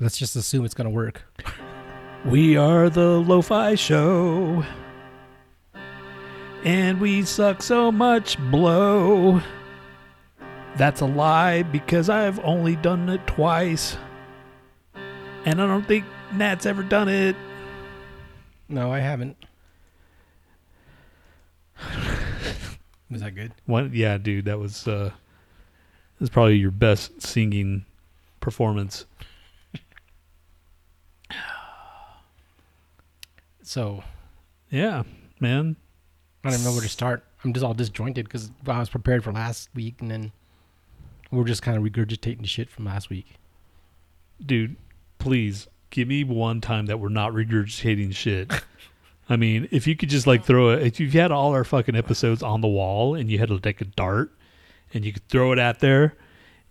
Let's just assume it's gonna work. We are the Lo-Fi Show, and we suck so much blow. That's a lie because I've only done it twice, and I don't think Nat's ever done it. No, I haven't. Was that good? One, yeah, dude, that was uh, that was probably your best singing performance. So Yeah, man. I don't even know where to start. I'm just all disjointed because I was prepared for last week, and then we're just kind of regurgitating shit from last week. dude, please give me one time that we're not regurgitating shit. I mean, if you could just like throw it, if you had all our fucking episodes on the wall and you had like a dart and you could throw it out there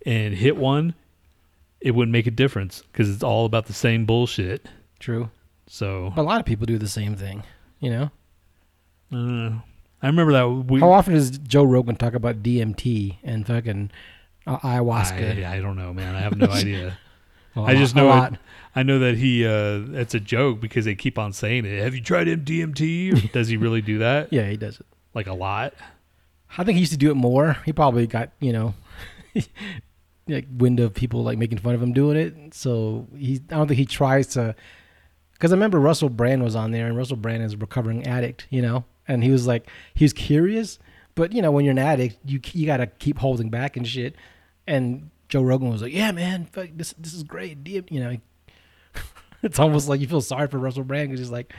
and hit one, it wouldn't make a difference because it's all about the same bullshit. True. So, a lot of people do the same thing. You know. uh, I remember that we. How often does Joe Rogan talk about DMT and fucking uh, ayahuasca? I, I don't know, man. I have no idea. I just know it, I know that he uh it's a joke because they keep on saying it. Have you tried DMT? Does he really do that? Yeah, he does it. Like a lot? I think he used to do it more. He probably got you know, like wind of people like making fun of him doing it. So he, I don't think he tries to. Because I remember Russell Brand was on there, and Russell Brand is a recovering addict, you know, and he was like, he was curious, but you know, when you're an addict, you you gotta keep holding back and shit. And Joe Rogan was like, "Yeah, man, fuck, this this is great." You know, it's almost like you feel sorry for Russell Brand because he's like,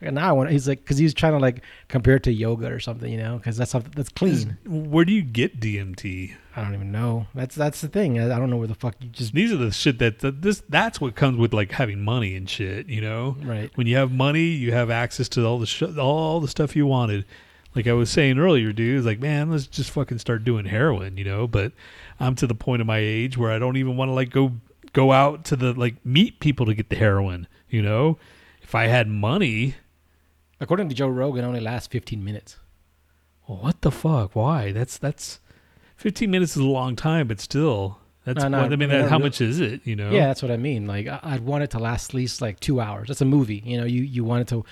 and now I want. He's like, because he was trying to like compare it to yoga or something, you know, because that's something that's clean. Where do you get DMT? I don't even know. That's that's the thing. I, I don't know where the fuck you just These are the shit that, that this that's what comes with like having money and shit, you know? right. When you have money, you have access to all the sh- all the stuff you wanted. Like I was saying earlier, dude, it's like, man, let's just fucking start doing heroin, you know? But I'm to the point of my age where I don't even want to like go go out to the like meet people to get the heroin, you know? If I had money, According to Joe Rogan, only lasts 15 minutes. well, what the fuck? Why? That's that's 15 minutes is a long time, but still, that's No, no, what, I mean. That, how much is it? You know? Yeah, that's what I mean. Like I, I'd want it to last at least like two hours. That's a movie. You know, you you wanted to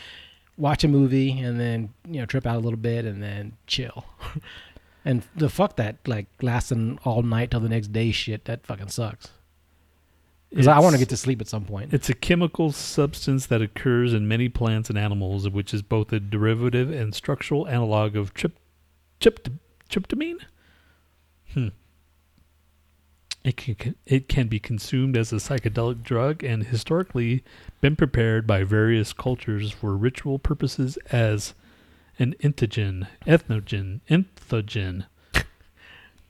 watch a movie and then you know trip out a little bit and then chill. and the fuck that like lasting all night till the next day shit that fucking sucks. Because I want to get to sleep at some point. It's a chemical substance that occurs in many plants and animals, which is both a derivative and structural analog of trip, trypt, tryptamine. Hmm. It can it can be consumed as a psychedelic drug and historically been prepared by various cultures for ritual purposes as an entheogen, ethnogen, entheogen.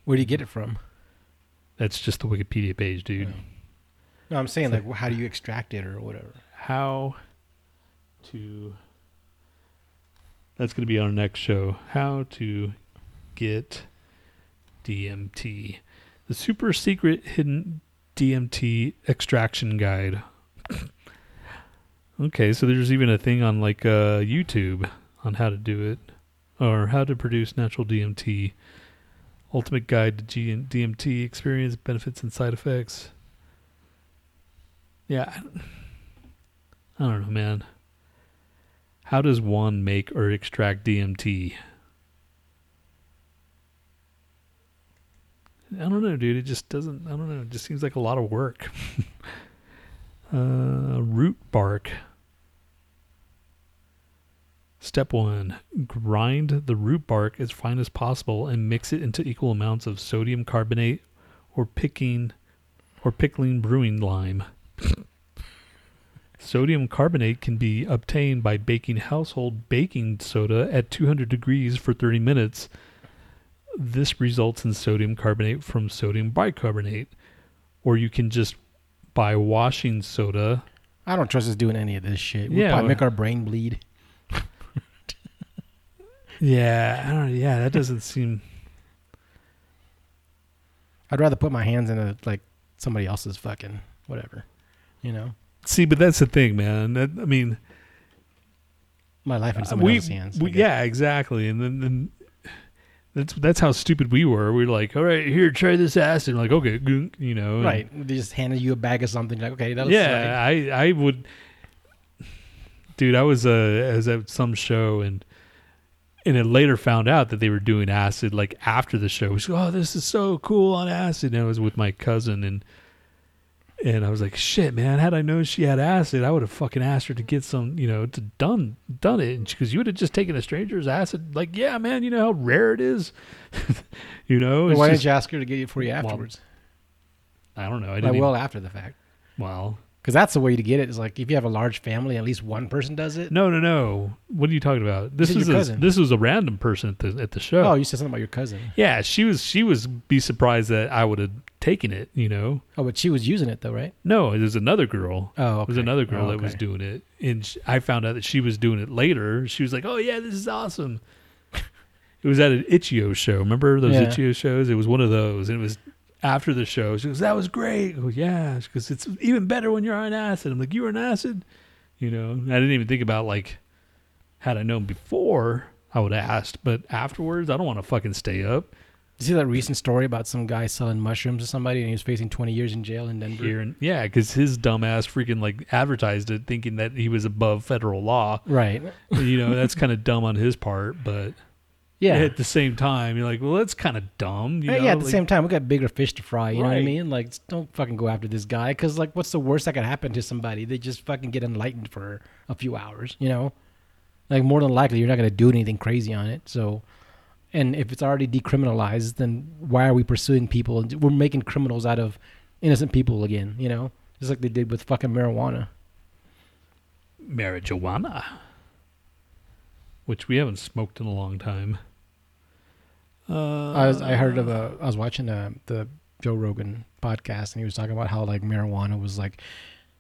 Where do you get it from? That's just the Wikipedia page, dude. No, I'm saying like how do you extract it or whatever. how to that's going to be our next show. How to get dmt the super secret hidden dmt extraction guide. Okay so there's even a thing on like uh youtube on how to do it or how to produce natural dmt ultimate guide to G- dmt experience benefits and side effects yeah I- don't know, man. How does one make or extract DMT? I don't know, dude. It just doesn't. I don't know. It just seems like a lot of work. uh, root bark. Step one: grind the root bark as fine as possible and mix it into equal amounts of sodium carbonate or picking or pickling brewing lime. Sodium carbonate can be obtained by baking household baking soda at 200 degrees for 30 minutes. This results in sodium carbonate from sodium bicarbonate. Or you can just buy washing soda. I don't trust us doing any of this shit. We'll Yeah, probably make our brain bleed. Yeah, I don't yeah, that doesn't seem I'd rather put my hands in a like somebody else's fucking whatever. You know? See, but that's the thing, man. That, I mean, My life in Uh, somebody we, else's hands. We yeah, exactly. And then, then That's that's how stupid we were. We were like, all right, here, try this acid. And like, okay, you know. Right. They just handed you a bag of something. Like, okay, that was yeah, I I would. Dude, I was uh I was at some show and and it later found out that they were doing acid like after the show. Was oh this is so cool on acid. And I was with my cousin and and I was like shit man. Had I known she had acid, I would have fucking asked her to get some you know to done done it. because you would have just taken a stranger's acid. Like yeah man, you know how rare it is. you know. Like, why just- didn't you ask her to get it for you Well, afterwards? I don't know. I Like, didn't. even- well, after the fact. well, Because that's the way to get it. Is like if you have a large family, at least one person does it. No, no, no. What are you talking about? This is a, this was a random person at the at the show. Oh, you said something about your cousin. yeah, she was she was be surprised that I would have taken it. You know, Oh, but she was using it though, right? no, it was another girl. Oh, okay. It was another girl Oh, that was doing it, and sh I found out that she was doing it later. She was like, "Oh yeah, this is awesome." it was at an Itch.io show. Remember those Yeah. Itch.io shows? It was one of those, and it was after the show. She goes, "That was great." I go, "Yeah," because it's even better when you're on acid. I'm like, "You were on acid," you know. I didn't even think about like, had I known before, I would have asked, but afterwards, I don't want to fucking stay up You see that recent story about some guy selling mushrooms to somebody and he was facing 20 years in jail in Denver? here. And yeah, because his dumbass freaking like advertised it, thinking that he was above federal law. Right. you know, that's kind of dumb on his part, but Yeah. at the same time, you're like, well, that's kind of dumb. You know? yeah, at the like- same time, we got bigger fish to fry. You know what I Right. mean? Like, don't fucking go after this guy because, like, what's the worst that could happen to somebody? They just fucking get enlightened for a few hours. You know, like more than likely, you're not gonna do anything crazy on it. So, and if it's already decriminalized, then why are we pursuing people? We're making criminals out of innocent people again. You know, just like they did with fucking marijuana. marijuana, which we haven't smoked in a long time. Uh, I was I heard of a I was watching uh the Joe Rogan podcast and he was talking about how like marijuana was like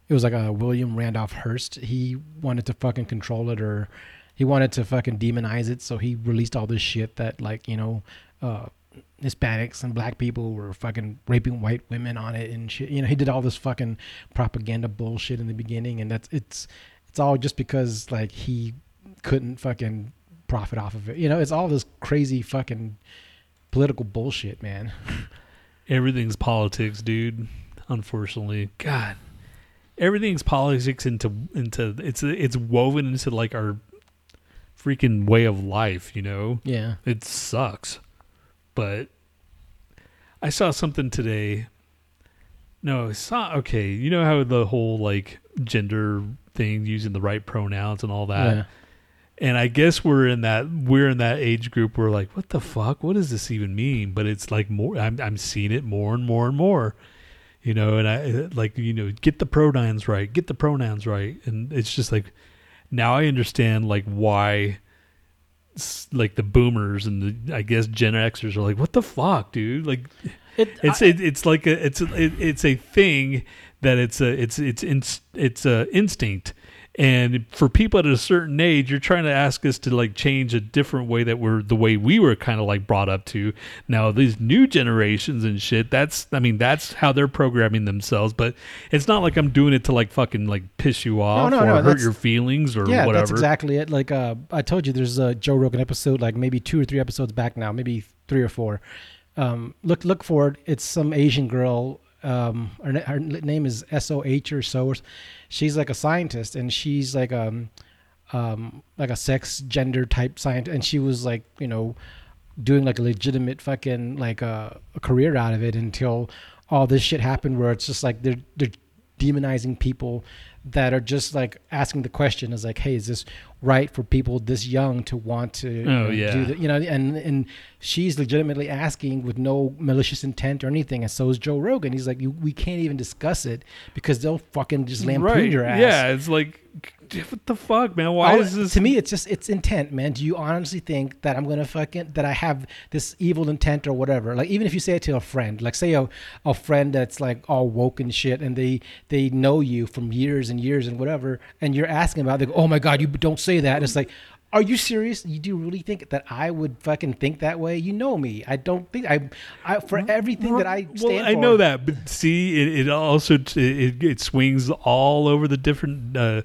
it was like a William Randolph Hearst. He wanted to fucking control it or he wanted to fucking demonize it, so he released all this shit that like, you know, uh Hispanics and black people were fucking raping white women on it and shit. You know, he did all this fucking propaganda bullshit in the beginning and that's it's it's all just because like he couldn't fucking profit off of it. You know, it's all this crazy fucking political bullshit, man. everything's politics, dude. Unfortunately, God, everything's politics into into it's it's woven into like our freaking way of life. You know, Yeah. it sucks. But I saw something today. No, I saw okay. You know how the whole like gender thing, using the right pronouns and all that. yeah. And I guess we're in that we're in that age group where like, what the fuck? What does this even mean? But it's like more. I'm I'm seeing it more and more and more. You know, and I like you know, get the pronouns right, get the pronouns right, and it's just like now I understand like why like the boomers and the I guess Gen Xers are like, what the fuck, dude? Like It, it's I- it, it's like a it's a, it, it's a thing that it's a it's it's inst, it's a instinct and for people at a certain age you're trying to ask us to like change a different way that we're the way we were kind of like brought up to now these new generations and shit that's i mean that's how they're programming themselves but it's not like i'm doing it to like fucking like piss you off no, or no, hurt your feelings or yeah, whatever that's exactly it. Like uh, I told you, there's a Joe Rogan episode, like maybe two or three episodes back now, maybe three or four. Um, look, look for it. It's some Asian girl. Um, her, her name is S O H or so. She's like a scientist, and she's like um, um, like a sex gender type scientist, and she was like, you know, doing like a legitimate fucking like uh, a career out of it until all this shit happened where it's just like they're they're demonizing people that are just like asking the question is like hey is this right for people this young to want to Oh, yeah. do that you know and and she's legitimately asking with no malicious intent or anything and so is joe rogan. He's like you, we can't even discuss it because they'll fucking just lampoon right your ass. Yeah it's like what the fuck man why all- is this to me it's just it's intent man do you honestly think that i'm gonna fucking that i have this evil intent or whatever like even if you say it to a friend like say a, a friend that's like all woke and shit and they they know you from years and years and whatever and you're asking about it, they go oh my god you don't say that and it's like are you serious? You do really think that I would fucking think that way? You know me. I don't think I. I for everything that I stand well, I for. know that, but see, it, it also it, it swings all over the different uh,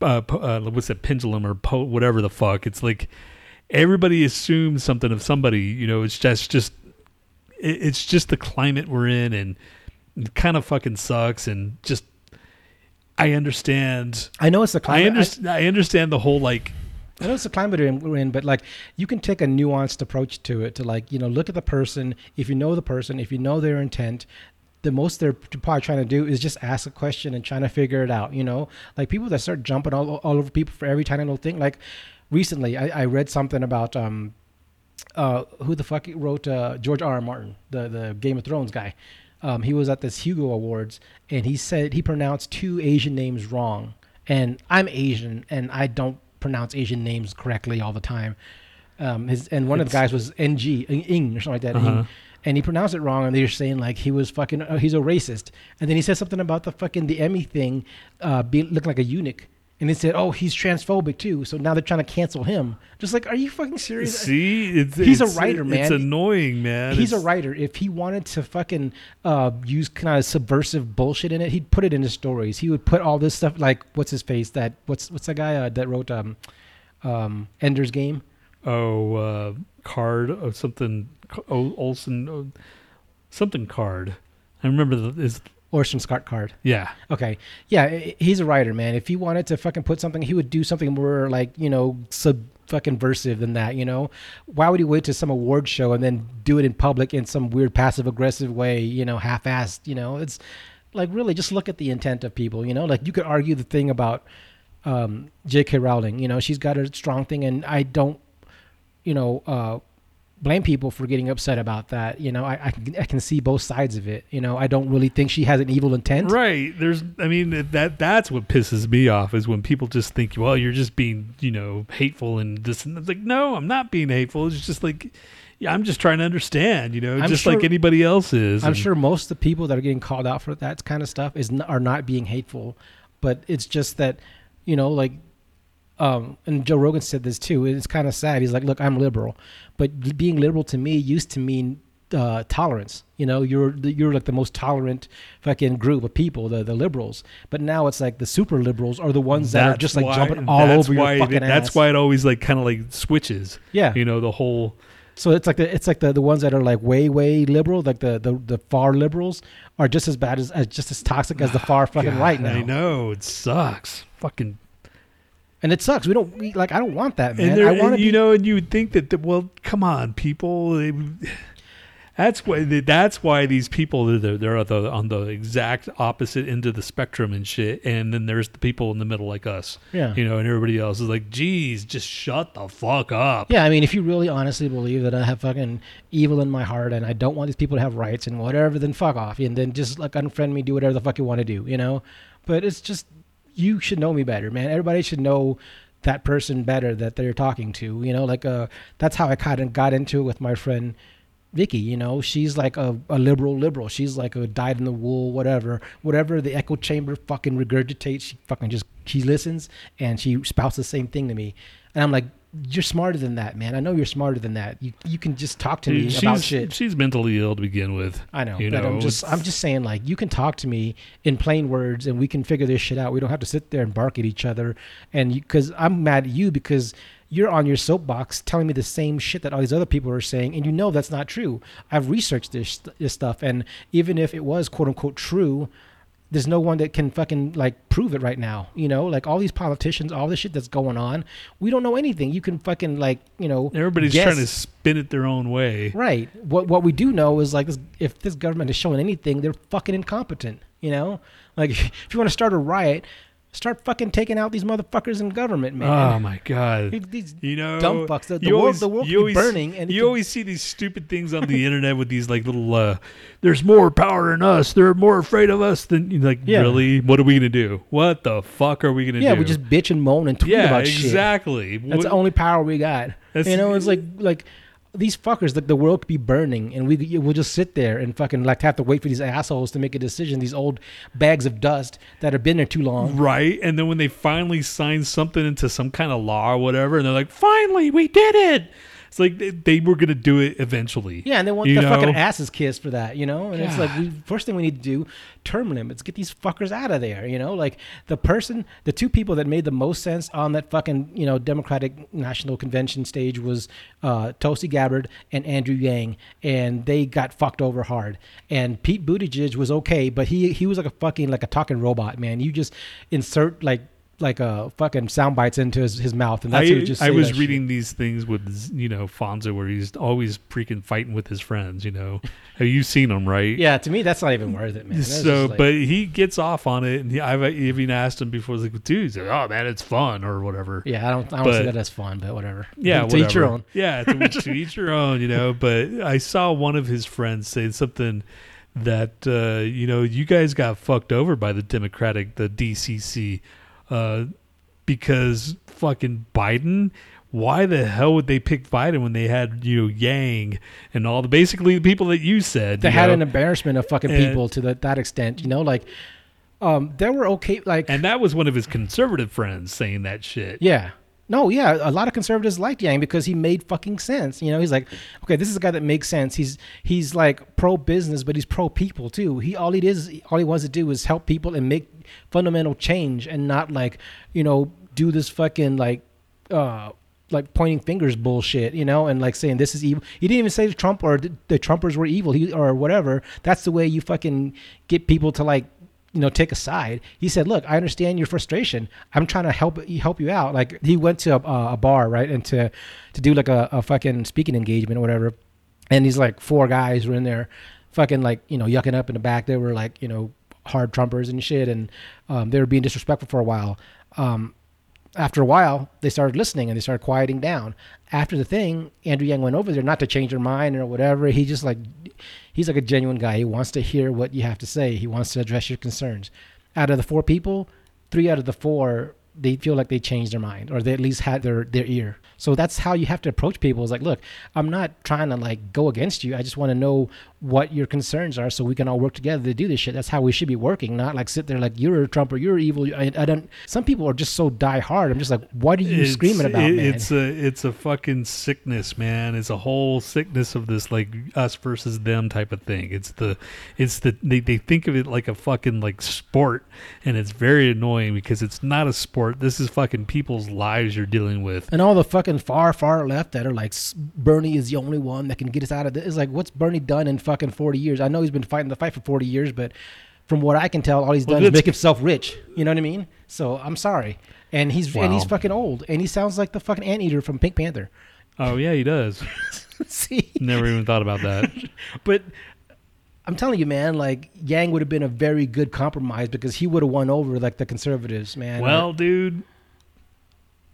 uh, uh, what's that pendulum or po- whatever the fuck. It's like everybody assumes something of somebody. You know, it's just just it's just the climate we're in, and it kind of fucking sucks. And just I understand. I know it's the climate. I, understand. I understand the whole like I know it's the climate we're in, but like you can take a nuanced approach to it. To like you know look at the person. If you know the person, if you know their intent, the most they're probably trying to do is just ask a question and trying to figure it out. You know, like people that start jumping all, all over people for every tiny little thing. Like recently, I, I read something about um, uh, who the fuck wrote uh, George R. R. Martin, the the Game of Thrones guy. Um, he was at this Hugo Awards and he said he pronounced two Asian names wrong. And I'm Asian and I don't pronounce Asian names correctly all the time. Um, his and one of the guys was NG Ing- Ing or something like that. Uh-huh. And he pronounced it wrong, and they were saying like he was fucking, uh, he's a racist. And then he said something about the fucking the Emmy thing, uh, be, looking like a eunuch. And they said, oh, he's transphobic too. So now they're trying to cancel him. Just like, are you fucking serious? see. It's, He's a writer, man. It's annoying, man. He's a writer. If he wanted to fucking uh, use kind of subversive bullshit in it, he'd put it in his stories. He would put all this stuff like what's his face that what's what's that guy uh, that wrote um, um, Ender's Game? oh uh, card or something Olson something card. I remember the, is Orson Scott Card. yeah Okay, yeah, he's a writer, man. If he wanted to fucking put something, he would do something more like you know sub fucking versive than that. You know, why would he wait to some award show and then do it in public in some weird passive aggressive way? You know, half-assed. You know, it's like really just look at the intent of people. You know, like you could argue the thing about um, J.K. Rowling. You know, she's got a strong thing, and I don't, you know. uh blame people for getting upset about that you know I, I, can, I can see both sides of it you know i don't really think she has an evil intent right. There's I mean that that's what pisses me off is when people just think well you're just being you know hateful and this and it's like no I'm not being hateful. It's just like yeah I'm just trying to understand you know I'm just sure- like anybody else is. I'm And- sure most of the people that are getting called out for that kind of stuff is n- are not being hateful, but it's just that, you know, like, um, and Joe Rogan said this too. It's kind of sad. He's like, "Look, I'm liberal, but being liberal to me used to mean uh, tolerance. You know, you're you're like the most tolerant fucking group of people, the the liberals. But now it's like the super liberals are the ones that are just like why- jumping all over your fucking it, That's ass. why it always like kind of like switches. yeah. You know the whole So it's like the it's like the, the ones that are like way way liberal, like the, the, the far liberals, are just as bad as, as just as toxic as the far fucking God, right now. I know it sucks. Fucking And it sucks. We don't we, like. I don't want that, man. there, I want to you be. know, and you would think that, the, well, come on, people. they- that's why. That's why these people they're, they're on the, on the exact opposite end of the spectrum and shit. And then there's the people in the middle like us, yeah. you know, and everybody else is like, geez, just shut the fuck up. Yeah, I mean, if you really honestly believe that I have fucking evil in my heart and I don't want these people to have rights and whatever, then fuck off. And then just like unfriend me, do whatever the fuck you want to do, you know? But it's just, you should know me better, man. Everybody should know that person better that they're talking to, you know? Like, uh, that's how I kind of got into it with my friend Vicky, you know? She's like a, a liberal liberal. She's like a dyed in the wool, whatever. Whatever the echo chamber fucking regurgitates, she fucking just, she listens and she spouts the same thing to me. And I'm like, you're smarter than that, man. I know you're smarter than that. You you can just talk to me Dude, about she's, shit. she's mentally ill to begin with. I know, you but know, I'm just I'm just saying like you can talk to me in plain words and we can figure this shit out. We don't have to sit there and bark at each other. And because I'm mad at you because you're on your soapbox telling me the same shit that all these other people are saying, and you know that's not true. I've researched this this stuff, and even if it was quote unquote true, there's no one that can fucking like prove it right now. You know, like all these politicians, all this shit that's going on, we don't know anything. You can fucking like you know Everybody's guess. trying to spin it their own way. Right. What what we do know is like this, if this government is showing anything, they're fucking incompetent. You know, like if you want to start a riot, start fucking taking out these motherfuckers in government, man. Oh my god. These- These You know, dumb fucks. The, the world, always- the world you always- burning, and you could- always see these stupid things on the internet with these like little. uh There's more power in us. They're more afraid of us than like. Yeah. Really? What are we gonna do? What the fuck are we gonna yeah, do? Yeah, we just bitch and moan and tweet yeah, about shit. exactly. That's the only power we got. That's- you know, it's like like these fuckers. Like the world could be burning, and we we'll just sit there and fucking like have to wait for these assholes to make a decision. These old bags of dust that have been there too long. Right, and then when they finally sign something into some kind of law or whatever, and they're like, "Finally, we did it," It's like they, they were gonna do it eventually. Yeah, and they want You the know? fucking asses kissed for that, you know. And it's like, we, first thing we need to do, term limits, get these fuckers out of there, you know. Like the person, the two people that made the most sense on that fucking, you know, Democratic National Convention stage was uh, Tulsi Gabbard and Andrew Yang, and they got fucked over hard. And Pete Buttigieg was okay, but he he was like a fucking like a talking robot, man. You just insert like like a fucking sound bites into his, his mouth, and I, that's what just I was that shit. reading these things with you know Fonzo where he's always freaking fighting with his friends. You know, have you seen him? Right? Yeah, to me, that's not even worth it, man. That's So, like- but he gets off on it, and he, I've even asked him before, like, dude, he's like, oh man, it's fun or whatever. Yeah, I don't. I don't But- see that as fun, but whatever. Yeah, to each your whatever. own. Yeah, to, to each your own, you know. But I saw one of his friends say something that uh, you know you guys got fucked over by the Democratic, the DCC, uh, because fucking Biden. Why the hell would they pick Biden when they had you know Yang and all the basically the people that you said They you had know? an embarrassment of fucking And- people to that that extent, you know, like, um, they were okay, like, and that was one of his conservative friends saying that shit. yeah, no, yeah, a lot of conservatives liked Yang because he made fucking sense, you know. He's like, okay, this is a guy that makes sense. He's he's like pro business, but he's pro people too. He all he is, all he wants to do is help people and make fundamental change, and not like, you know, do this fucking like, uh. Like pointing fingers bullshit, you know, and like saying this is evil. He didn't even say Trump or the, Trumpers were evil, he or whatever. That's the way you fucking get people to like you know take a side he said look i understand your frustration i'm trying to help help you out like he went to a, a bar right and to to do like a, a fucking speaking engagement or whatever and these like four guys were in there fucking like you know yucking up in the back they were like you know hard trumpers and shit and um, they were being disrespectful for a while um, after a while, they started listening and they started quieting down. After the thing, Andrew Yang went over there not to change their mind or whatever. He just like, he's like a genuine guy. He wants to hear what you have to say. He wants to address your concerns. Out of the four people, three out of the four, they feel like they changed their mind or they at least had their their ear. So that's how you have to approach people. Is like, look, I'm not trying to like go against you. I just want to know what your concerns are so we can all work together to do this shit. That's how we should be working, not like sit there like you're a Trump or you're evil. I, I don't. Some people are just so die hard. I'm just like, what are you It's- screaming about, it- man? It's a it's a fucking sickness, man. It's a whole sickness of this like us versus them type of thing. It's the it's the they, they think of it like a fucking like sport and it's very annoying because it's not a sport. This is fucking people's lives you're dealing with. and all the fucking far, far left that are like Bernie is the only one that can get us out of this. It's like, what's Bernie done in fucking 40 years? I know he's been fighting the fight for 40 years, but from what I can tell, all he's Well, done is make himself rich. You know what I mean? So I'm sorry. And he's and he's fucking old, and he sounds like the fucking anteater from Pink Panther. Oh yeah, he does. See, Never even thought about that. but I'm telling you, man, like Yang would have been a very good compromise because he would have won over like the conservatives, man. well, dude,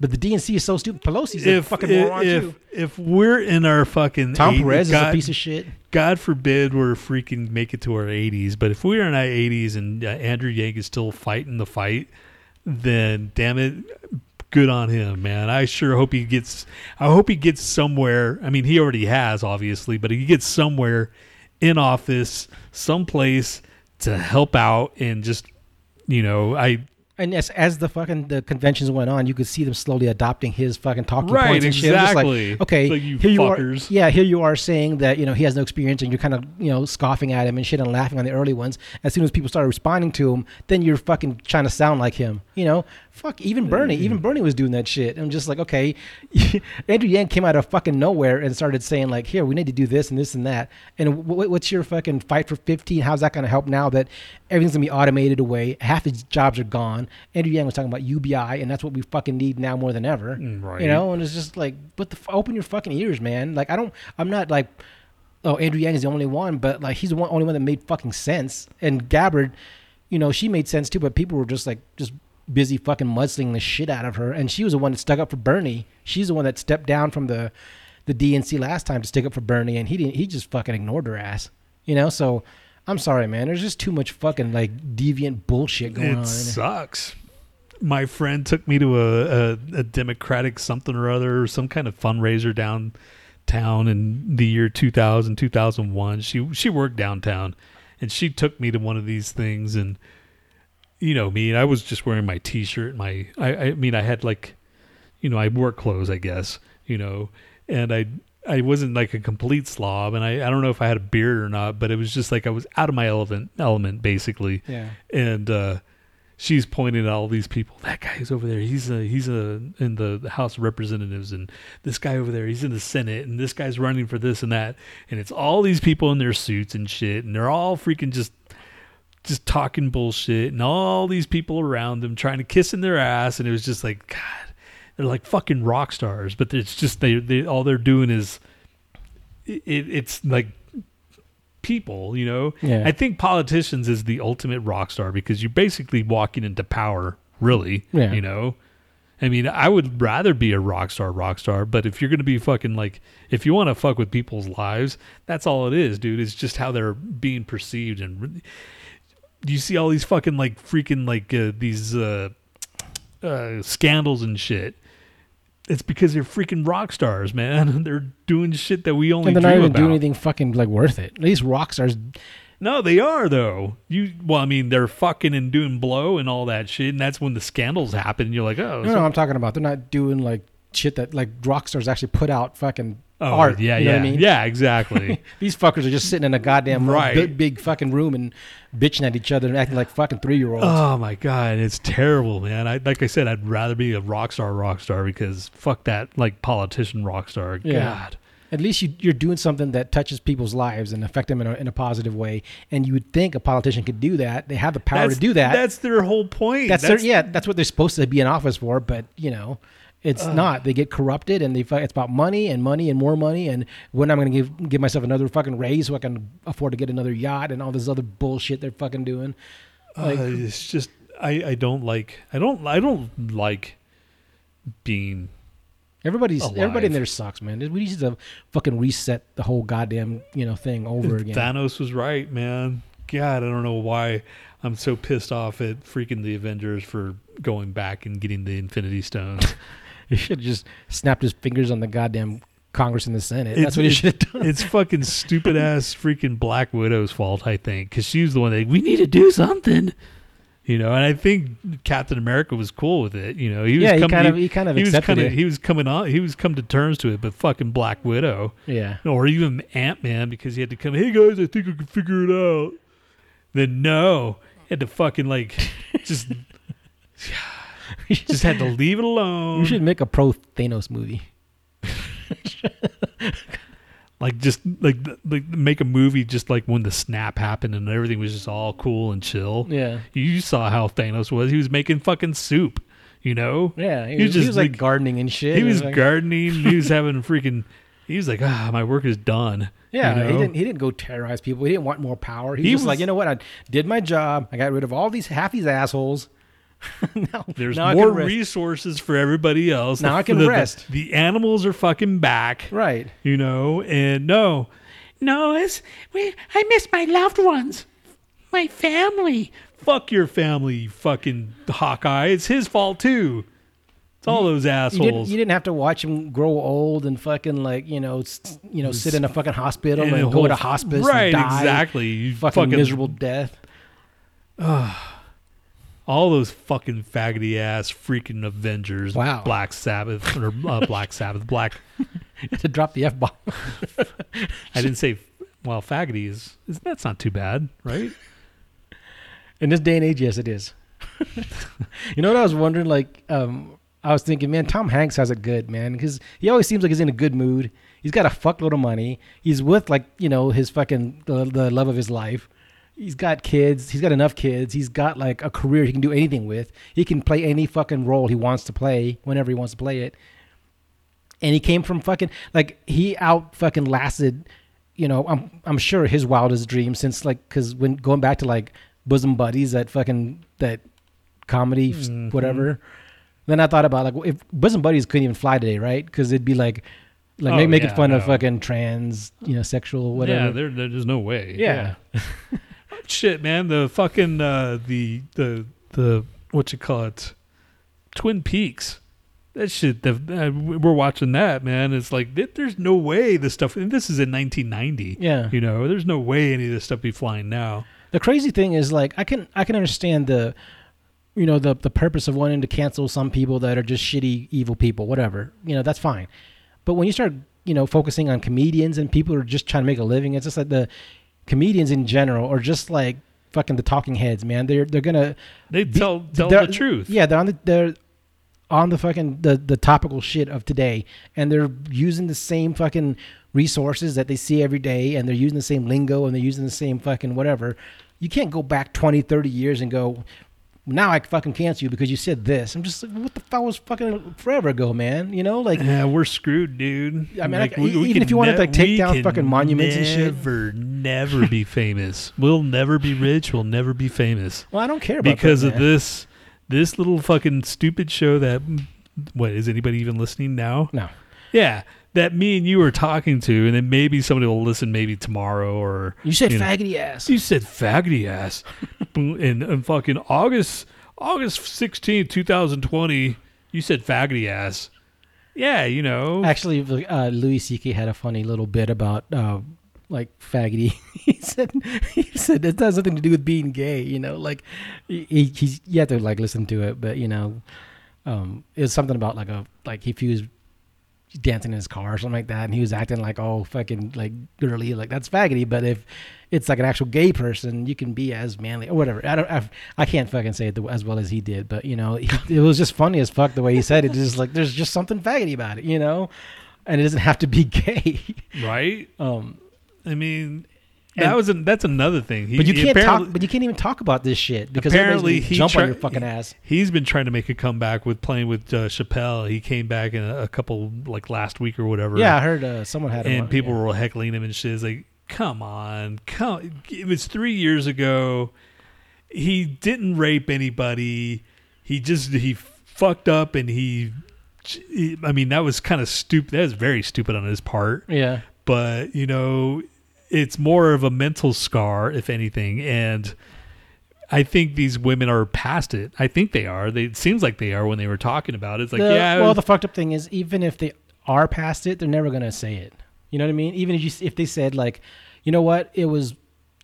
but the DNC is so stupid. Pelosi's a if fucking if, moron if too. if we're in our fucking Tom eight- Perez is a piece of shit. God forbid we're freaking make it to our 80s, but if we're in our 80s and uh, Andrew Yang is still fighting the fight, then damn it, good on him, man. I sure hope he gets. I hope he gets somewhere. I mean, he already has, obviously, but he gets somewhere in office, someplace to help out and just, you know, I And as as the fucking the conventions went on, you could see them slowly adopting his fucking talking Right, points and shit. I'm just like, okay, like, you here you are. Yeah, here you are saying that you know he has no experience, and you're kind of you know scoffing at him and shit and laughing on the early ones. As soon as people started responding to him, then you're fucking trying to sound like him. You know, fuck. Even Bernie, even Bernie was doing that shit. I'm just like, okay, Andrew Yang came out of fucking nowhere and started saying like, here we need to do this and this and that. And wh- what's your fucking fight for 15? How's that going to help now that everything's gonna be automated away? Half his jobs are gone. Andrew Yang was talking about UBI, and that's what we fucking need now more than ever. Mm, right. You know, and it's just like, but the f- open your fucking ears, man. Like I don't, I'm not like, oh, Andrew Yang is the only one, but like he's the one, only one that made fucking sense. And Gabbard, you know, she made sense too, but people were just like just busy fucking mudslinging the shit out of her, and she was the one that stuck up for Bernie. She's the one that stepped down from the the DNC last time to stick up for Bernie, and he didn't. He just fucking ignored her ass. You know, so. I'm sorry, man. There's just too much fucking like deviant bullshit going it on. It sucks. My friend took me to a, a, a Democratic something or other, or some kind of fundraiser downtown in the year 2000, 2001. She she worked downtown, and she took me to one of these things. And you know me, I was just wearing my T-shirt. My I, I mean, I had like, you know, I wore clothes, I guess. You know, and I I wasn't like a complete slob, and I I don't know if I had a beard or not, but it was just like I was out of my element element basically, Yeah. and uh, she's pointing at all these people. That guy's over there. He's a he's a in the House of Representatives, and this guy over there. He's in the Senate, and this guy's running for this and that. And it's all these people in their suits and shit, and they're all freaking just just talking bullshit, and all these people around them trying to kiss in their ass, and it was just like God. They're like fucking rock stars, but it's just they they all they're doing is it, it's like people, you know. Yeah. I think politicians is the ultimate rock star because you're basically walking into power, really. Yeah. You know? I mean, I would rather be a rock star, rock star, but if you're going to be fucking like, if you want to fuck with people's lives, that's all it is, dude. It's just how they're being perceived. And you see all these fucking like freaking like uh, these uh, uh, scandals and shit. It's because they're freaking rock stars, man. They're doing shit that we only And they're not even about. doing anything fucking like worth it. At least rock stars. No, they are though. You well, I mean, they're fucking and doing blow and all that shit, and that's when the scandals happen. And you're like, oh, No, so- no, I'm talking about. They're not doing like shit that like rock stars actually put out fucking oh, art. yeah, you know yeah, what I mean? yeah, exactly. These fuckers are just sitting in a goddamn Right. big, big fucking room and bitching at each other and acting like fucking three year olds. oh my god, it's terrible, man. I like I said, I'd rather be a rock star, rock star because fuck that like politician rock star. Yeah. God, At least you, you're doing something that touches people's lives and affect them in a, in a positive way. And you would think a politician could do that. They have the power that's, to do that. That's their whole point. That's, their, yeah, that's what they're supposed to be in office for. But you know, it's not. They get corrupted, and they it's about money and money and more money. And when I'm going to give give myself another fucking raise so I can afford to get another yacht and all this other bullshit they're fucking doing. Like, uh, it's just I I don't like I don't I don't like being everybody's alive. everybody in there sucks, man. We need to fucking reset the whole goddamn you know thing over again. Thanos was right, man. God, I don't know why I'm so pissed off at freaking the Avengers for going back and getting the Infinity Stones. he should have just snapped his fingers on the goddamn Congress and the Senate. It's- That's what he should have done. it's fucking stupid ass freaking Black Widow's fault, I think, because she was the one that we need to do something. You know, and I think Captain America was cool with it. You know, he was yeah, he kind of he kind of he was kind of he was coming on he was come to terms to it, but fucking Black Widow. yeah. or even Ant Man because he had to come. Hey guys, I think I can figure it out. Then no, he had to fucking like just just had to leave it alone. We should make a pro Thanos movie. like just like like make a movie just like when the snap happened and everything was just all cool and chill. Yeah. You saw how Thanos was. He was making fucking soup. You know. Yeah, he, He was, was he just was like, like- gardening and shit. He and was like- gardening. He was having freaking. He was like, ah, my work is done. Yeah, you he didn't. He didn't go terrorize people. He didn't want more power. He, He was just like, you know what? I did my job. I got rid of all these half these assholes. now, There's now more resources for everybody else. Now The- I can the- the- rest. The, animals are fucking back, right. you know, and no, no, it's we. I miss my loved ones, my family. Fuck your family, you fucking Hawkeye. It's his fault too. It's all those You didn't, assholes. you didn't have to watch him grow old and fucking like you know s- you know sit in a fucking hospital and, And the go to hospice right? and die Exactly. You fucking, miserable death. All those fucking faggoty ass freaking Avengers. Wow. Black Sabbath or uh, Black Sabbath. Black. to drop the f bomb. I didn't say. Well, faggoty is, is that's not too bad, right? In this day and age, yes, it is. you know what I was wondering? Like, um, I was thinking, man, Tom Hanks has it good, man, because he always seems like he's in a good mood. He's got a fuckload of money. He's with like you know his fucking the, the love of his life. He's got kids. He's got enough kids. He's got like a career he can do anything with. He can play any fucking role he wants to play whenever he wants to play it. And he came from fucking like he out fucking lasted. You know, I'm I'm sure his wildest dream since like because when going back to like bosom buddies that fucking that comedy Mhm. whatever. Then I thought about like if bosom buddies couldn't even fly today, right? Because it'd be like like Oh, make, making yeah, fun of fucking trans, you know, sexual whatever. Yeah, there, there- there's no way. Yeah. Shit, man. The fucking uh, the the the what you call it, Twin Peaks. That shit. The, uh, we're watching that, man. It's like th- there's no way this stuff. And this is in 1990. yeah. You know, there's no way any of this stuff be flying now. The crazy thing is like I can I can understand the you know the the purpose of wanting to cancel some people that are just shitty evil people whatever you know that's fine but when you start you know focusing on comedians and people who are just trying to make a living. It's just like the comedians in general are just like fucking the talking heads, man. They're they're gonna They Be- tell tell the truth. Yeah, they're on the they're on the fucking the the topical shit of today, and they're using the same fucking resources that they see every day, and they're using the same lingo, and they're using the same fucking whatever. You can't go back 20, 30 years and go. Now I fucking cancel you because you said this. I'm just like, what the fuck was fucking forever ago, man? You know, like Yeah, we're screwed, dude. I mean, I Like, ca- even if you wanted to, like, take down fucking monuments and shit. Never, never be famous. We'll never be rich. We'll never be famous well, I don't care about because that, of this this little fucking stupid show that. What is anybody even listening now? No, Yeah, that me and you are talking to, and then maybe somebody will listen, maybe tomorrow or you said You know. faggoty ass. you said faggoty ass in, in fucking August August sixteenth, two thousand twenty. You said faggoty ass. Yeah, you know. Actually, uh, Louis C.K. had a funny little bit about uh, like faggoty. he said he said it has nothing to do with being gay. You know, like he, he he's you have to like listen to it, but you know, um, it was something about like a like he was dancing in his car or something like that, and he was acting like oh fucking like girly, like that's faggoty. But if it's like an actual gay person, you can be as manly or whatever. I don't, I, I can't fucking say it as well as he did, but you know, it was just funny as fuck the way he said it. It's just like there's just something faggoty about it, you know, and it doesn't have to be gay. right? Um, I mean, And- that was an, that's another thing. He, but you can't talk. But you can't even talk about this shit because Apparently he jump on your fucking ass. He's been trying to make a comeback with playing with uh, Chappelle. He came back in a, a couple like last week or whatever. Yeah, I heard uh, someone had. him and on- people yeah. were heckling him and shit. It's like, come on, come. It was three years ago. He didn't rape anybody. He just he fucked up and he. I mean, that was kind of stupid. That was very stupid on his part. Yeah, But you know, it's more of a mental scar, if anything, and. I think these women are past it. I think they are. They, it seems like they are when they were talking about it. It's like, The- yeah, Well, the fucked up thing is, even if they are past it, they're never gonna say it. You know what I mean? Even if you if they said like, you know what, it was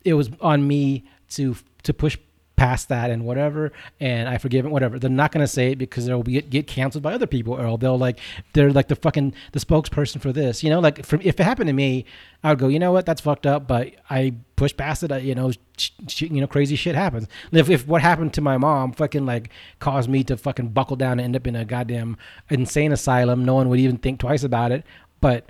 it was on me to to push past that and whatever, and I forgive it, whatever. They're not gonna say it because they'll be, get canceled by other people, or they'll like they're like the fucking the spokesperson for this. You know, like if it happened to me, I would go, you know what, that's fucked up, but I pushed past it. I, you know, sh- sh- you know, crazy shit happens. If if what happened to my mom fucking like caused me to fucking buckle down and end up in a goddamn insane asylum, no one would even think twice about it. But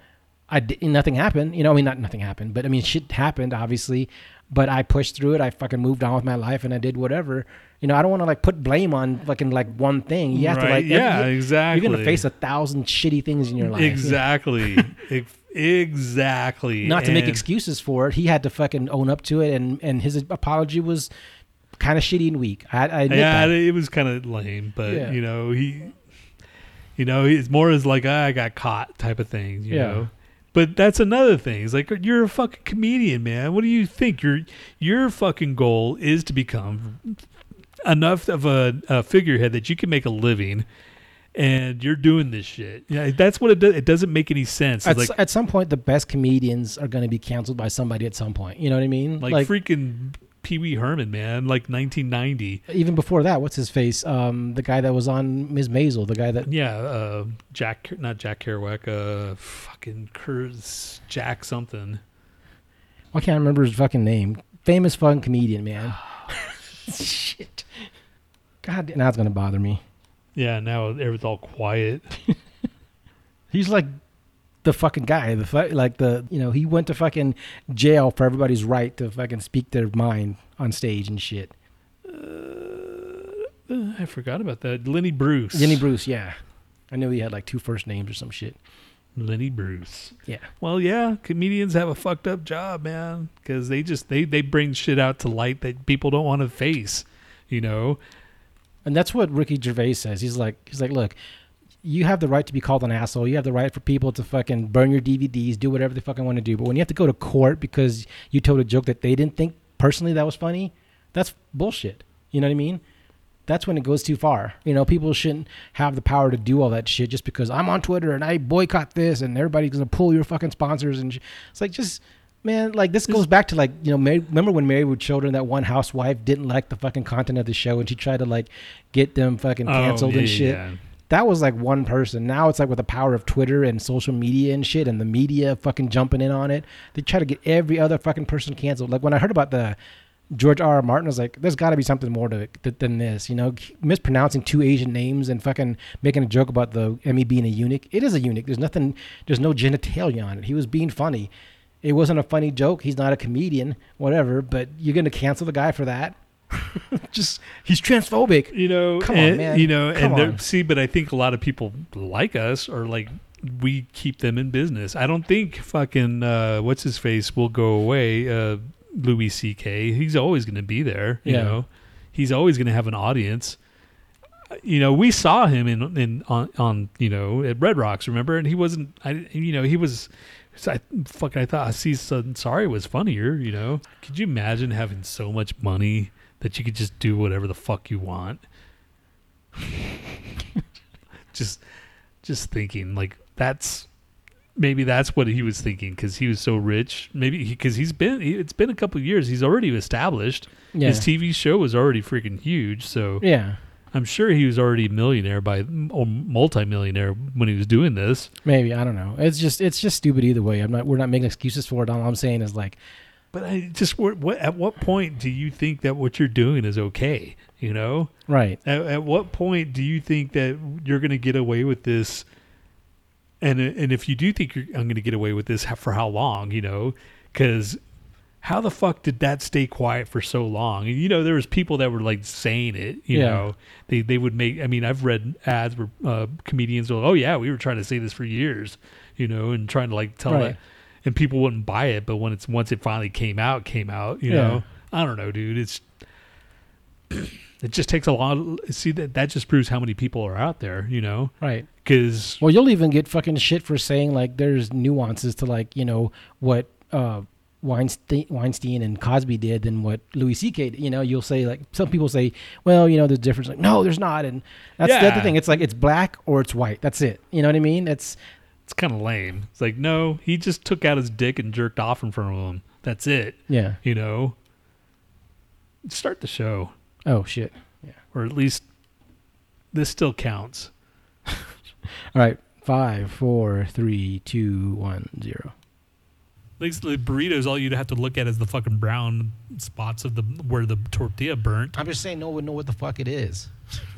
I did, nothing happened. You know, I mean, not nothing happened, but I mean, shit happened, obviously. But I pushed through it. I fucking moved on with my life, and I did whatever. You know, I don't want to like put blame on fucking like one thing. You have to Right, like, yeah, exactly. You're gonna face a thousand shitty things in your life. Exactly. Ex- exactly. Not to make excuses for it. He had to fucking own up to it, and and his apology was kind of shitty and weak. I, I admit Yeah, that. it was kind of lame, but Yeah. you know he, you know, it's more as like ah, I got caught type of thing. You Yeah. know. But that's another thing. It's like you're a fucking comedian, man. What do you think? Your your fucking goal is to become enough of a, a figurehead that you can make a living, and you're doing this shit. Yeah, that's what it does. It doesn't make any sense. At, like at some point, the best comedians are going to be canceled by somebody at some point. You know what I mean? like, freaking Pee Wee Herman, man. Like 1990. even before that, what's his face? Um, the guy that was on Ms. Maisel, the guy that Yeah, uh, Jack, not Jack Kerouac, uh, fucking Kurz, Jack something. I can't remember his fucking name. Famous fucking comedian, man. Shit. God, now it's gonna bother me. Yeah, now everything's all quiet. He's like the fucking guy. The fu- like the you know he went to fucking jail for everybody's right to fucking speak their mind on stage and shit. Uh, I forgot about that. Lenny Bruce. Lenny Bruce, yeah. I knew he had like two first names or some shit. Lenny Bruce. Yeah. Well, yeah, comedians have a fucked up job, man, because they just they they bring shit out to light that people don't want to face. You know, And that's what Ricky Gervais says. He's like, he's like, look, you have the right to be called an asshole. You have the right for people to fucking burn your DVDs, do whatever they fucking want to do. But when you have to go to court because you told a joke that they didn't think personally that was funny, that's bullshit. You know what I mean? That's when it goes too far. You know, people shouldn't have the power to do all that shit just because I'm on Twitter and I boycott this and everybody's gonna pull your fucking sponsors and sh- it's like just man, like this goes back to like you know, Mary, remember when Married with Children, that one housewife didn't like the fucking content of the show and she tried to like get them fucking oh, canceled oh, yeah, and shit. yeah. That was like one person. Now it's like with the power of Twitter and social media and shit, and the media fucking jumping in on it. They try to get every other fucking person canceled. Like when I heard about the George R. R. Martin, I was like, "There's got to be something more to it th- than this." You know, mispronouncing two Asian names and fucking making a joke about the Emmy being a eunuch. It is a eunuch. There's nothing. There's no genitalia on it. He was being funny. It wasn't a funny joke. He's not a comedian, whatever. But you're gonna cancel the guy for that? Just he's transphobic. You know, Come on, and, man. You know, Come and on. see, but I think a lot of people like us or like we keep them in business. I don't think fucking uh, what's his face will go away. Uh, Louis C.K. He's always going to be there. You Yeah. know, he's always going to have an audience. You know, we saw him in in on, on you know at Red Rocks, remember? And he wasn't. I you know he was. I fucking I thought Aziz Ansari was funnier. You know, could you imagine having so much money that you could just do whatever the fuck you want? just just thinking like that's maybe that's what he was thinking because he was so rich. Maybe because he's been he, it's been a couple of years. He's already established. Yeah. His TV show was already freaking huge. So yeah. I'm sure he was already a millionaire by or multimillionaire when he was doing this. Maybe I don't know. It's just it's just stupid either way. I'm not. We're not making excuses for it. All I'm saying is like, But I just what, what at what point do you think that what you're doing is okay? You know, right. at, at what point do you think that you're going to get away with this? And and if you do think you're, I'm going to get away with this, for how long? You know, because how the fuck did that stay quiet for so long? And, you know, there was people that were like saying it. You Yeah. know, they they would make. I mean, I've read ads where uh, comedians will, oh yeah, we were trying to say this for years. You know, and trying to like tell Right. that, and people wouldn't buy it. But when it's once it finally came out, came out. You Yeah. know, I don't know, dude. It's it just takes a lot. Of, see that that just proves how many people are out there. You know, Right. because Well, you'll even get fucking shit for saying like there's nuances to like you know what uh, Weinstein, Weinstein and Cosby did than what Louis C.K. You know, you'll say like some people say, well, you know, there's difference. Like, no, there's not, and that's the other thing. It's like it's black or it's white. That's it. You know what I mean? It's it's kind of lame. It's like no, he just took out his dick and jerked off in front of him. That's it. yeah. You know, start the show, Oh shit. Yeah. Or at least this still counts. All right. Five, four, three, two, one, zero. At least the burritos, all you'd have to look at is the fucking brown spots of the where the tortilla burnt. I'm just saying, no one would know what the fuck it is.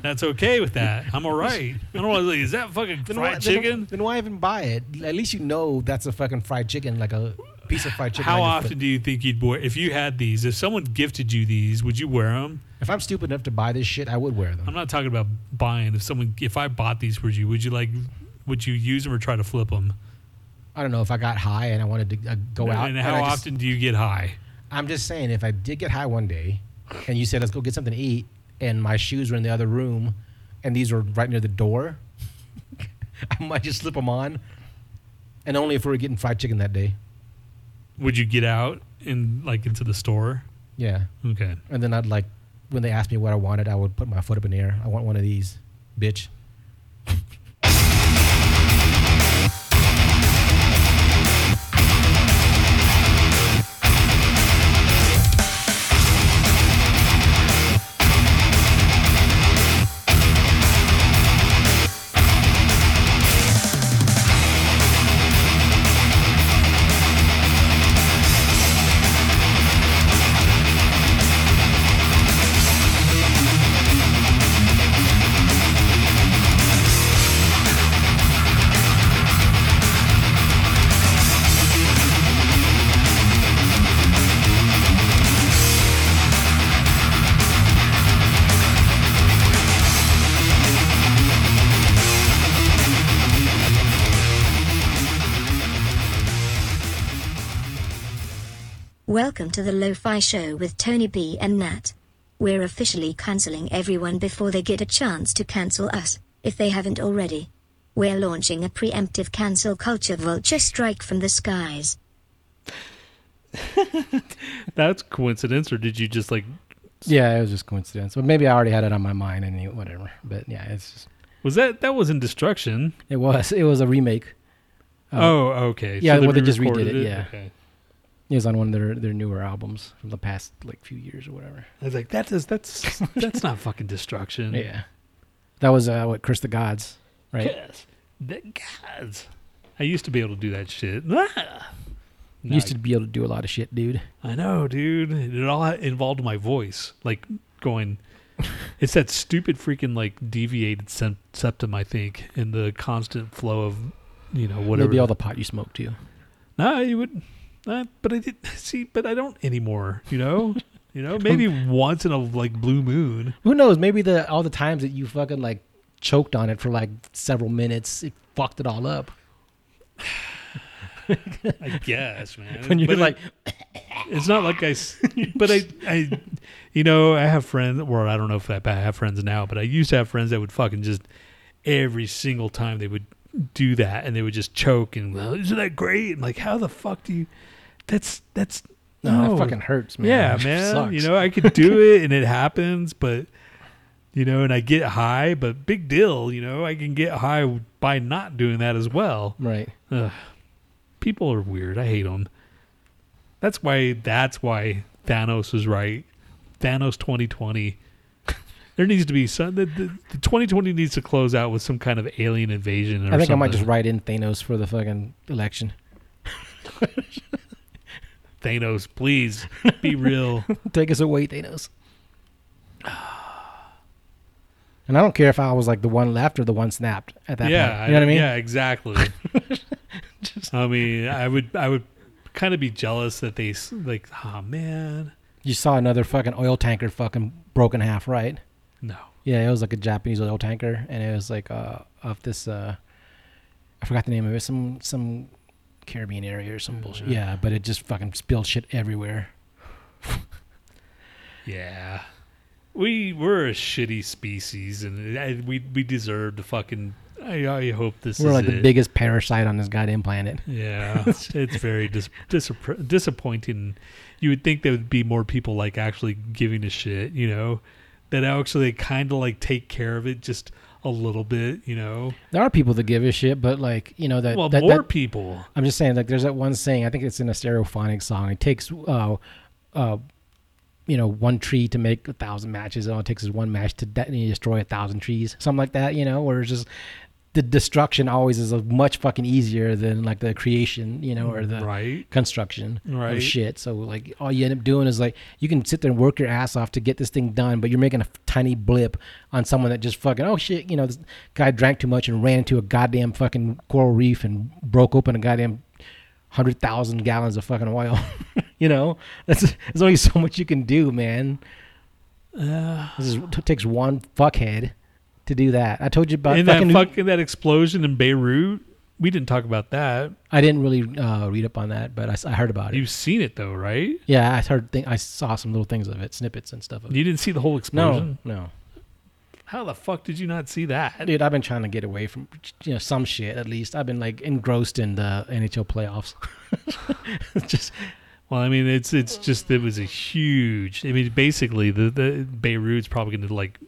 That's okay with that. I'm all right. I don't want to is that fucking fried why, chicken? Then, then why even buy it? At least you know that's a fucking fried chicken, like a piece of fried chicken. How often do you think you'd wear if you had these? If someone gifted you these, would you wear them? If I'm stupid enough to buy this shit, I would wear them. I'm not talking about buying. If someone, if I bought these for you, would you like? Would you use them or try to flip them? I don't know if I got high and I wanted to uh, go out. And and how just- often do you get high? I'm just saying, if I did get high one day, and you said let's go get something to eat, and my shoes were in the other room, and these were right near the door, I might just slip them on, and only if we were getting fried chicken that day. Would you get out and like into the store? Yeah, Okay. and then I'd like when they asked me what I wanted, I would put my foot up in the air. I want one of these, bitch. Welcome to the Lo-Fi Show with Tony B and Nat. We're officially canceling everyone before they get a chance to cancel us, if they haven't already. We're launching a preemptive cancel culture vulture strike from the skies. That's coincidence, or did you just like? Yeah, it was just coincidence, but maybe I already had it on my mind and whatever. But yeah, it's just, Was that that wasn't destruction? it was it was a remake. Uh, oh, okay. yeah, well, they just re-recorded redid it, yeah. Okay. Was on one of their, their newer albums from the past like few years or whatever. I was like, that is that's that's not fucking destruction. Yeah, that was uh, what Chris the Gods. right? Yes. the Gods. I used to be able to do that shit. Ah. You used to be able to do a lot of shit, dude. I know, dude. It all involved my voice, like going. it's that stupid freaking like deviated septum, I think, in the constant flow of, you know, whatever. Maybe all the pot you smoke too. No, you would. Uh, but I did see, but I don't anymore. You know, you know, maybe once in a like blue moon. Who knows? Maybe the all the times that you fucking like choked on it for like several minutes, it fucked it all up. I guess, man. When you're But like, it's not like I, but I, I, you know, I have friends. Well, I don't know if I have friends now, but I used to have friends that would fucking just every single time they would do that, and they would just choke and well, isn't that great? And like, how the fuck do you? That's that's no, no, that fucking hurts, man. yeah, It man. You know, I could do it, and it happens, but you know, and I get high, but big deal. You know, I can get high by not doing that as well. right? Ugh. People are weird. I hate them. That's why. That's why Thanos was right. Thanos 2020. There needs to be some. The, the, the 2020 needs to close out with some kind of alien invasion. Or I think I might just write in Thanos for the fucking election. Thanos, please be real. Take us away, Thanos. And I don't care if I was like the one left or the one snapped at that yeah, point. You know what I mean? Yeah, exactly. I mean, I would. I would kind of be jealous that they like. Oh man, You saw another fucking oil tanker fucking broken half, right? no. Yeah, it was like a Japanese oil tanker, and it was like uh off this uh, I forgot the name of it, some some Caribbean area or some bullshit. Yeah, but it just fucking spilled shit everywhere. Yeah. We we're a shitty species, and I, we we deserve to fucking. I, I hope this We're is like the it. biggest parasite on this goddamn planet. Yeah, it's very dis- disapp- disappointing. You would think there would be more people like actually giving a shit, you know, that actually kind of like take care of it just a little bit, you know. There are people that give a shit, but like you know that. well, that, more that- people. I'm just saying, like, there's that one saying. I think it's in a stereophonic song. It takes, uh, uh, you know, one tree to make a thousand matches. All it takes is one match to de- destroy a thousand trees. Something like that, you know, where it's just the destruction always is a much fucking easier than like the creation, you know, or the right, construction right. of shit. So like all you end up doing is like you can sit there and work your ass off to get this thing done, but you're making a tiny blip on someone that just fucking oh shit, you know, this guy drank too much and ran into a goddamn fucking coral reef and broke open a goddamn hundred thousand gallons of fucking oil. you know, that's there's only so much you can do, man. Uh, This is, takes one fuckhead to do that. I told you about and fucking. that fucking that explosion in Beirut. We didn't talk about that. I didn't really uh, read up on that, but I heard about it. You've seen it though, right? yeah, I heard. Th- I saw some little things of it, snippets and stuff. Of it. You didn't see the whole explosion. No, no, How the fuck did you not see that? dude. I've been trying to get away from you know some shit. At least I've been like engrossed in the NHL playoffs. Just Well, I mean, it's it's just it was a huge. I mean, basically, the the Beirut's probably going to like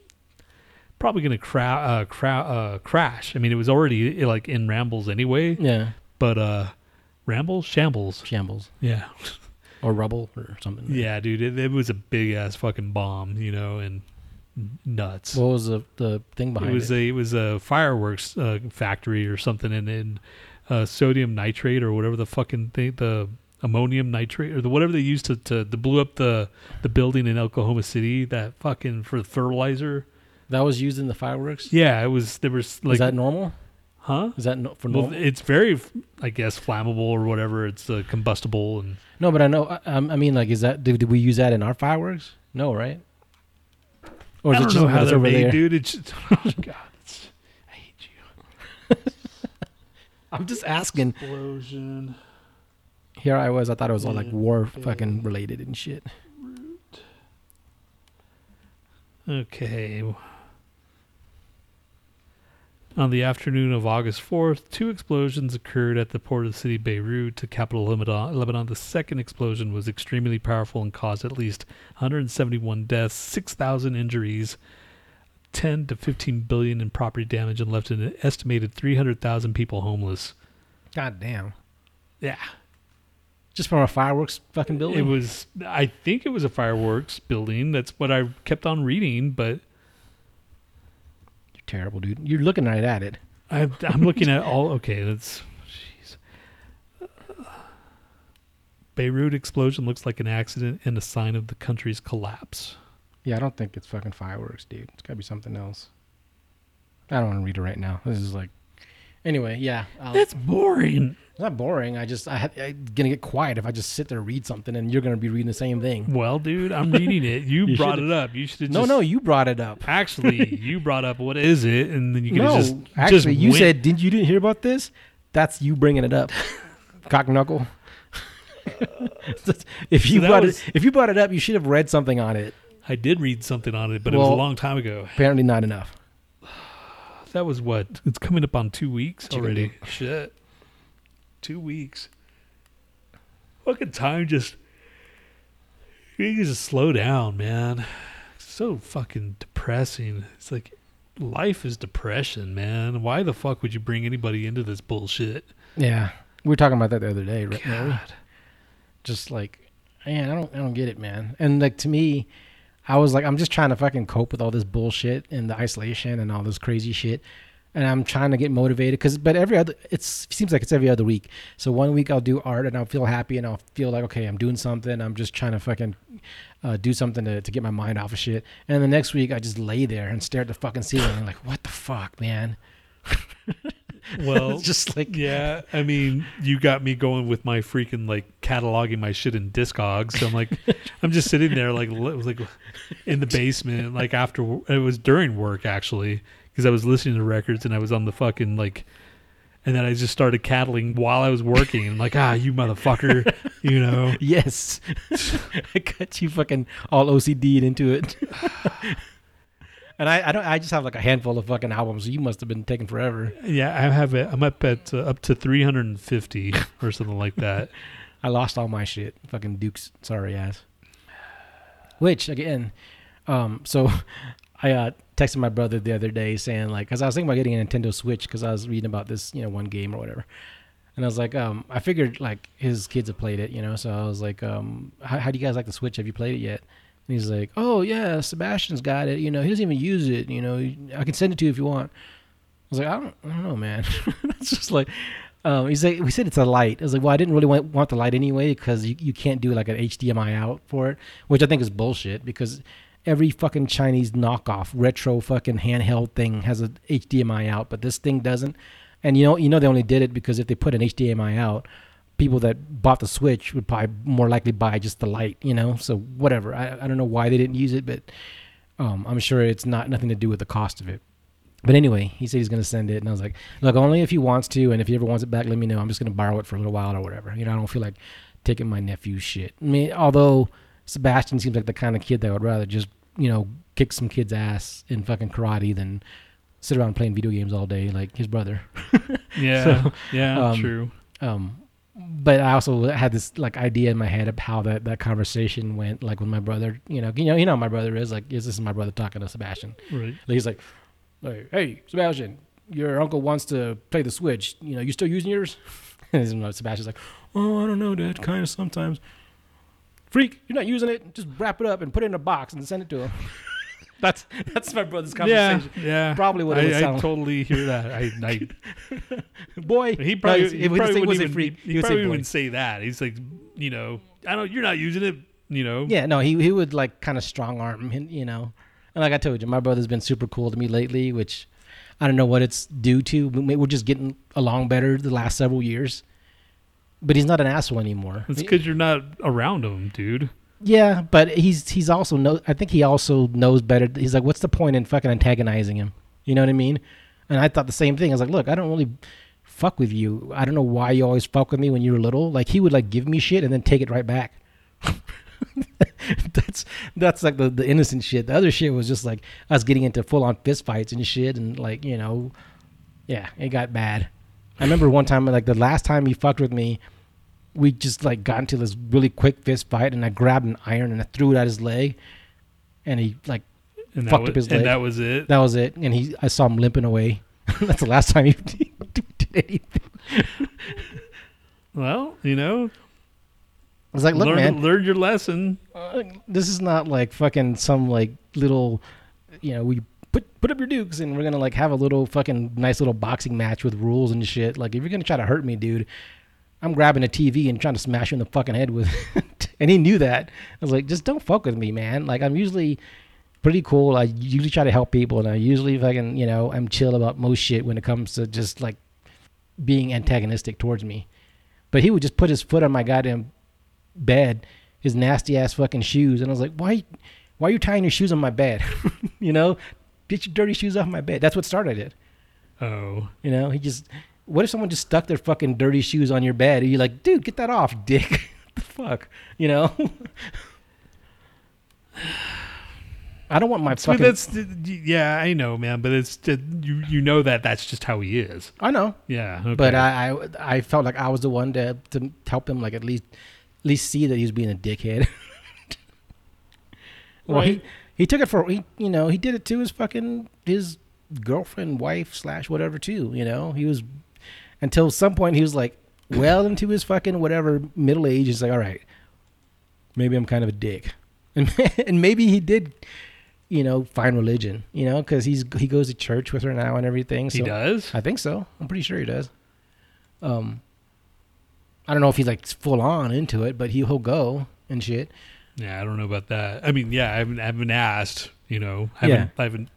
probably going to cra- uh, cra- uh, crash. I mean, it was already like in rambles anyway, yeah, but uh, rambles, shambles. shambles Yeah, or rubble or something. yeah, dude, it, it was a big ass fucking bomb, you know, and nuts. What was the the thing behind it was it? a it was a fireworks uh, factory or something, and in uh, sodium nitrate or whatever the fucking thing, the ammonium nitrate or the whatever they used to to, to blew up the the building in Oklahoma City that fucking for fertilizer. That was used in the fireworks. Yeah, it was. There was like, Is that normal? huh? Is that no, for Well, normal? it's very, I guess, flammable or whatever. It's uh, combustible and no, but I know. I, I mean, like, is that did, did we use that in our fireworks? No, right? Or I is don't it just know how that's they're over made, there? dude. It's just, God, it's, I hate you. I'm just asking. Explosion. Here I was. I thought it was all like war fucking related and shit. Okay. On the afternoon of August 4th, two explosions occurred at the port of the city Beirut to capital Lebanon. Lebanon. The second explosion was extremely powerful and caused at least 171 deaths, 6,000 injuries, 10 to 15 billion in property damage, and left an estimated 300,000 people homeless. God damn. Yeah. Just from a fireworks fucking building. It was, I think it was a fireworks building. That's what I kept on reading, but terrible, dude. You're looking right at it. I, I'm looking at all. Okay, that's. Jeez. Beirut explosion looks like an accident and a sign of the country's collapse. Yeah, I don't think it's fucking fireworks, dude. It's gotta be something else. I don't want to read it right now. This is like, anyway, yeah. I'll, That's boring. it's not boring. I just I had I'm gonna get quiet if I just sit there and read something, and you're gonna be reading the same thing. Well, dude, I'm reading it. You, You brought it up. You should No, no, you brought it up. Actually, you brought up what is it, and then you could No, just actually, just you said, didn't you didn't hear about this? That's you bringing it up, cock knuckle. if you that brought was- it, if you brought it up, you should have read something on it. I did read something on it, but it was a long time ago. Apparently, not enough. That was what? It's coming up on two weeks Chicken already. Shit. Two weeks. Fucking time just. You need to just slow down, man. It's so fucking depressing. It's like life is depression, man. Why the fuck would you bring anybody into this bullshit? Yeah, we were talking about that the other day. Right? weren't? God. just like man i don't i don't get it man and like to me i was like i'm just trying to fucking cope with all this bullshit and the isolation and all this crazy shit. And i'm trying to get motivated because but every other it seems like it's every other week. So one week i'll do art and i'll feel happy and i'll feel like okay i'm doing something. I'm just trying to fucking uh, do something to, to get my mind off of shit. And the next week i just lay there and stare at the fucking ceiling and like what the fuck man Well, just like yeah, I mean, you got me going with my freaking like cataloging my shit in Discogs. So I'm like, I'm just sitting there like like in the basement, like after it was during work actually, because I was listening to records and I was on the fucking like, and then I just started cataloging while I was working. I'm like, ah, you motherfucker, you know. Yes. I got you fucking all OCD'd into it. and I, I don't I just have like a handful of fucking albums, you must have been taking forever. Yeah, I have it. I'm up at uh, up to 350 or something like that. I lost all my shit. Fucking Duke's sorry ass. Which again, um, so I uh, texted my brother the other day saying like, because I was thinking about getting a Nintendo Switch because I was reading about this, you know, one game or whatever, and I was like, um, I figured like his kids have played it, you know, so I was like, um, how, how do you guys like the Switch? Have you played it yet? And he's like, oh yeah, Sebastian's got it. You know, he doesn't even use it. You know, I can send it to you if you want. I was like, I don't, I don't know, man. That's just like, um, he's like, we said it's a light. I was like, well, I didn't really want, want the light anyway because you, you can't do like an HDMI out for it, which I think is bullshit because every fucking Chinese knockoff retro fucking handheld thing has a HDMI out, but this thing doesn't. And you know, you know, they only did it because if they put an HDMI out, people that bought the Switch would probably more likely buy just the light, you know. So whatever. I, I don't know why they didn't use it, but um, I'm sure it's not nothing to do with the cost of it. But anyway, he said he's going to send it, and I was like, "Look, only if he wants to, and if he ever wants it back, let me know. I'm just going to borrow it for a little while or whatever. You know, I don't feel like taking my nephew's shit. I mean, although Sebastian seems like the kind of kid that would rather just, you know, kick some kid's ass in fucking karate than sit around playing video games all day like his brother. Yeah, So, yeah, um, true. Um, but I also had this like idea in my head of how that, that conversation went, like with my brother. You know, you know, you know, how my brother is like, is this is my brother talking to Sebastian? Right. Like, he's like, like, hey, Sebastian, your uncle wants to play the Switch. You know, you still using yours? and Sebastian's like, oh, I don't know, Dad. Kind of sometimes. Freak, you're not using it. Just wrap it up and put it in a box and send it to him. That's that's my brother's conversation. yeah. Probably what it would I, I sound. totally hear that. I, I Boy, he probably, he's- he he would probably say- wouldn't was it even, freak? He, He would say probably boy. wouldn't say that. He's like, you know, I don't. You're not using it. You know. Yeah, no, he he would like kind of strong arm him, you know. And like I told you, my brother's been super cool to me lately, which I don't know what it's due to. but We're just getting along better the last several years. But he's not an asshole anymore. It's because you're not around him, dude. Yeah, but he's he's also know. I think he also knows better. He's like, what's the point in fucking antagonizing him? You know what I mean? And I thought the same thing. I was like, look, I don't really fuck with you. I don't know why you always fuck with me when you were little. Like he would like give me shit and then take it right back. that's that's like the, the innocent shit. The other shit was just like us getting into full on fist fights and shit and like, you know, yeah, it got bad. I remember one time like the last time he fucked with me, we just like got into this really quick fist fight and I grabbed an iron and I threw it at his leg and he like And Fucked was, up his leg. and that was it. that was it and he I saw him limping away. That's the last time he did anything. Well, you know, I was like, look, learn, man, learn your lesson. uh, this is not like fucking some like little, you know, we put put up your dukes, and we're gonna like have a little fucking nice little boxing match with rules and shit. Like if you're gonna try to hurt me, dude, I'm grabbing a TV and trying to smash you in the fucking head with. it. and he knew that. I was like, just don't fuck with me, man. Like I'm usually pretty cool. I usually try to help people, and I usually fucking you know I'm chill about most shit when it comes to just like being antagonistic towards me. But he would just put his foot on my goddamn bed, his nasty ass fucking shoes, and I was like, why, why are you tying your shoes on my bed? you know, get your dirty shoes off my bed. That's what started it. Oh, You know, he just. What if someone just stuck their fucking dirty shoes on your bed? And you're like, dude, get that off, dick. what the fuck? You know? I don't want my fucking. that's yeah, I know, man. But it's you. You know that that's just how he is. I know. Yeah, okay. But I, I, I felt like I was the one to to help him, like at least, at least see that he was being a dickhead. well, Right. he he took it for he, you know, he did it to his fucking his girlfriend, wife slash whatever too. You know, he was until some point he was like well into his fucking whatever middle age. He's like, all right, maybe I'm kind of a dick, and and maybe he did. You know, find religion. You know, because he's he goes to church with her now and everything. he so does. I think so. I'm pretty sure he does. Um, I don't know if he's like full on into it, but he, he'll go and shit. Yeah, I don't know about that. I mean, yeah, I haven't, I haven't asked. You know, I haven't, I haven't.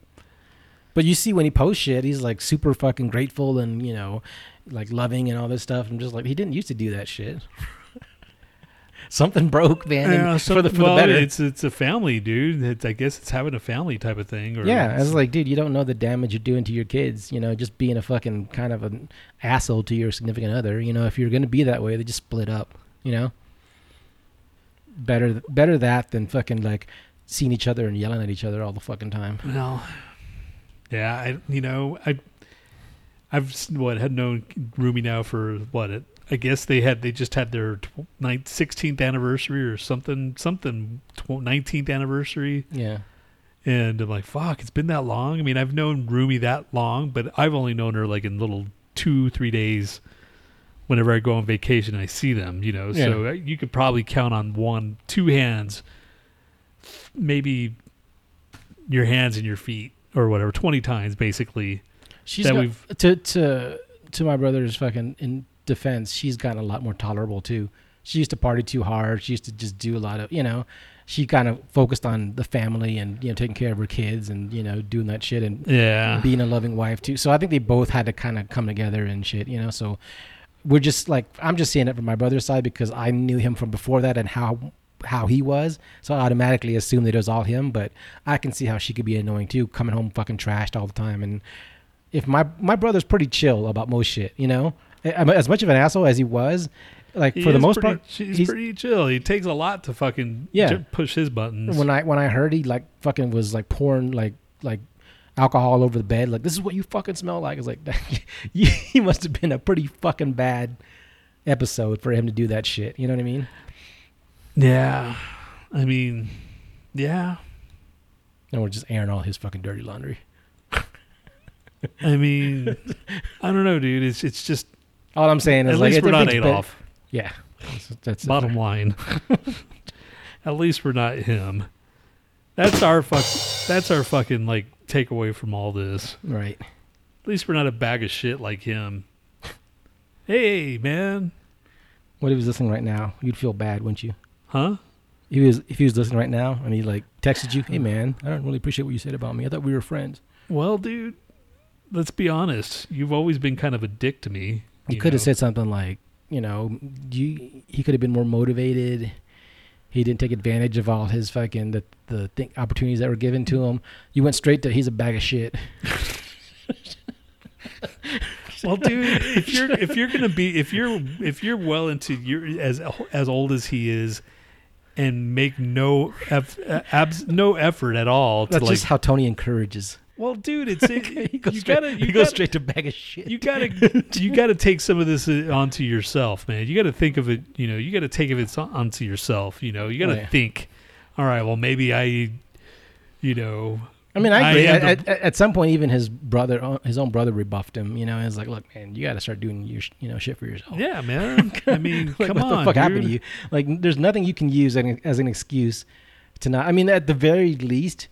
But you see when he posts shit, he's like super fucking grateful and you know, like loving and all this stuff. I'm just like, he didn't used to do that shit. Something broke, man, Yeah, and so- for the for well, the better. It's it's a family, dude. It's, I guess it's having a family type of thing. Or yeah, I it's- was like, dude, you don't know the damage you're doing to your kids. You know, just being a fucking kind of an asshole to your significant other. You know, if you're gonna be that way, they just split up. You know, better better that than fucking like seeing each other and yelling at each other all the fucking time. Well, yeah, I you know I I've what had known Rumi now for what it, I guess they had they just had their tw- ninth, 16th anniversary or something something tw- 19th anniversary. Yeah, and I'm like fuck it's been that long? I mean I've known Rumi that long but I've only known her like in little two three days whenever I go on vacation I see them you know? So Yeah. uh, you could probably count on one two hands maybe your hands and your feet or whatever 20 times basically she's That got, we've- to to to my brother's fucking in defense. She's gotten a lot more tolerable too. She used to party too hard. She used to just do a lot of you know. She kind of focused on the family and you know taking care of her kids and you know doing that shit and yeah being a loving wife too. So I think they both had to kind of come together and shit, you know. So we're just like I'm just seeing it from my brother's side because I knew him from before that and how how he was. So I automatically assumed that it was all him. But I can see how she could be annoying too, coming home fucking trashed all the time. And if my my brother's pretty chill about most shit, you know, as much of an asshole as he was, like He for the most pretty, part, she's he's- pretty chill he takes a lot to fucking Yeah. j- push his buttons when I when I heard he like fucking was like pouring like like alcohol all over the bed, like this is what you fucking smell like. It's like he must have been a pretty fucking bad episode for him to do that shit. You know what I mean? yeah I mean yeah And we're just airing all his fucking dirty laundry. I mean I don't know dude it's it's just All I'm saying is at like least we're not Adolf Yeah, that's, that's bottom line at least we're not him that's our fuck that's our fucking like takeaway from all this right. At least we're not a bag of shit like him. Hey, man. What if he was listening right now? You'd feel bad, wouldn't you? Huh? He was if he was listening right now and he like texted you, "Hey man, I don't really appreciate what you said about me. I thought we were friends." Well, dude, let's be honest. You've always been kind of a dick to me. You could have said something like, you know, you he could have been more motivated. He didn't take advantage of all his fucking the the th- opportunities that were given to him. You went straight to he's a bag of shit. Well, dude, if you're if you're gonna be if you're if you're well into your as as old as he is, and make no eff, uh, abs, no effort at all to That's like. just how Tony encourages. Well, dude, it's it, he goes you straight, gotta you he goes gotta, straight to bag of shit. you gotta you gotta take some of this uh, onto yourself man you gotta think of it you know you gotta take of it onto yourself you know you gotta Oh, yeah. think all right well maybe i you know I mean, I I agree. am At, the- at, at some point, even his brother, uh, his own brother, rebuffed him. You know, and it's like, look, man, you got to start doing your, you know, shit for yourself. yeah man i mean like, come what on the fuck happened to you? Like, there's nothing you can use as an, as an excuse to not. I mean, at the very least,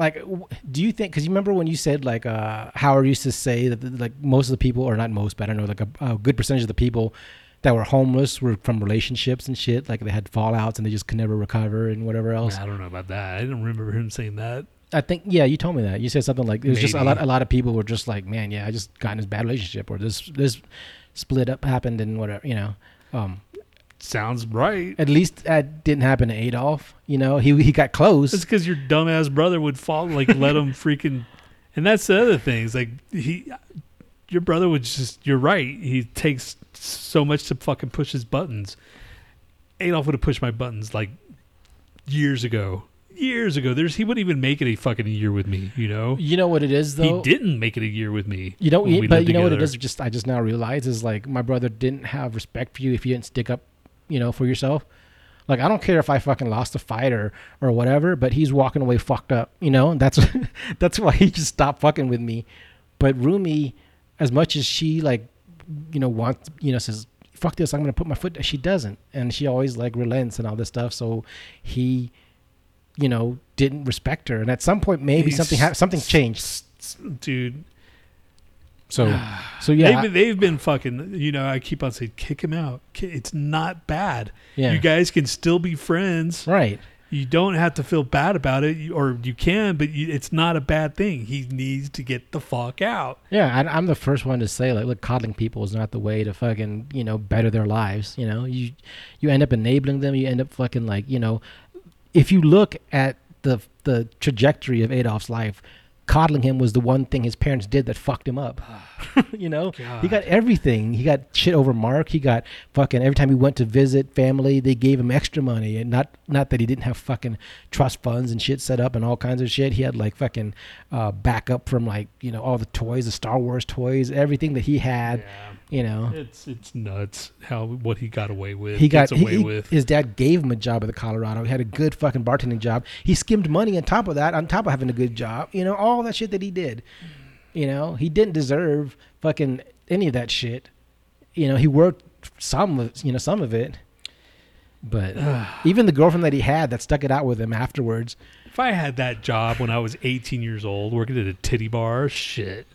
like, do you think? Because you remember when you said like uh, Howard used to say that like most of the people, or not most, but I don't know, like a, a good percentage of the people that were homeless were from relationships and shit. Like they had fallouts and they just could never recover and whatever else. I don't know about that. I didn't remember him saying that. I think yeah, you told me that. You said something like it was just a lot. A lot of people were just like, man, yeah, I just got in this bad relationship, or this this split up happened and whatever. You know, um, Sounds right. at least that didn't happen to Adolf. You know, he he got close. It's because your dumbass brother would fall, like let him freaking. And that's the other thing. Is like he, your brother would just. You're right. He takes so much to fucking push his buttons. Adolf would have pushed my buttons like years ago. Years ago. There's he wouldn't even make it a fucking year with me. You know. You know what it is though. he didn't make it a year with me. You know, but you know what it is. Just I just now realize is like my brother didn't have respect for you if you didn't stick up, you know, for yourself. Like I don't care if I fucking lost a fight or or whatever, but he's walking away fucked up. You know, that's that's why he just stopped fucking with me. But Rumi, as much as she like, you know, wants you know says fuck this, I'm gonna put my foot. She doesn't, and she always like relents and all this stuff. So he, you know, didn't respect her, and at some point maybe He's something ha- something changed. dude. So so yeah. they've, they've been fucking. You know, I keep on saying, kick him out. It's not bad. Yeah. You guys can still be friends. Right. You don't have to feel bad about it, or you can, but you, it's not a bad thing. He needs to get the fuck out. Yeah, I, I'm the first one to say like, look, coddling people is not the way to fucking you know better their lives. You know, you you end up enabling them. You end up fucking like you know, if you look at the the trajectory of Adolf's life, coddling him was the one thing his parents did that fucked him up. you know, he got everything. He got shit over Mark. He got fucking every time he went to visit family, they gave him extra money, and not not that he didn't have fucking trust funds and shit set up and all kinds of shit. He had like fucking uh, backup from like you know all the toys, the Star Wars toys, everything that he had. You know, It's it's nuts how what he got away with. he got gets away he- with. his dad gave him a job at the Colorado. He had a good fucking bartending job. He skimmed money on top of that, on top of having a good job. You know, all that shit that he did. You know, he didn't deserve fucking any of that shit. You know, he worked some you know some of it, but even the girlfriend that he had that stuck it out with him afterwards. If I had that job when I was 18 years old, working at a titty bar, shit.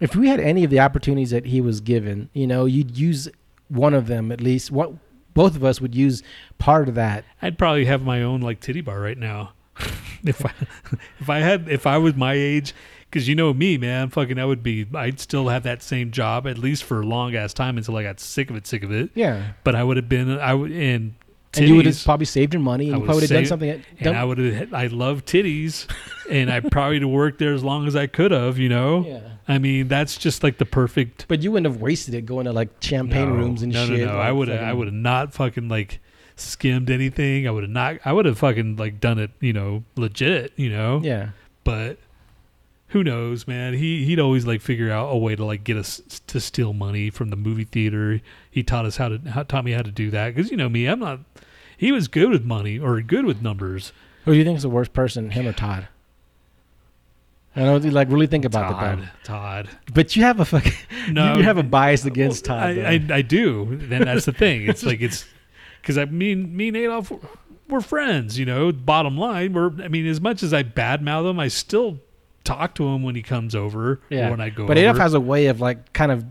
If we had any of the opportunities that he was given, you know, you'd use one of them at least. What both of us would use part of that. I'd probably have my own like titty bar right now. if I if I had if I was my age, because you know me, man, fucking I would be. I'd still have that same job at least for a long ass time until I got sick of it, sick of it. Yeah, But I would have been. I would and. And you would have probably saved your money, and I you probably would have done something. That, and done- I would have. I love titties, and I probably would have worked there as long as I could have. You know. yeah. I mean, that's just like the perfect But you wouldn't have wasted it going to like champagne no, rooms and no, shit. No, no, like I would have. I would have not fucking like skimmed anything. I would have not. I would have fucking like done it. You know, legit. You know. Yeah. But who knows, man? He he'd always like figure out a way to like get us to steal money from the movie theater. He taught us how to how, taught me how to do that because you know me, I'm not. He was good with money or good with numbers. Who do you think is the worst person, him or Todd? I don't like really think about Todd, Todd. though. But you have a fucking No, you have a bias against Todd. I. I, I do. Then that's the thing. It's like it's because I mean, me and Adolf, we're friends. You know, bottom line, we're. I mean, as much as I badmouth him, I still talk to him when he comes over. yeah. When I go. but over. Adolf has a way of like kind of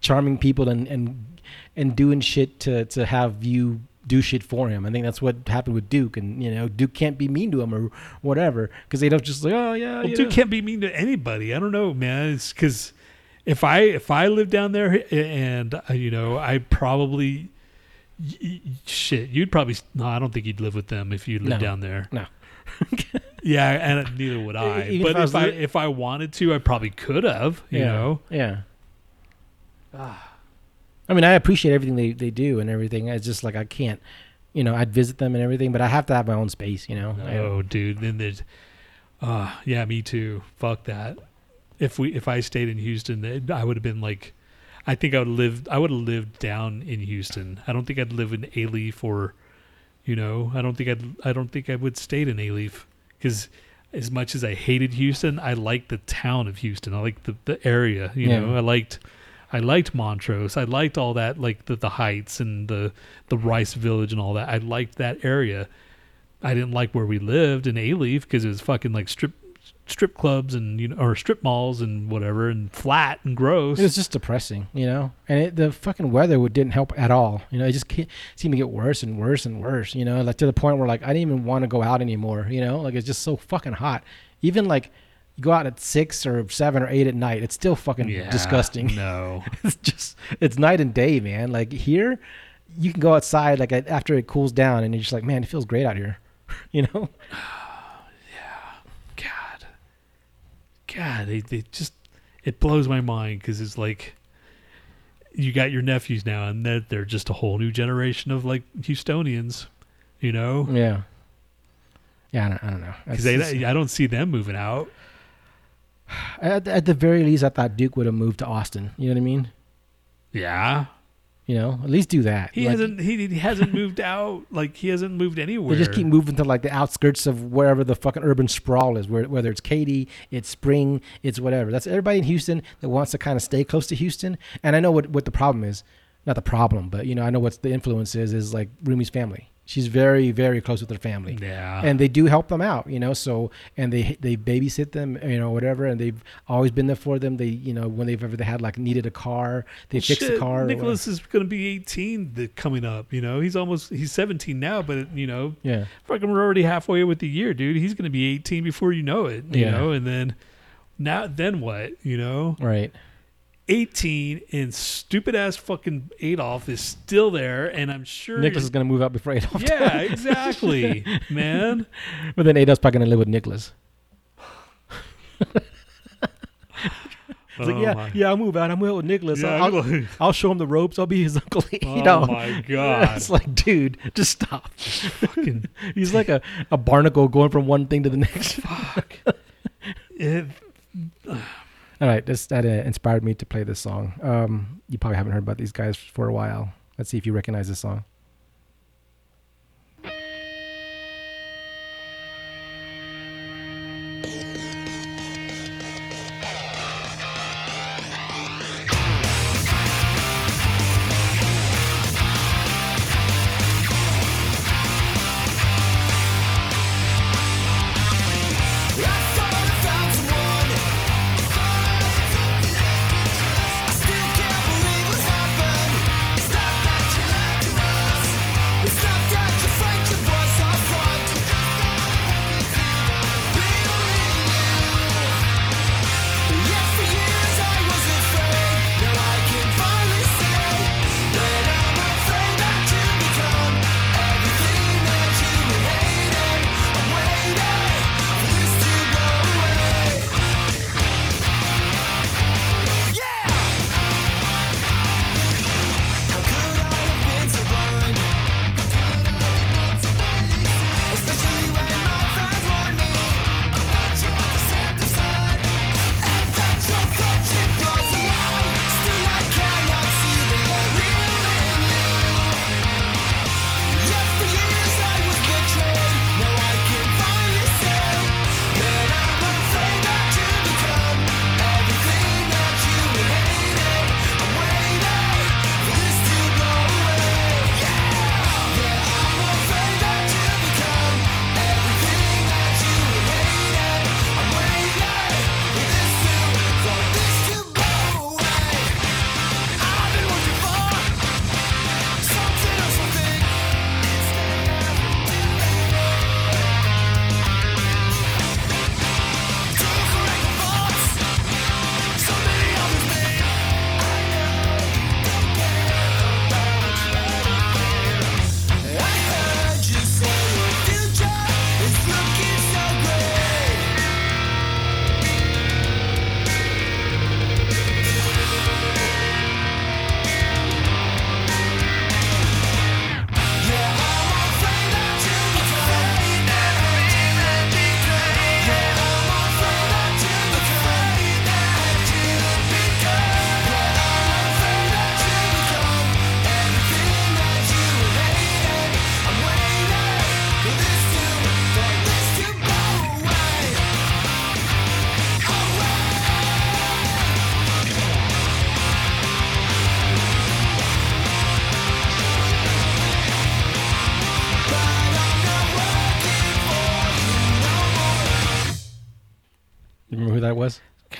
charming people and and and doing shit to to have you do shit for him. I think that's what happened with Duke, and you know Duke can't be mean to him or whatever because Adolf just like oh yeah, Well, know. can't be mean to anybody. I don't know, man. It's because if I if I lived down there and uh, you know I probably shit you'd probably no I don't think you'd live with them if you lived No. down there. No. yeah, and neither would I. Even but if I if I li- if I wanted to, I probably could have. You yeah. know. Yeah. Ah. I mean, I appreciate everything they, they do and everything. It's just like I can't, you know, I'd visit them and everything, but I have to have my own space, you know. Oh, dude. Then there's, uh, yeah, me too. Fuck that. If we, if I stayed in Houston, I would have been like, I think I would live. I would have lived down in Houston. I don't think I'd live in Alief or, you know, I don't think I'd. I don't think I would stayed in Alief because as much as I hated Houston, I liked the town of Houston. I liked the the area. You Yeah. know, I liked. I liked Montrose. I liked all that, like the, the Heights and the the Rice Village and all that. I liked that area. I didn't like where we lived in Alief because it was fucking like strip strip clubs and you know or strip malls and whatever and flat and gross. It was just depressing, you know. And it, the fucking weather would, didn't help at all. You know, it just seemed to get worse and worse and worse. You know, like to the point where like I didn't even want to go out anymore. You know, like it's just so fucking hot. Even like you go out at six or seven or eight at night, it's still fucking Yeah, disgusting. No. it's just it's night and day, man. Like here, you can go outside like after it cools down, and you're just like, man, it feels great out here. you know? God, God, they, they just it blows my mind because it's like you got your nephews now, and they're, they're just a whole new generation of like Houstonians, you know? Yeah. Yeah, I don't, I don't know. Because I don't see them moving out. at, at the very least, I thought Duke would have moved to Austin. You know what I mean? Yeah, You know, at least do that. he Like, hasn't. He, he hasn't moved out. Like he hasn't moved anywhere. They just keep moving to like the outskirts of wherever the fucking urban sprawl is, where, whether it's Katy, it's Spring, it's whatever. That's everybody in Houston that wants to kind of stay close to Houston. And I know what, what the problem is. Not the problem, but you know, I know what the influence is, is like Rumi's family. She's very, very close with her family. Yeah, And they do help them out, you know. So and they they babysit them, you know, whatever. And they've always been there for them. They, you know, when they've ever they had like needed a car, they Well, fix the car. Nicholas is going to be 18 the, coming up. You know, he's almost he's 17 now, but you know, yeah, fucking we're already halfway with the year, dude. He's going to be 18 before you know it. You Yeah. know, and then now then what? You know, right. 18 and stupid ass fucking Adolf is still there, and I'm sure Nicholas is gonna move out before Adolf. Yeah, exactly, man. But then Adolf's probably gonna live with Nicholas. It's like, Oh yeah, my- yeah, I'll move out. I'm with Nicholas. Yeah, I'll, I'm like- I'll show him the ropes. I'll be his uncle. Oh know? my god. It's like, dude, just stop. Fucking He's like a, a barnacle going from one thing to the next. fuck. It- All right, this that uh, inspired me to play this song. Um, you probably haven't heard about these guys for a while. Let's see if you recognize this song.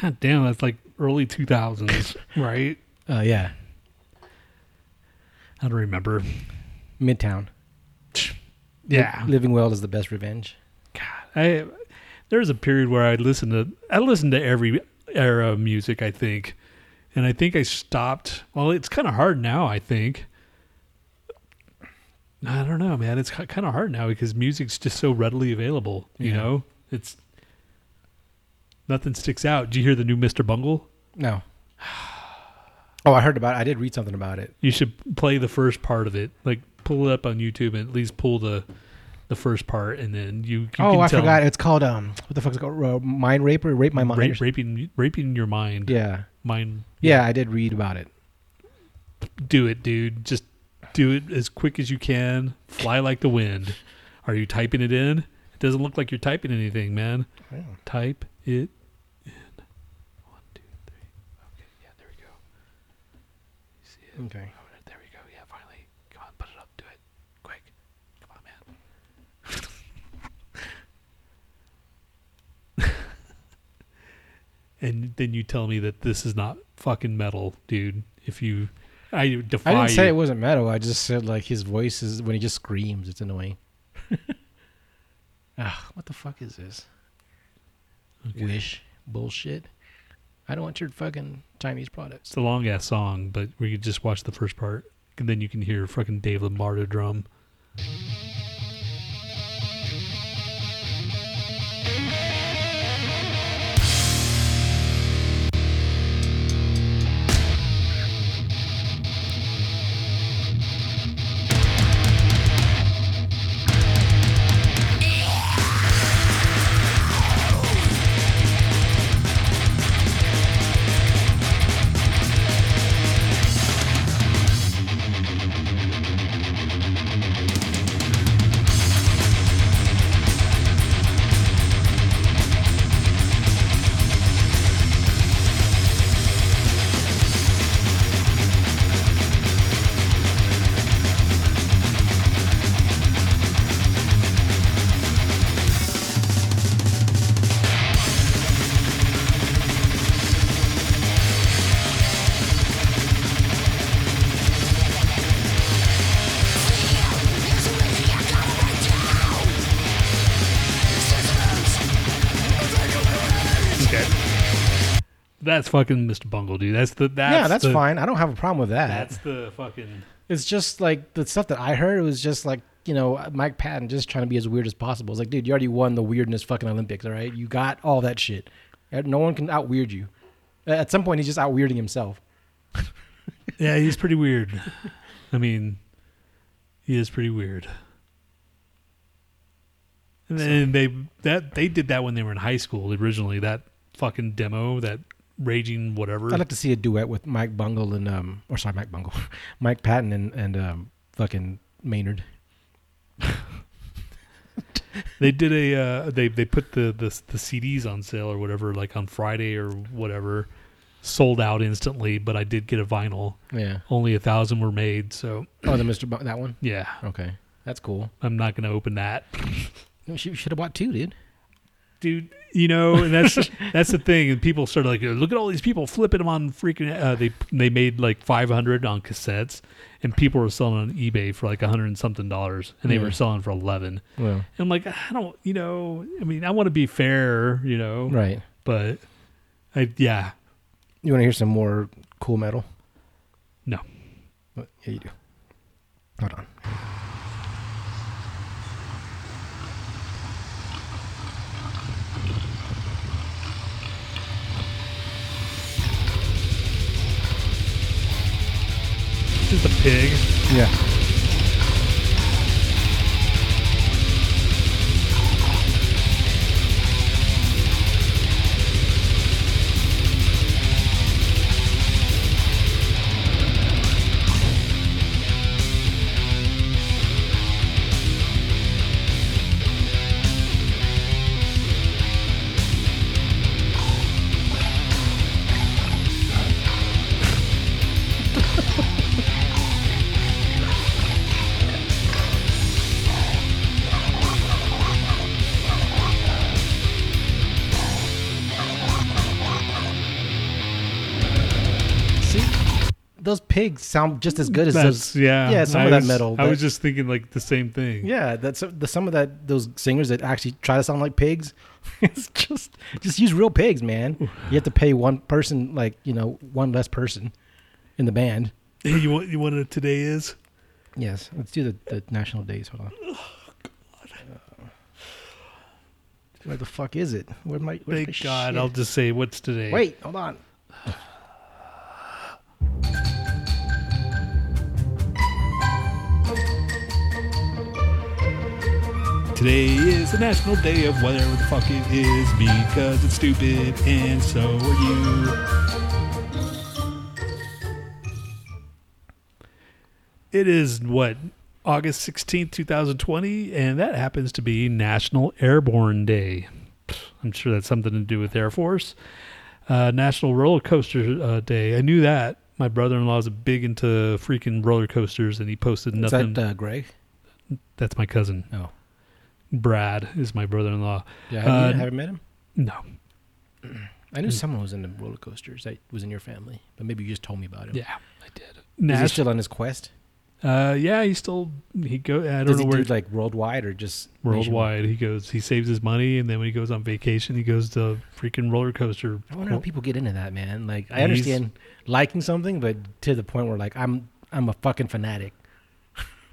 God damn, that's like early 2000s, right? Uh, yeah, I don't remember. Midtown. Yeah. Li- living well is the best revenge. God, I there was a period where I listened to I listened to every era of music, I think. And I think I stopped. Well, it's kind of hard now, I think. I don't know, man. It's kind of hard now because music's just so readily available, you Yeah. know? It's nothing sticks out. Did you hear the new Mr. Bungle? No. Oh, I heard about. it. I did read something about it. You should play the first part of it. Like pull it up on YouTube and at least pull the the first part and then you, you oh, I forgot. It's called um. What the fuck's it called? Uh, mind rape or rape my mind? rape, raping raping your mind. Yeah. Mind Yeah, I did read about it. do it, dude. Just do it as quick as you can. Fly like the wind. Are you typing it in? It doesn't look like you're typing anything, man. Type it in. One, two, three. Okay, yeah, there we go. You see it? Okay. Oh, there we go. Yeah, finally. Come on, put it up. Do it. Quick. Come on, man. and then you tell me that this is not fucking metal, dude. If you, I defy I didn't say you. it wasn't metal. I just said like his voice is when he just screams. It's annoying. Ah, what the fuck is this? Okay. Wish bullshit. I don't want your fucking Chinese products. It's a long ass song, but we could just watch the first part, and then you can hear fucking Dave Lombardo drum. That's fucking Mr. Bungle, dude. That's the that's yeah, that's the, fine. I don't have a problem with that. That's the fucking It's just like the stuff that I heard It was just like you know Mike Patton just trying to be as weird as possible. It's like, dude, you already won the weirdness fucking Olympics, all right? You got all that shit. Uh, No one can out weird you. Uh, At some point, he's just out weirding himself. Yeah, he's pretty weird. I mean, he is pretty weird. And then they that they did that when they were in high school originally. That fucking demo, that raging whatever. I'd like to see a duet with Mike Bungle and um, or sorry, Mike Bungle, Mike Patton and and um, fucking Maynard. they did a uh, they they put the, the the CDs on sale or whatever like on Friday or whatever. Sold out instantly, but I did get a vinyl. Yeah. Only a thousand were made, so Oh, the Mr. Bun- that one. yeah, Okay, that's cool. I'm not gonna open that. You should have bought two, dude. Dude. You know, and that's that's the thing. And people started like, look at all these people flipping them on freaking. Uh, they they made like five hundred on cassettes, and people were selling on eBay for like a hundred and something dollars, and they Yeah. were selling for eleven. And I'm like, I don't, you know, I mean, I want to be fair, you know, right. but I yeah, You want to hear some more cool metal? No. What? Yeah, you do. Hold on. Just a pig. Yeah. Pigs sound just as good as That's those. yeah. yeah, some I of that was- metal, I was just thinking like the same thing. Yeah, that's the some of that those singers that actually try to sound like pigs. it's just just use real pigs, man. You have to pay one person like you know one less person in the band. Hey, you want you want today is? Yes, let's do the, the national days. Hold on. Uh, where the fuck is it? Where my Thank God. shit? I'll just say what's today. wait. Hold on. Today is the National Day of whatever the fuck it is because it's stupid and so are you. It is what August 16th, 2020 and that happens to be National Airborne Day. I'm sure that's something to do with Air Force. Uh, National Roller Coaster uh, Day. I knew that. My brother-in-law is big into freaking roller coasters and he posted nothing. Is that uh, Greg? that's my cousin. No. Brad is my brother-in-law. Yeah, have, you, Uh, have you met him? No, I knew someone was into roller coasters that was in your family, but maybe you just told me about him. yeah, I did. Is he still on his quest? uh, yeah, he still he go. I don't Does know he where do like worldwide or just worldwide. He goes. He saves his money, and then when he goes on vacation, he goes to freaking roller coaster. I wonder how people get into that, man. Like, I He's- understand liking something, but to the point where like I'm I'm a fucking fanatic.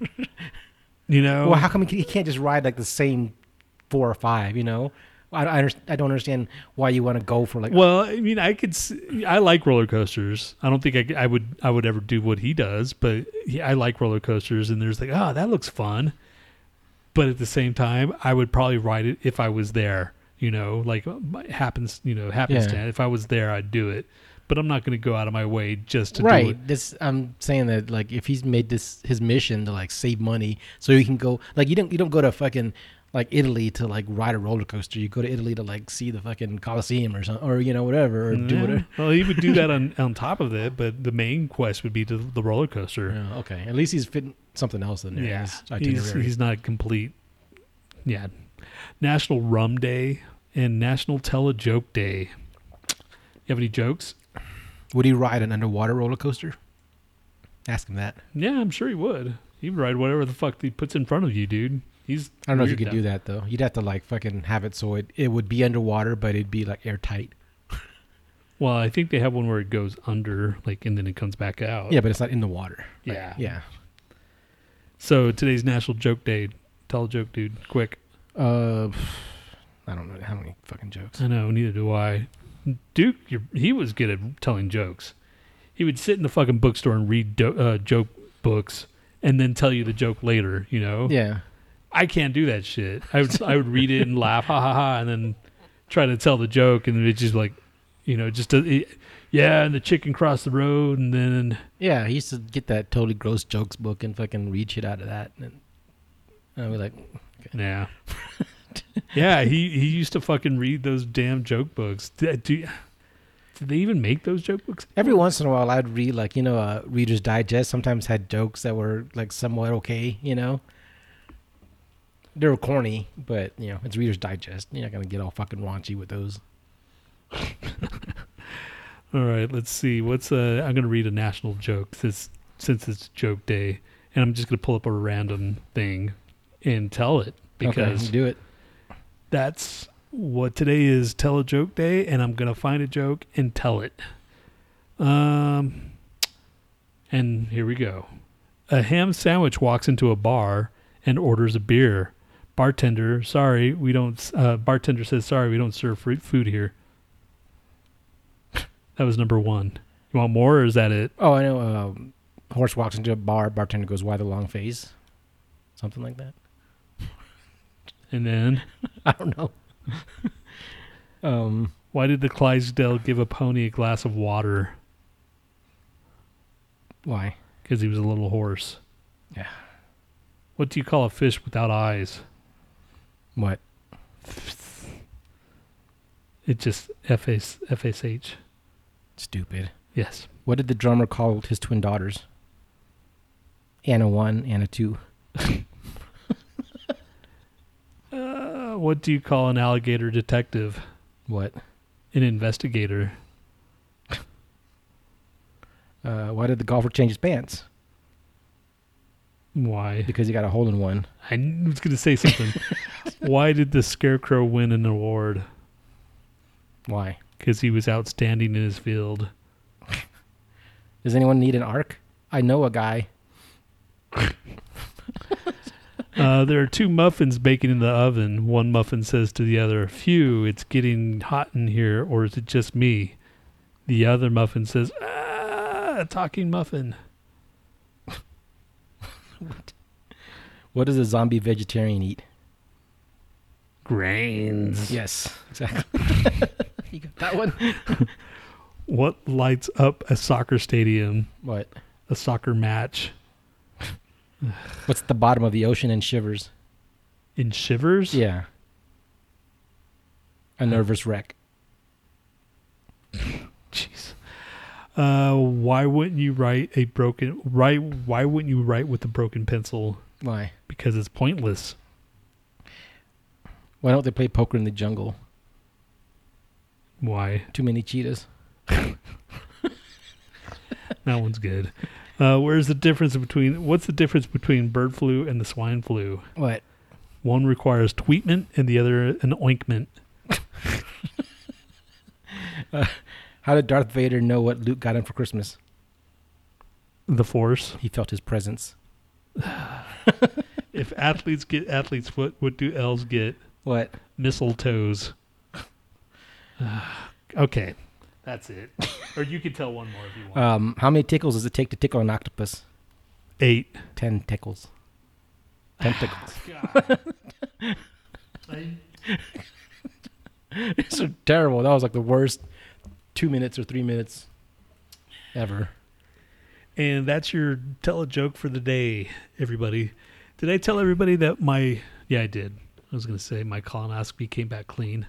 You know, Well, how come he, can't just ride like the same four or five? You know, I I, I don't understand why you want to go for like. Well, I mean, I could. I like roller coasters. I don't think I, I would. I would ever do what he does, but he, I like roller coasters. And there's like, oh, that looks fun. But at the same time, I would probably ride it if I was there. You know, like uh, happens. You know, happens. Yeah. If I was there, I'd do it. But I'm not going to go out of my way just to do it. right. This I'm saying that like if he's made this his mission to like save money, so he can go like you don't you don't go to fucking like Italy to like ride a roller coaster. You go to Italy to like see the fucking Coliseum or something, or you know whatever, or do whatever. Well, he would do that on on top of it, but the main quest would be to the roller coaster. Yeah, okay, at least he's fitting something else in there. Yeah, he's, he's not complete. Yeah, National Rum Day and National Tell a Joke Day. You have any jokes? Would he ride an underwater roller coaster? Ask him that. Yeah, I'm sure he would. He would ride whatever the fuck he puts in front of you, dude. He's. I don't know if you could do that though. You'd have to like fucking have it so it, it would be underwater, but it'd be like airtight. Well, I think they have one where it goes under, like, and then it comes back out. Yeah, but it's not in the water. Like, Yeah. yeah. So today's National Joke Day. Tell a joke, dude. Quick. Uh, I don't know how many fucking jokes. I know, neither do I. Duke, you're, he was good at telling jokes. He would sit in the fucking bookstore and read do, uh, joke books and then tell you the joke later, you know? Yeah. I can't do that shit. I would, I would read it and laugh, ha ha ha, and then try to tell the joke, and it's just like, you know, just, a, it, yeah, and the chicken crossed the road, and then, Yeah, he used to get that totally gross jokes book and fucking read shit out of that. And I'd be like, yeah. yeah, he, he used to fucking read those damn joke books. Did, do, did they even make those joke books? every once in a while I'd read like, you know, uh, Reader's Digest sometimes had jokes that were like somewhat okay, you know? They were corny, but, you know, it's Reader's Digest. You're not going to get all fucking raunchy with those. All right, let's see. What's uh I'm gonna read a national joke since since it's joke day, and I'm just gonna pull up a random thing and tell it because okay, do it. That's what today is. Tell a joke day, and I'm gonna find a joke and tell it. Um, and here we go. A ham sandwich walks into a bar and orders a beer. Bartender, sorry, we don't. Uh, bartender says, sorry, we don't serve food here. That was number one. You want more, or is that it? Oh, I know. Um, horse walks into a bar. Bartender goes, "Why the long face?" Something like that. And then I don't know. um, why did the Clydesdale give a pony a glass of water? Why? Because he was a little horse. Yeah. What do you call a fish without eyes? What? It just FSH. Stupid. Yes. What did the drummer call his twin daughters? Anna 1, Anna 2. what do you call an alligator detective? What? An investigator. Uh, why did the golfer change his pants? Why? Because he got a hole in one. I was going to say something. Why did the Scarecrow win an award? Why? Because he was outstanding in his field. Does anyone need an arc? I know a guy. Uh, there are two muffins baking in the oven. One muffin says to the other, Phew, it's getting hot in here, or is it just me? The other muffin says, Ah, a talking muffin. What does a zombie vegetarian eat? Grains. Yes, exactly. you got that one? What lights up a soccer stadium? What? A soccer match? What's at the bottom of the ocean and shivers? In shivers? Yeah. A nervous wreck. Jeez. Uh, why wouldn't you write a broken write? Why wouldn't you write with a broken pencil? Why? Because it's pointless. Why don't they play poker in the jungle? Why? Too many cheetahs. That one's good. Uh, where's the difference between what's the difference between bird flu and the swine flu? What? One requires tweetment and the other an ointment. How did Darth Vader know what Luke got him for Christmas? The force. He felt his presence. If athletes get athlete's foot, what do elves get? What? Mistletoes. okay, that's it. Or you could tell one more if you want. Um, how many tickles does it take to tickle an octopus? Eight. Ten tickles. Ten tickles. God. I- it's so terrible. That was like the worst two minutes or three minutes ever. And that's your tell a joke for the day, everybody. Did I tell everybody that my yeah I did. I was gonna say my colonoscopy came back clean.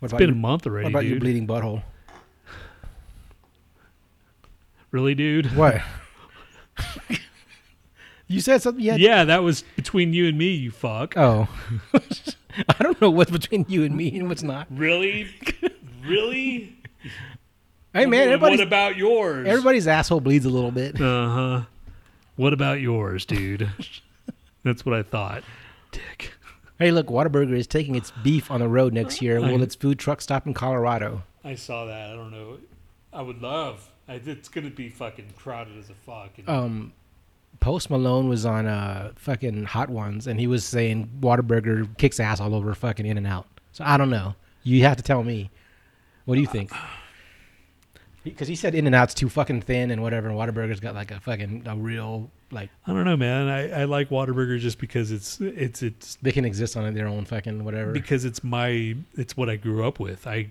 What It's been a month already. what about your bleeding butthole? Really, dude? What? you said something. You Yeah. that was between you and me, you fuck. Oh. I don't know what's between you and me and what's not. Really? really? Hey man, What about yours? everybody's asshole bleeds a little bit. Uh huh. What about yours, dude? That's what I thought. Dick. Hey, look, Whataburger is taking its beef on the road next year. Will its food truck stop in Colorado? I saw that. I don't know. I would love. I, it's gonna be fucking crowded as a fuck. And Um, Post Malone was on uh fucking Hot Ones, and he was saying Whataburger kicks ass all over fucking In and Out. So I don't know. You have to tell me. What do you think? Because he said In and Out's too fucking thin and whatever, and Whataburger's got like a fucking a real like I don't know, man. I, I like Whataburger just because it's it's it's they can exist on their own fucking whatever. because it's my it's what I grew up with. I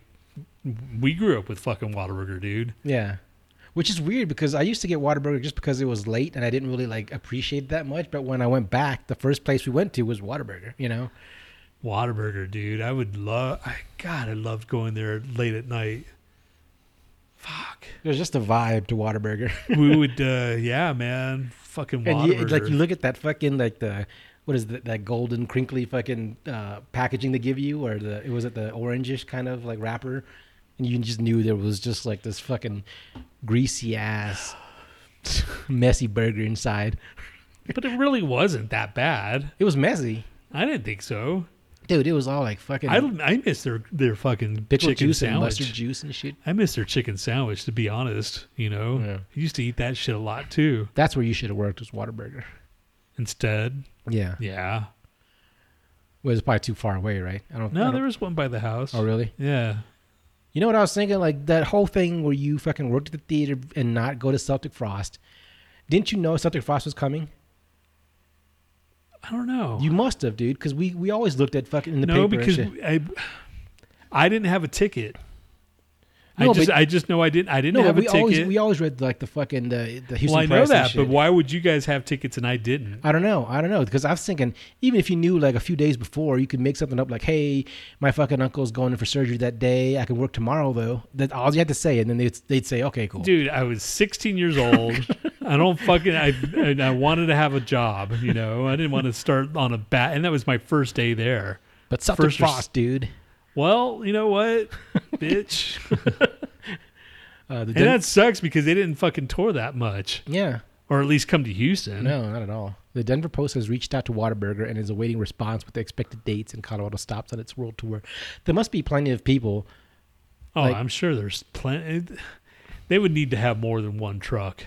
we grew up with fucking Whataburger, dude. Yeah. Which is weird because I used to get Whataburger just because it was late and I didn't really like appreciate it that much. But when I went back, the first place we went to was Whataburger, you know? Whataburger, dude. I would love. I God, I loved going there late at night. Fuck. There's just a vibe to Whataburger. we would, uh, yeah, man. Fucking and you, like you look at that fucking like the what is that that golden crinkly fucking uh, packaging they give you or the it was it the orangish kind of like wrapper and you just knew there was just like this fucking greasy ass messy burger inside. but it really wasn't that bad. It was messy. I didn't think so. Dude, it was all like fucking I I miss their their fucking pickle chicken juice and sandwich. mustard juice and shit. I miss their chicken sandwich, to be honest. You know, Yeah. I used to eat that shit a lot too. That's where you should have worked was Whataburger. Instead, Yeah. yeah. Well, it's probably too far away, right? I don't No, I there don't- was one by the house. Oh, really? Yeah. You know what I was thinking? Like that whole thing where you fucking worked at the theater and not go to Celtic Frost. Didn't you know Celtic Frost was coming? I don't know. You must have, dude, because we, we always looked at fucking in the no, paper. because and shit. I I didn't have a ticket. No, I just but- I just know I didn't I didn't no, have a we ticket. always we always read like the fucking the, the Houston well, I know Press that, but why would you guys have tickets and I didn't? I don't know. I don't know because I was thinking even if you knew like a few days before, you could make something up like, "Hey, my fucking uncle's going in for surgery that day. I can work tomorrow though." That all you had to say, and then they'd they'd say, "Okay, cool." Dude, I was 16 years old. I don't fucking. I I wanted to have a job. You know, I didn't want to start on a bat, and that was my first day there. But First Frost, dude. Well, you know what, bitch. Uh, the And Den- that sucks because they didn't fucking tour that much, yeah, or at least come to Houston. no, not at all. The Denver Post has reached out to Whataburger and is awaiting response with the expected dates and Colorado stops on its world tour. There must be plenty of people. Oh, Like- I'm sure there's plenty. They would need to have more than one truck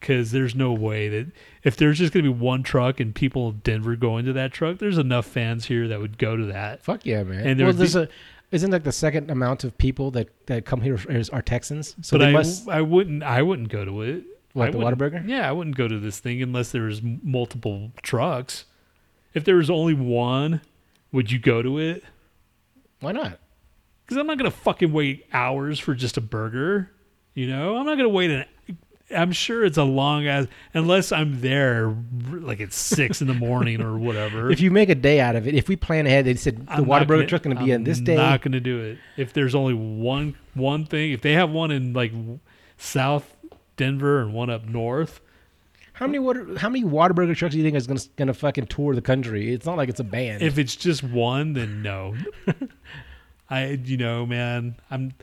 because there's no way that if there's just going to be one truck and people in Denver going to that truck, there's enough fans here that would go to that. Fuck yeah, man. And there well, there's be- a isn't like the second amount of people that that come here is, are Texans. So but I, must I wouldn't, I wouldn't go to it. Like the wouldn't- Yeah, I wouldn't go to this thing unless there was multiple trucks. If there was only one, would you go to it? Why not? Because I'm not gonna fucking wait hours for just a burger. You know, I'm not gonna wait an. I'm sure it's a long ass unless I'm there like at six in the morning or whatever. If you make a day out of it, if we plan ahead, they said the I'm not truck's going to be I'm on this day. Not gonna do it. If there's only one one thing, if they have one in like South Denver and one up north, How many water? How many Whataburger trucks do you think is going to going to fucking tour the country? It's not like it's a band. if it's just one, then no. I you know man, I'm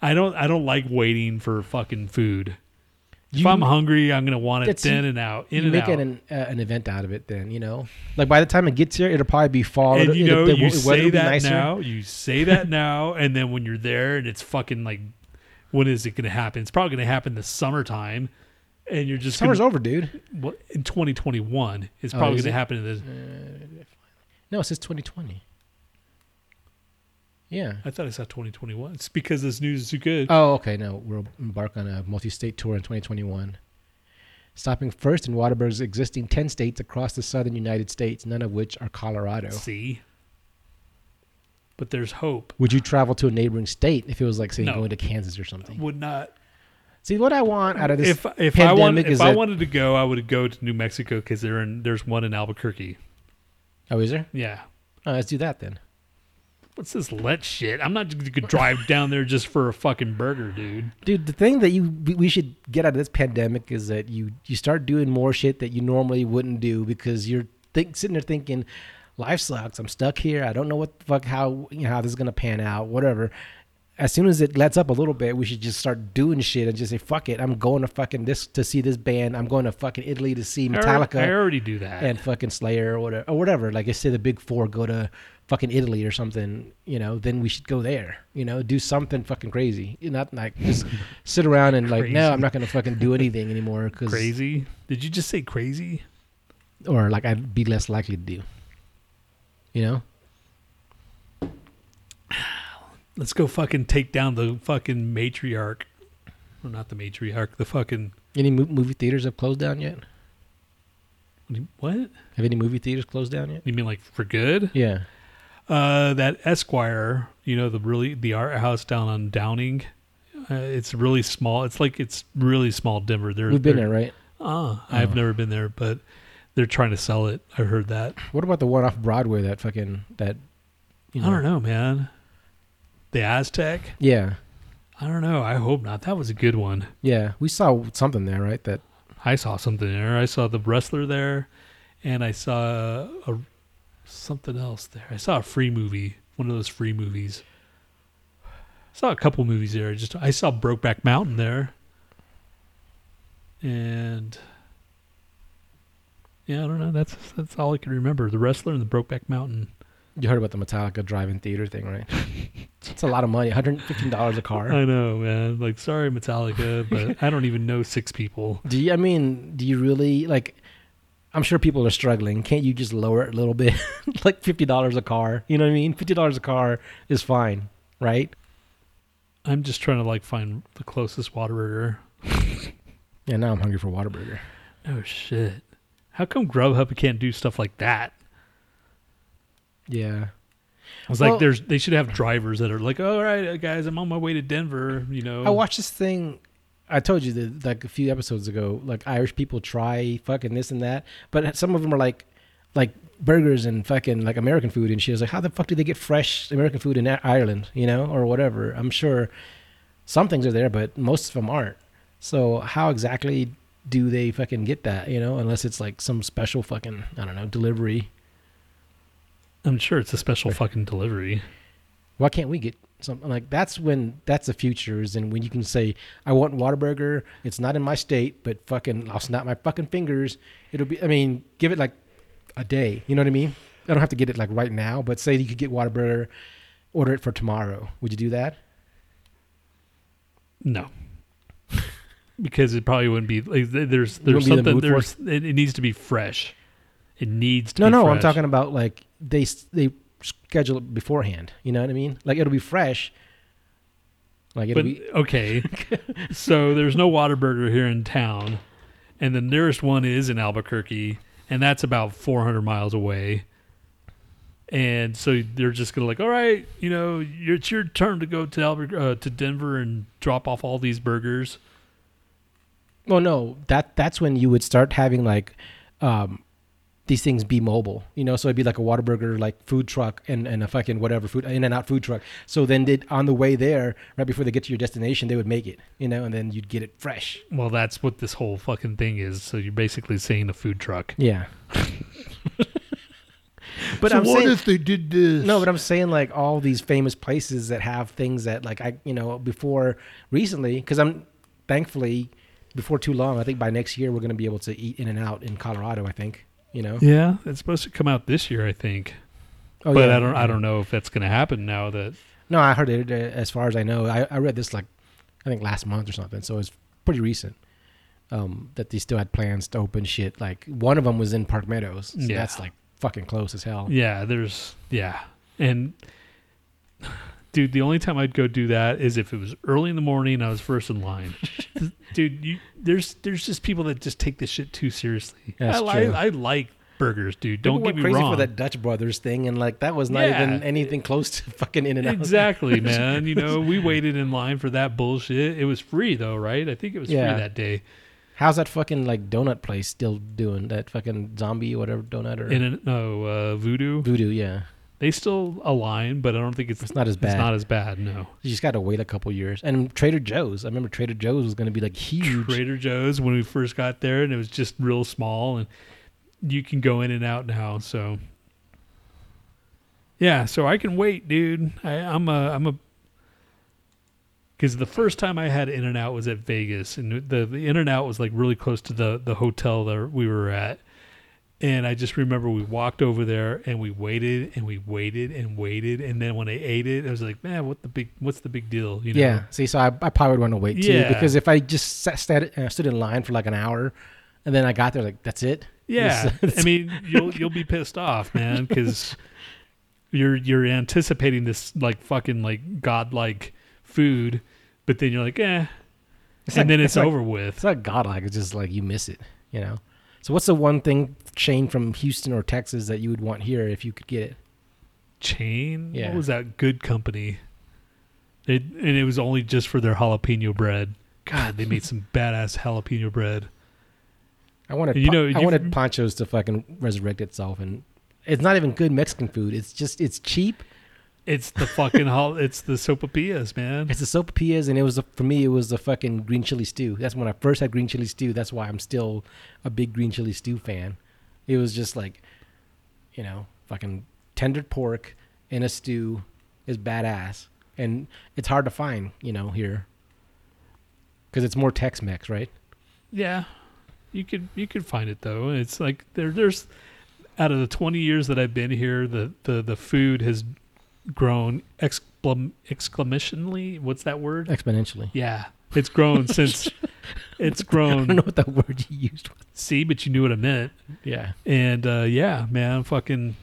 I don't I don't like waiting for fucking food. If I'm hungry, I'm gonna want it That's- in and out, in you and make out. it an uh, an event out of it, then you know. Like by the time it gets here, it'll probably be fall. and It'll- you it'll- know, the you weather will say be that nicer. now, you say that now, and then when you're there and it's fucking like, when is it going to happen? It's probably going to happen the summertime, and you're just Summer's gonna, over, dude. well, in 2021. It's Oh, probably is to it? happen in this. No, it says 2020. Yeah. I thought I saw 2021. It's because this news is too good. Oh, okay. Now we'll embark on a multi-state tour in 2021. Stopping first in Whataburger's existing 10 states across the southern United States, none of which are Colorado. See, but there's hope. Would you travel to a neighboring state if it was like, say, No. going to Kansas or something? Would not. See, what I want out of this If if I want if I that- wanted to go, I would go to New Mexico because there there's one in Albuquerque. Oh, is there? Yeah. Oh, let's do that then. What's this let shit? I'm not going to drive down there just for a fucking burger, dude. Dude, the thing that you we should get out of this pandemic is that you you start doing more shit that you normally wouldn't do because you're think, sitting there thinking, life sucks. I'm stuck here. I don't know what the fuck how you know how this is gonna pan out. Whatever. As soon as it lets up a little bit, we should just start doing shit and just say, "Fuck it! I'm going to fucking this to see this band. I'm going to fucking Italy to see Metallica I already do that. and fucking Slayer or whatever, or whatever. Like I say, the big four go to fucking Italy or something. You know, then we should go there. You know, do something fucking crazy. you Not like just sit around and like, no, I'm not gonna fucking do anything anymore because crazy? Did you just say crazy? or like I'd be less likely to do. You know, Let's go fucking take down the fucking matriarch. Well, not the matriarch. The fucking any mo- movie theaters have closed down yet? what? Have any movie theaters closed down yet? You mean like for good? Yeah. Uh, that Esquire, you know, the really the art house down on Downing. Uh, it's really small. It's like it's really small Denver. They're, We've been there, right? Ah, I've Oh. never been there, but they're trying to sell it. I heard that. What about the one off Broadway that fucking that? You I don't know, man. The Aztec. Yeah, I don't know. I hope not. That was a good one. yeah. We saw something there, right? That I saw something there. I saw the wrestler there, and I saw a, something else there. I saw a free movie, one of those free movies. I saw a couple movies there. I Just I saw Brokeback Mountain there, and yeah, I don't know. That's that's all I can remember. The wrestler and the Brokeback Mountain. You heard about the Metallica drive-in theater thing, right? it's a lot of money. 115 dollars a car. I know, man. Like, sorry, Metallica, but I don't even know six people. Do you? I mean, do you really like? I'm sure people are struggling. Can't you just lower it a little bit, like fifty dollars a car? You know what I mean? Fifty dollars a car is fine, right? I'm just trying to like find the closest Whataburger. Yeah. Now I'm hungry for Whataburger. Oh shit! How come Grubhub can't do stuff like that? Yeah. I was Well- like, "There's they should have drivers that are like, all right, guys, I'm on my way to Denver. You know, I watched this thing. I told you that like a few episodes ago, like Irish people try fucking this and that, but some of them are like, like burgers and fucking like American food and shit. I was like, how the fuck do they get fresh American food in Ireland, you know, or whatever? I'm sure some things are there, but most of them aren't. So how exactly do they fucking get that, you know, unless it's like some special fucking I don't know delivery. I'm sure it's a special fucking delivery. Why can't we get something like that's when that's the future is and when you can say I want Whataburger. It's not in my state, but fucking I'll snap my fucking fingers. It'll be. I mean, give it like a day. You know what I mean? I don't have to get it like right now, but say you could get Whataburger, order it for tomorrow. Would you do that? No. because it probably wouldn't be like there's there's wouldn't be in the something there's it, it needs to be fresh. It needs to No, no. I'm talking about like they they schedule it beforehand. You know what I mean? Like it'll be fresh. Like it'll But be. okay, so there's no Whataburger here in town, and the nearest one is in Albuquerque, and that's about 400 miles away. And so they're just gonna like, all right, you know, it's your turn to go to Albuquerque, uh, to Denver and drop off all these burgers. Well, no. That that's when you would start having like. um these things be mobile, you know, so it'd be like a Whataburger like food truck and, and a fucking whatever food in and out food truck. So then they on the way there, right before they get to your destination, they would make it, you know, and then you'd get it fresh. Well, that's what this whole fucking thing is. So you're basically saying a food truck. Yeah. but so I'm what saying, if they did this? No, but I'm saying like all these famous places that have things that like I you know before recently because I'm thankfully before too long I think by next year we're going to be able to eat in and out in Colorado I think you know Yeah, it's supposed to come out this year, I think. oh, but yeah. I don't I don't know if that's going to happen now that no I heard it uh, as far as I know I, I read this like I think last month or something so it's pretty recent um, that they still had plans to open shit like one of them was in Park Meadows so Yeah. that's like fucking close as hell Yeah, there's yeah. And dude, the only time I'd go do that is if it was early in the morning and I was first in line. dude, you there's there's just people that just take this shit too seriously. That's I, true. I like burgers, dude. People Don't went get me crazy wrong. for that Dutch Brothers thing, and like that was not Yeah. even anything close to fucking In and Out. Exactly, man. You know, we waited in line for that bullshit. It was free though, right? I think it was Yeah. free that day. How's that fucking like donut place still doing that fucking zombie whatever donut or In a, no uh, Voodoo, voodoo? Yeah, they still align, but I don't think it's it's not as bad. it's not as bad. No. you just got to wait a couple years. And Trader Joe's, I remember Trader Joe's was going to be like huge. Trader Joe's when we first got there, and it was just real small, and you can go in and out now. So, yeah, so I can wait, dude. I, I'm a, I'm a, because the first time I had In and Out was at Vegas, and the the In and Out was like really close to the the hotel that we were at. And I just remember we walked over there and we waited and we waited and waited, and then when I ate it, I was like, "Man, what the big? What's the big deal?" You know? Yeah. See, so I, I probably would want to wait too Yeah. because if I just sat, sat, uh, stood in line for like an hour, and then I got there like that's it. Yeah, I mean, you'll you'll be pissed off, man, because you're you're anticipating this like fucking like godlike food, but then you're like, eh, It's and like- then it's, like- over with. It's not godlike. It's just like you miss it, you know. So what's the one thing chain from Houston or Texas that you would want here if you could get it? Chain, Yeah. what was that? Goode Company. It and it was only just for their jalapeno bread. God, they made some badass jalapeno bread. I wanted, You know, I wanted Pancho's to fucking resurrect itself, and it's not even good Mexican food. It's just it's cheap. It's the fucking hol- It's the sopapillas, man. It's the sopapillas, and it was the, for me. It was the fucking green chili stew. That's when I first had green chili stew. That's why I'm still a big green chili stew fan. It was just like, you know, fucking tender pork in a stew is badass, and it's hard to find, you know, here because it's more Tex-Mex, right? Yeah, you could you could find it though. It's like there there's out of the 20 years that I've been here, the the the food has grown exclam exclamationally. What's that word? Exponentially. Yeah, it's grown since it's grown. I don't know what that word you used. Was. See, but you knew what I meant. Yeah. And uh, yeah, man, fucking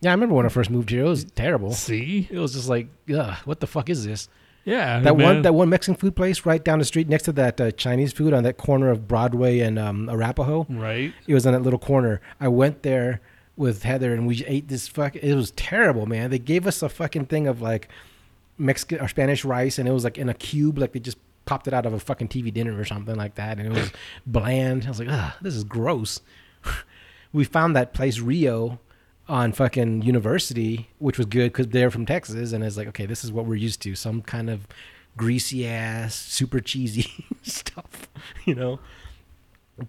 Yeah, I remember when I first moved here. It was terrible. see. It was just like, ugh, what the fuck is this? Yeah, That man. one, that one Mexican food place right down the street next to that uh, Chinese food on that corner of Broadway and um, Arapahoe. right. It was on that little corner. I went there with Heather and we ate this fuck. It was terrible, man. They gave us a fucking thing of like Mexican or Spanish rice, and it was like in a cube, like they just popped it out of a fucking TV dinner or something like that, and it was bland. I was like, ah, this is gross. we found that place Rio on fucking University, which was good because they're from Texas, and it's like, okay, this is what we're used to, some kind of greasy ass, super cheesy stuff, you know.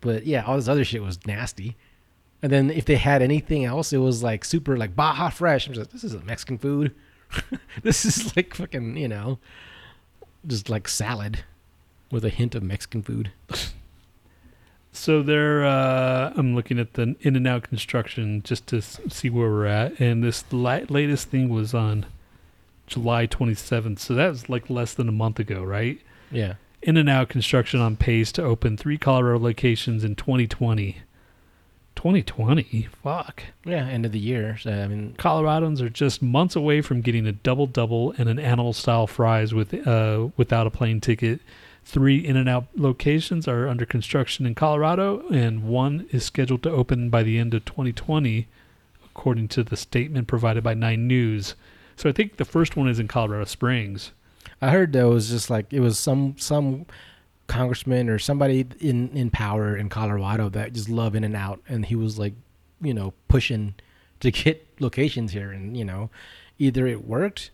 But yeah, all this other shit was nasty. And then if they had anything else, it was like super like Baja Fresh. I'm just like, this isn't Mexican food. this is like fucking, you know, just like salad with a hint of Mexican food. So they're. Uh, I'm looking at the in and out construction just to see where we're at, and this la- latest thing was on July 27th. So that was like less than a month ago, right? Yeah. In and out construction on pace to open three Colorado locations in 2020. 2020, fuck. Yeah, end of the year. So, I mean, Coloradans are just months away from getting a double double and an animal style fries with uh, without a plane ticket. Three in and out locations are under construction in Colorado, and one is scheduled to open by the end of 2020, according to the statement provided by Nine News. So I think the first one is in Colorado Springs. I heard there was just like it was some some congressman or somebody in in power in Colorado that just love in and out, and he was like, you know, pushing to get locations here, and you know, either it worked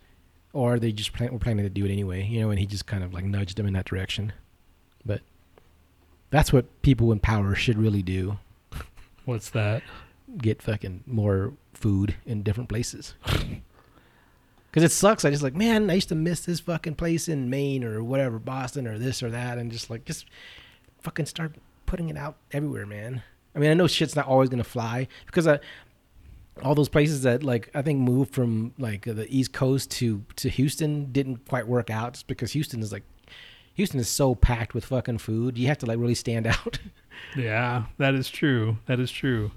or they just plan, were planning to do it anyway, you know, and he just kind of like nudged them in that direction. But that's what people in power should really do: What's that? get fucking more food in different places. Because it sucks. I just like, man, I used to miss this fucking place in Maine or whatever, Boston or this or that, and just like, just fucking start putting it out everywhere, man. I mean, I know shit's not always gonna fly because I, all those places that like I think moved from like the East Coast to to Houston didn't quite work out just because Houston is like, Houston is so packed with fucking food. You have to like really stand out. Yeah, that is true. That is true.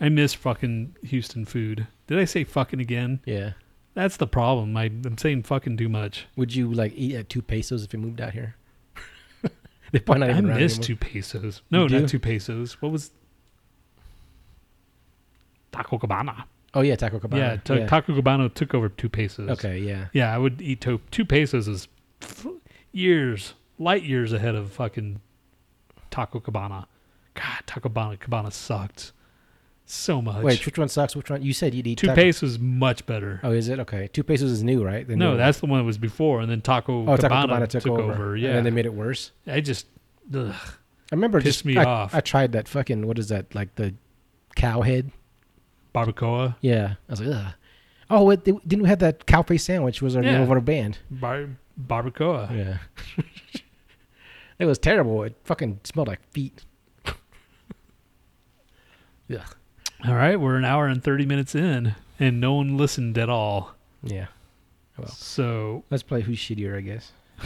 I miss fucking Houston food. Did I say fucking again? yeah. That's the problem. I, I'm saying fucking too much. Would you like eat at two pesos if you moved out here? they probably not I even around miss anymore. two pesos. No, do? not two pesos. What was Taco Cabana? Oh yeah, Taco Cabana. Yeah, ta- Taco Cabana took over two pesos. Okay, yeah. Yeah, I would eat to- two pesos is years, light years ahead of fucking Taco Cabana. God, Taco Cabana, Cabana sucked so much. Wait, which one sucks? Which one? You said you'd eat two Taco- pesos is much better. Oh, is it okay? Two pesos is new, right? The no, new that's the one that was before, and then Taco, one. oh, Taco Cabana, Cabana took, over. Yeah, and then they made it worse. I just ugh. I remember Pissed just me I, off. I tried that fucking what is that like the cow head? barbacoa, Yeah, I was like, ugh. Oh, it, they, didn't we have that cow face sandwich? Was our Yeah. name of our band? bar- barbacoa. Yeah. it was terrible. It fucking smelled like feet. yeah. All right, we're an hour and thirty minutes in, and no one listened at all. Yeah. Well. So Let's play Who's Shittier, I guess.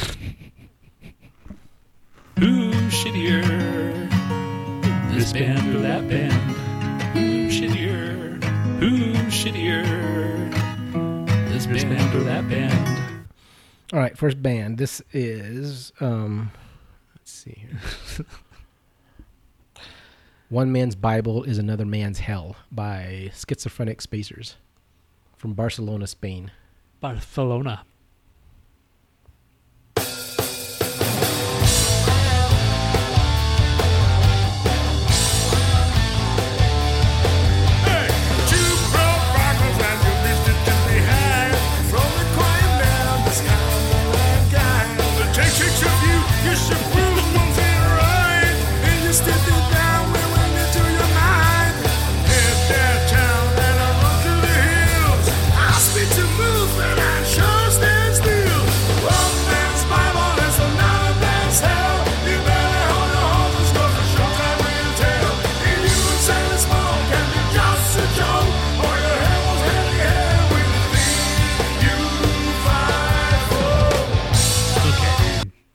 Who's shittier? This band or that band? Who's shittier? Who's shittier? This band or that band? All right, first band. This is um let's see here. One man's Bible is another man's hell by Schizophrenic Spacers from Barcelona, Spain. Barcelona.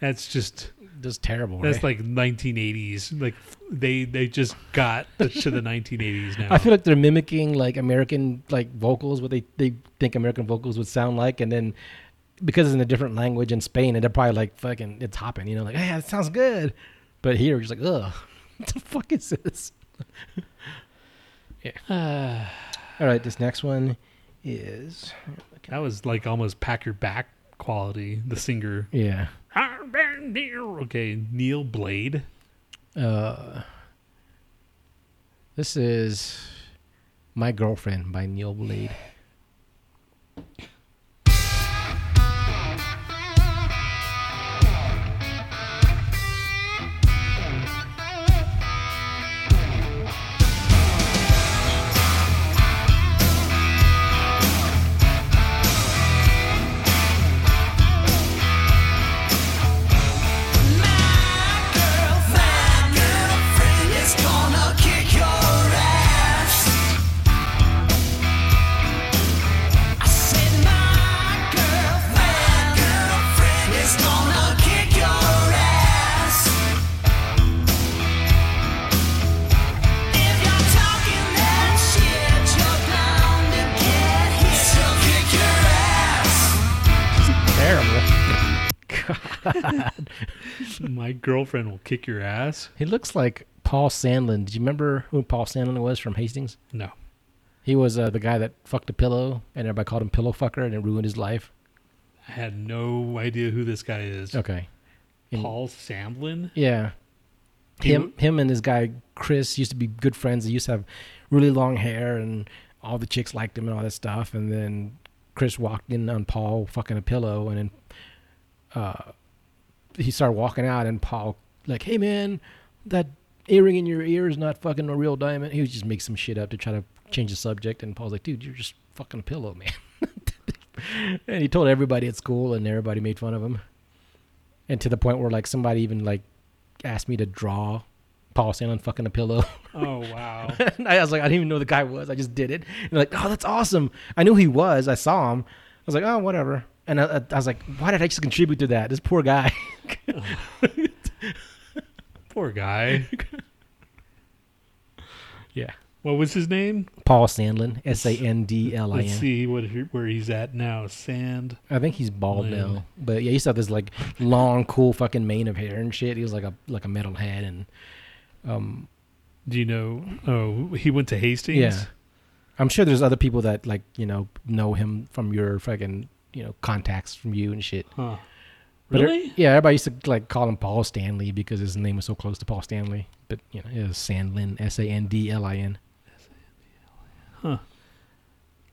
That's just just terrible. that's right? like 1980s. Like they they just got to the 1980s now. I feel like they're mimicking like American like vocals, what they, they think American vocals would sound like, and then because it's in a different language in Spain, and they're probably like fucking it's hopping, you know, like hey, it sounds good, but here we're just like ugh, what the fuck is this? yeah. All right, this next one is that was like almost pack your back quality. The singer. yeah. Okay, Neil Blade. Uh, this is my girlfriend by Neil Blade. My girlfriend will kick your ass. He looks like Paul Sandlin. Do you remember who Paul Sandlin was from Hastings? No. He was uh, the guy that fucked a pillow, and everybody called him Pillow Fucker, and it ruined his life. I had no idea who this guy is. Okay. And- Paul Sandlin. Yeah. Him, him, and this guy Chris used to be good friends. They used to have really long hair, and all the chicks liked him and all that stuff. And then Chris walked in on Paul fucking a pillow, and then uh, he started walking out, and Paul like, "Hey man, that earring in your ear is not fucking a real diamond." He was just make some shit up to try to change the subject, and Paul's like, "Dude, you're just fucking a pillow, man." and he told everybody at school, and everybody made fun of him. And to the point where like somebody even like asked me to draw Paul Sandlin fucking a pillow. Oh, wow. and I was like, I didn't even know the guy was. I just did it. And they're like, oh, that's awesome. I knew he was. I saw him. I was like, oh, whatever. And I, I was like, why did I just contribute to that? This poor guy. Poor guy. yeah. What was his name? Paul Sandlin, S A N D L I Let's see what where he's at now. Sand. I think he's bald Lin. now. But yeah, he used to have this like long, cool fucking mane of hair and shit. He was like a like a metalhead and um Do you know? Oh, he went to Hastings. Yeah. I'm sure there's other people that like, you know, know him from your fucking, you know, contacts from you and shit. Huh. But er- Really? yeah, everybody used to like call him Paul Stanley because his name was so close to Paul Stanley. But you know, it was Sandlin, S A N D L I N. Huh.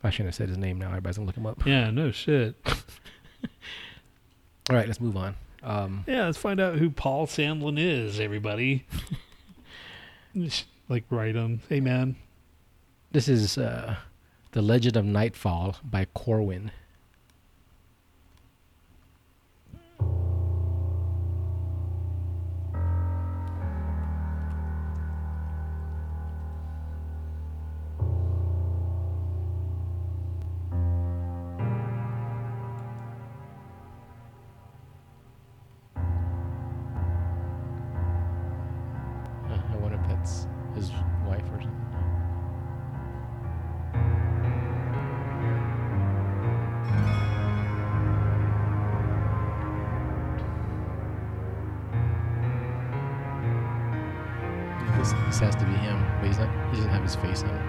I shouldn't have said his name now. Everybody's gonna look him up. Yeah. No shit. All right, let's move on. Um, Yeah. Let's find out who Paul Sandlin is. Everybody. Just, like write him. Hey man. this is uh, the Legend of Nightfall by Corwin. This, this has to be him, but he's not. He doesn't have his face on. it.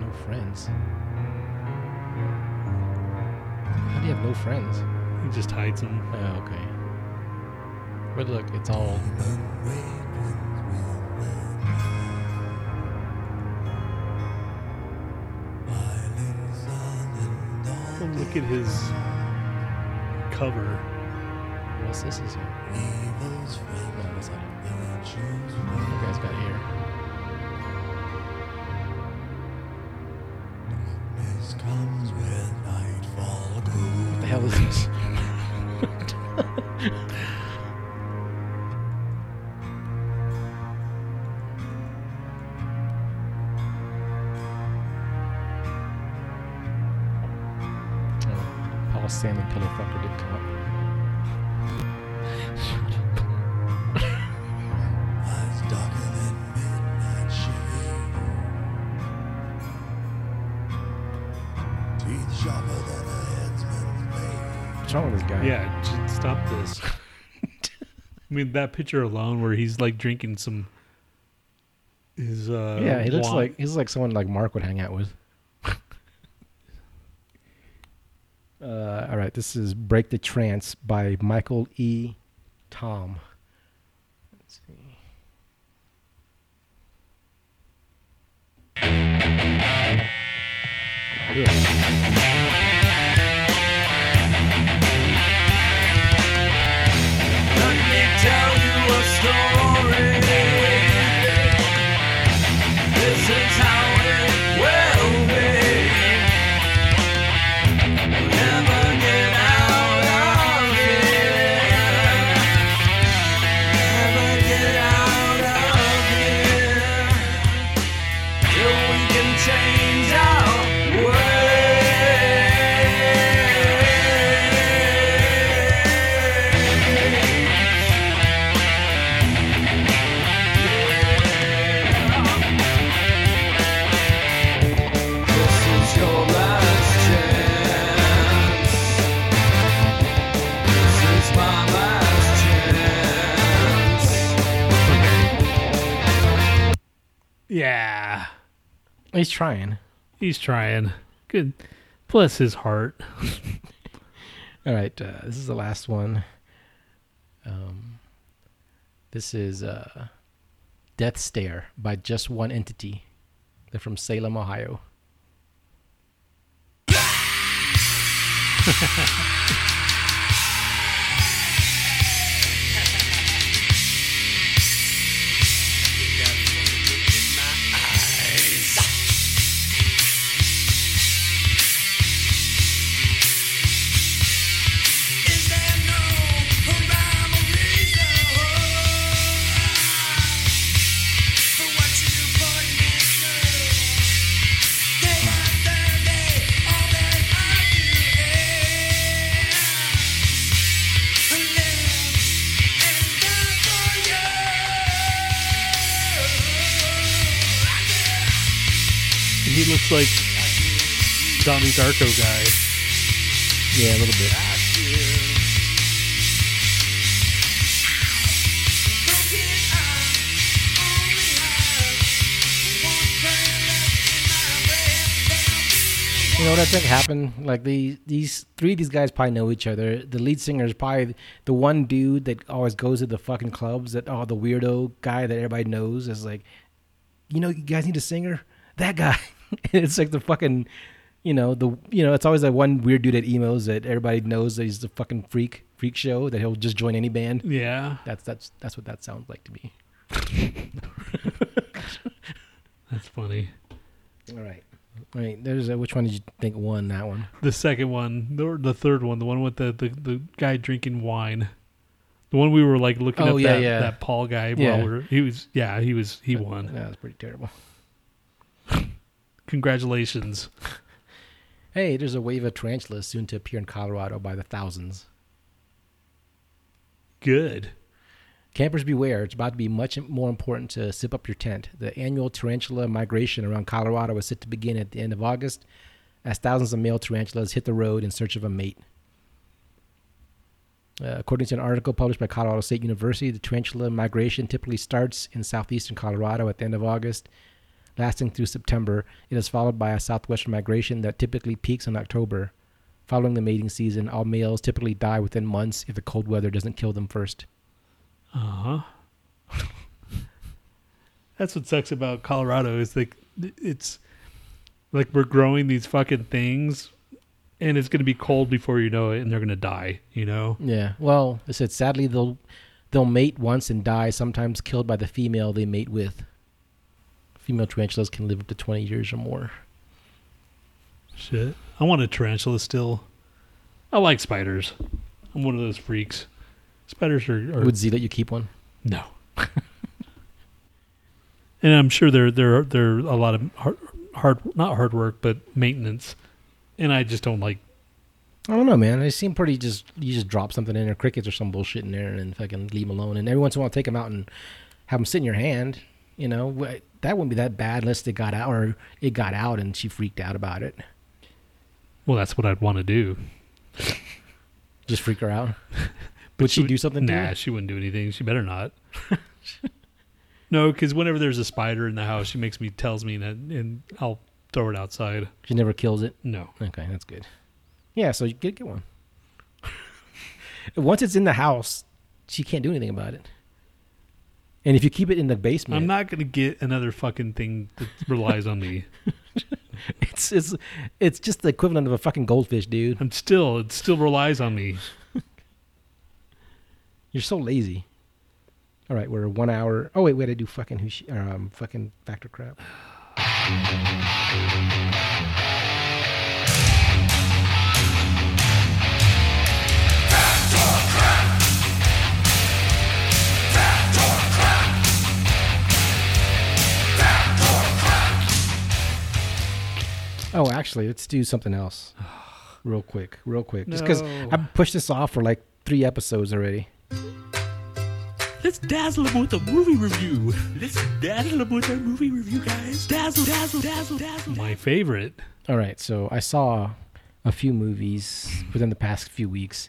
No friends. How do you have no friends? He just hides him. Oh, okay. But look, it's all. Look at his cover. What's this? Is here? No, that's not it. That guy's got hair. Mean, that picture alone, where he's like drinking some. His uh. Yeah, he looks wine- like he's like someone like Mark would hang out with. uh, all right, this is "Break the Trance" by Michael E. Tom. Let's see. Yeah. He's trying. He's trying. Good. Bless his heart. All right, uh, this is the last one. Um, this is uh, Death Stare by Just One Entity. They're from Salem, Ohio. looks like Donnie Darko guy. Yeah, a little bit. Broken I only have one prayer left in my breath. You know what I think happened? Like the these three of these guys probably know each other. The lead singer is probably the one dude that always goes to the fucking clubs. That oh, the weirdo guy that everybody knows is like, you know, you guys need a singer. That guy. it's like the fucking, you know, the you know, it's always that one weird dude that emos that everybody knows that he's the fucking freak freak show that he'll just join any band. Yeah. That's that's that's what that sounds like to me. That's funny. All right. All right. There's a, which one did you think won that one? The second one, the, the third one, the one with the, the, the guy drinking wine. The one we were like looking Oh, at yeah, that, yeah. that Paul guy Yeah. while we're he was yeah, he was he won. That was pretty terrible. Congratulations. Hey, there's a wave of tarantulas soon to appear in Colorado by the thousands. Good. Campers beware, it's about to be much more important to zip up your tent. The annual tarantula migration around Colorado is set to begin at the end of August as thousands of male tarantulas hit the road in search of a mate. Uh, according to an article published by Colorado State University, the tarantula migration typically starts in southeastern Colorado at the end of August, lasting through September. It is followed by a southwestern migration that typically peaks in October. Following the mating season, all males typically die within months if the cold weather doesn't kill them first. Uh huh. That's what sucks about Colorado is like it's like we're growing these fucking things, and it's gonna be cold before you know it, and they're gonna die. You know. Yeah. Well, i said sadly they'll they'll mate once and die, sometimes killed by the female they mate with. Female tarantulas can live up to twenty years or more. Shit. I want a tarantula still. I like spiders. I'm one of those freaks. Spiders are, are Would Z let you keep one? no. and I'm sure there there are, there are a lot of hard, hard not hard work but maintenance, and I just don't like. I don't know, man. They seem pretty just you just drop something in there, crickets or some bullshit in there, and fucking leave them alone. And every once in a while, take them out and have them sit in your hand. You know, that wouldn't be that bad unless it got out or it got out and she freaked out about it. Well, that's what I'd want to do. Just freak her out. But Would she do something Nah, she wouldn't do anything. She better not. no, because whenever there's a spider in the house, she makes me tells me that, and I'll throw it outside. She never kills it. No. Okay, that's good. Yeah, so you get get one. Once it's in the house, she can't do anything about it. And if you keep it in the basement, I'm not gonna get another fucking thing that relies on me. it's it's it's just the equivalent of a fucking goldfish, dude. I'm still it still relies on me. You're so lazy. All right, we're one hour. Oh wait, wait, I do fucking who um fucking factor crap. Oh, actually, let's do something else. Real quick, real quick. Just because No. I've pushed this off for like three episodes already. Let's dazzle them with a movie review. Let's dazzle them with a movie review, guys. Dazzle, dazzle, dazzle, dazzle. My favorite. All right, so I saw a few movies within the past few weeks.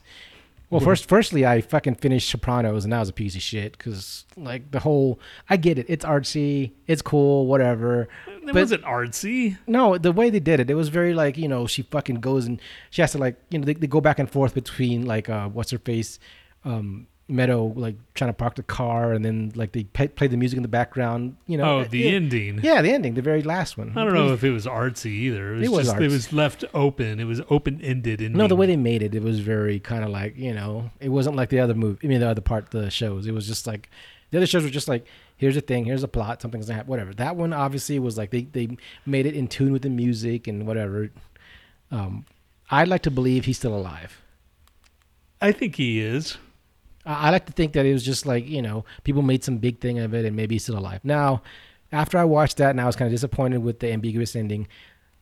Well, first, firstly, I fucking finished Sopranos, and that was a piece of shit because, like, the whole. I get it. It's artsy. It's cool. Whatever. It but- wasn't artsy. No, the way they did it, it was very like you know she fucking goes and she has to like you know they, they go back and forth between like uh what's her face, um Meadow like trying to park the car and then like they play, the music in the background. You know. Oh, the yeah, ending. Yeah, the ending, the very last one. I don't know if it was artsy either. It was, It was just it was left open. It was open ended. No, the way they made it, it was very kind of like you know, it wasn't like the other movie. I mean, the other part, the shows. It was just like the other shows were just like, here's a thing, here's a plot, something's gonna happen, whatever. That one obviously was like they they made it in tune with the music and whatever. Um, I'd like to believe he's still alive. I think he is. I, like to think that it was just like you know, people made some big thing of it and maybe he's still alive. Now, after I watched that, and I was kind of disappointed with the ambiguous ending.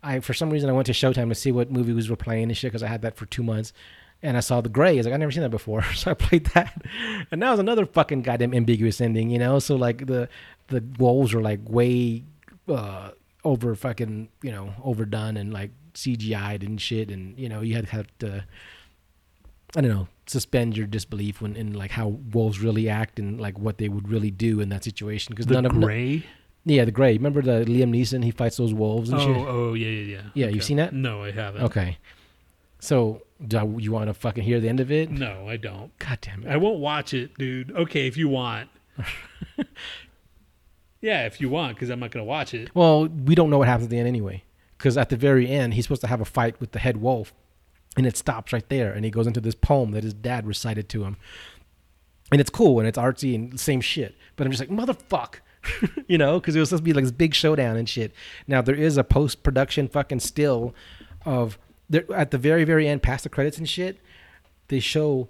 I for some reason I went to Showtime to see what movies were playing and shit because I had that for two months, and I saw The Grey. I was like, I've never seen that before, so I played that, and that was another fucking goddamn ambiguous ending, you know. So like the the wolves were like way uh, over fucking you know overdone and like CGI'd and shit, and you know you had to have to I don't know suspend your disbelief when in like how wolves really act and like what they would really do in that situation because none of gray. yeah, the gray. Remember the Liam Neeson? He fights those wolves and Oh, shit. oh, yeah, yeah, yeah. Yeah, you've seen that? No, I haven't. Okay. So, do I, you want to fucking hear the end of it? No, I don't. God damn it! I won't watch it, dude. Okay, if you want. yeah, if you want, because I'm not gonna watch it. Well, we don't know what happens at the end anyway, because at the very end, he's supposed to have a fight with the head wolf, and it stops right there, and he goes into this poem that his dad recited to him, and it's cool and it's artsy and same shit. But I'm just like motherfuck. you know, because it was supposed to be like this big showdown and shit. Now there is a post production fucking still of there at the very very end, past the credits and shit. They show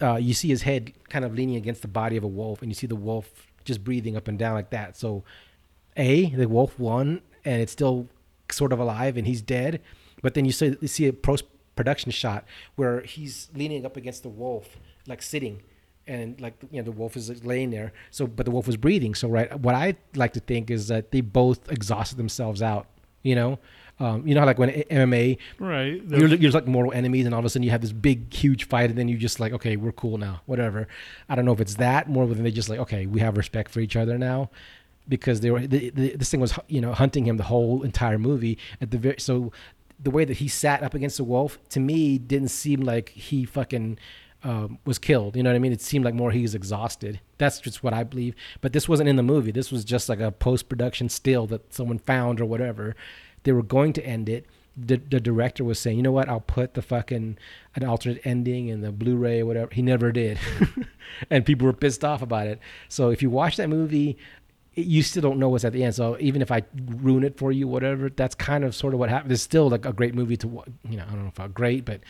uh, you see his head kind of leaning against the body of a wolf, and you see the wolf just breathing up and down like that. So, a the wolf won, and it's still sort of alive, and he's dead. But then you see you see a post production shot where he's leaning up against the wolf, like sitting, and like you know the wolf is laying there. So, but the wolf was breathing. So, right, what I like to think is that they both exhausted themselves out. You know, um, you know how like when MMA Right. you're, you're like mortal enemies and all of a sudden you have this big huge fight and then you just like okay we're cool now whatever i don't know if it's that more than they just like okay we have respect for each other now because they were the, the, this thing was you know hunting him the whole entire movie at the very so the way that he sat up against the wolf to me didn't seem like he fucking um, was killed you know what i mean? It seemed like more he was exhausted. That's just what i believe. But this wasn't in the movie. This was just like a post-production still that someone found or whatever. They were going to end it. The, the director was saying, you know what, I'll put the fucking an alternate ending in the Blu-ray or whatever. He never did, and people were pissed off about it. So if you watch that movie, you still don't know what's at the end. So even if I ruin it for you, whatever, that's kind of sort of what happened. It's still like a great movie to, you know, I don't know if great, but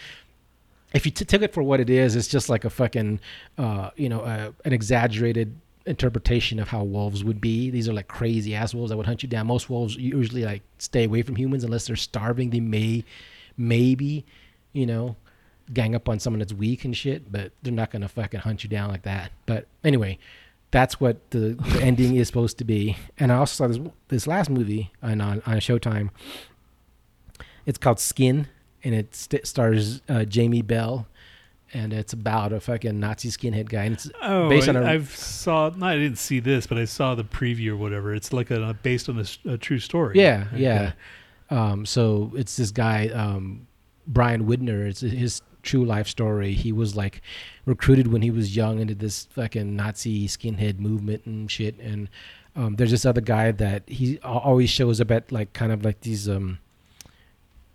if you t- took it for what it is, it's just like a fucking, uh, you know, uh, an exaggerated interpretation of how wolves would be. These are like crazy ass wolves that would hunt you down. Most wolves usually like stay away from humans unless they're starving. They may, maybe, you know, gang up on someone that's weak and shit, but they're not gonna fucking hunt you down like that. But anyway, that's what the, the ending is supposed to be. And I also saw this this last movie on on, on Showtime. It's called Skin, and it st- stars uh, Jamie Bell, and it's about a fucking Nazi skinhead guy. And it's Oh, based on I, a I've saw. No, I didn't see this, but I saw the preview or whatever. It's like a based on a true story. Yeah, Okay. yeah. Um, so it's this guy, um, Bryon Widner. It's his true life story. He was like recruited when he was young into this fucking Nazi skinhead movement and shit. And um, there's this other guy that he always shows up at like kind of like these um,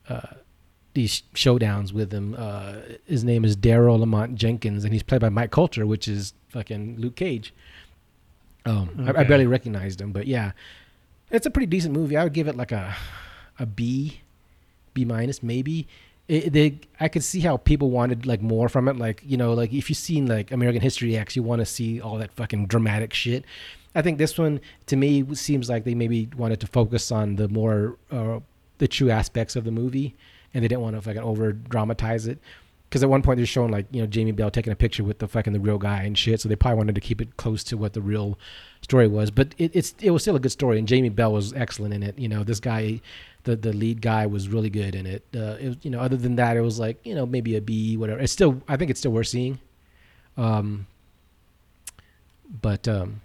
uh, these showdowns with him. Uh, his name is Daryl Lamont Jenkins, and he's played by Mike Colter, which is fucking Luke Cage. Um, I, I barely recognized him, but yeah, it's a pretty decent movie. I would give it like a a B, B minus maybe. It, they, I could see how people wanted like more from it. Like you know, like if you've seen like American History X, you want to see all that fucking dramatic shit. I think this one to me seems like they maybe wanted to focus on the more uh, the true aspects of the movie, and they didn't want to fucking over dramatize it. Because at one point they're showing like you know Jamie Bell taking a picture with the fucking the real guy and shit. So they probably wanted to keep it close to what the real story was. But it, it's it was still a good story, and Jamie Bell was excellent in it. You know, this guy, the the lead guy, was really good in it. Uh, it you know, other than that, it was like you know maybe a B, whatever. It's still I think it's still worth seeing. Um, but um,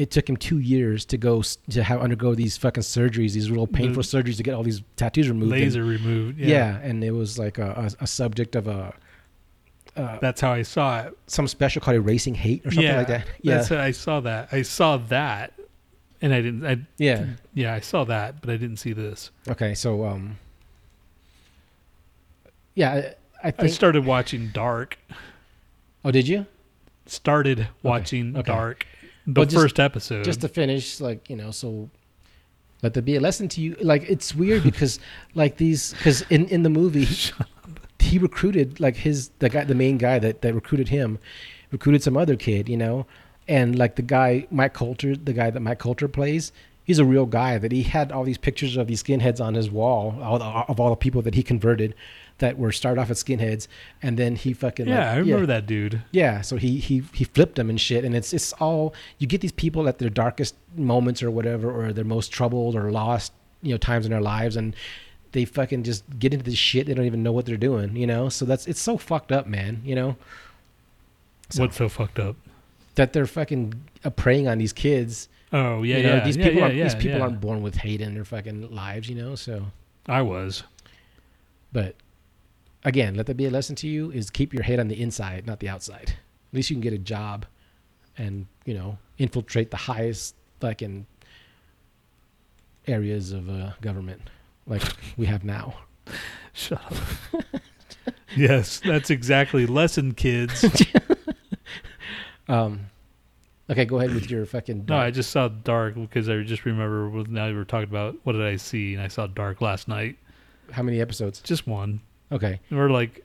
it took him two years to go to have undergo these fucking surgeries, these real painful surgeries to get all these tattoos removed. and- Laser removed. yeah. Yeah. and it was like a, a, a subject of a uh, That's how I saw it. some special called erasing hate or something yeah, like that. Yeah, That's I saw that. I saw that, and I didn't. I yeah. yeah, I saw that, but I didn't see this. Okay, so um, yeah, I, I I started watching Dark. oh, did you? Started watching okay. Dark. The just- first episode. Just to finish, like you know, so let there be a lesson to you. Like it's weird because like these because in in the movie he, he recruited like his the guy the main guy that that recruited him recruited some other kid, you know, and like the guy Mike Colter, the guy that Mike Colter plays. He's a real guy that he had all these pictures of these skinheads on his wall all the, of all the people that he converted that were started off as skinheads and then he fucking like, yeah, I remember that dude. yeah, so he he he flipped them and shit, and it's it's all you get these people at their darkest moments or whatever, or their most troubled or lost, you know, times in their lives, and they fucking just get into this shit. They don't even know what they're doing, you know. So that's it's so fucked up, man. You know So- What's so fucked up? that they're fucking uh, preying on these kids. Oh yeah, you know, yeah. these people yeah, aren't yeah, these people yeah. aren't born with hate in their fucking lives, you know. So, I was. but again, let that be a lesson to you: is keep your head on the inside, not the outside. At least you can get a job, and you know, infiltrate the highest fucking areas of uh, government, like we have now. Shut up. yes, that's exactly lesson, kids. Um, okay, go ahead with your fucking. No, I just saw Dark because I just remember now you were talking about what did I see, and I saw Dark last night. How many episodes? Just one. Okay, We're like,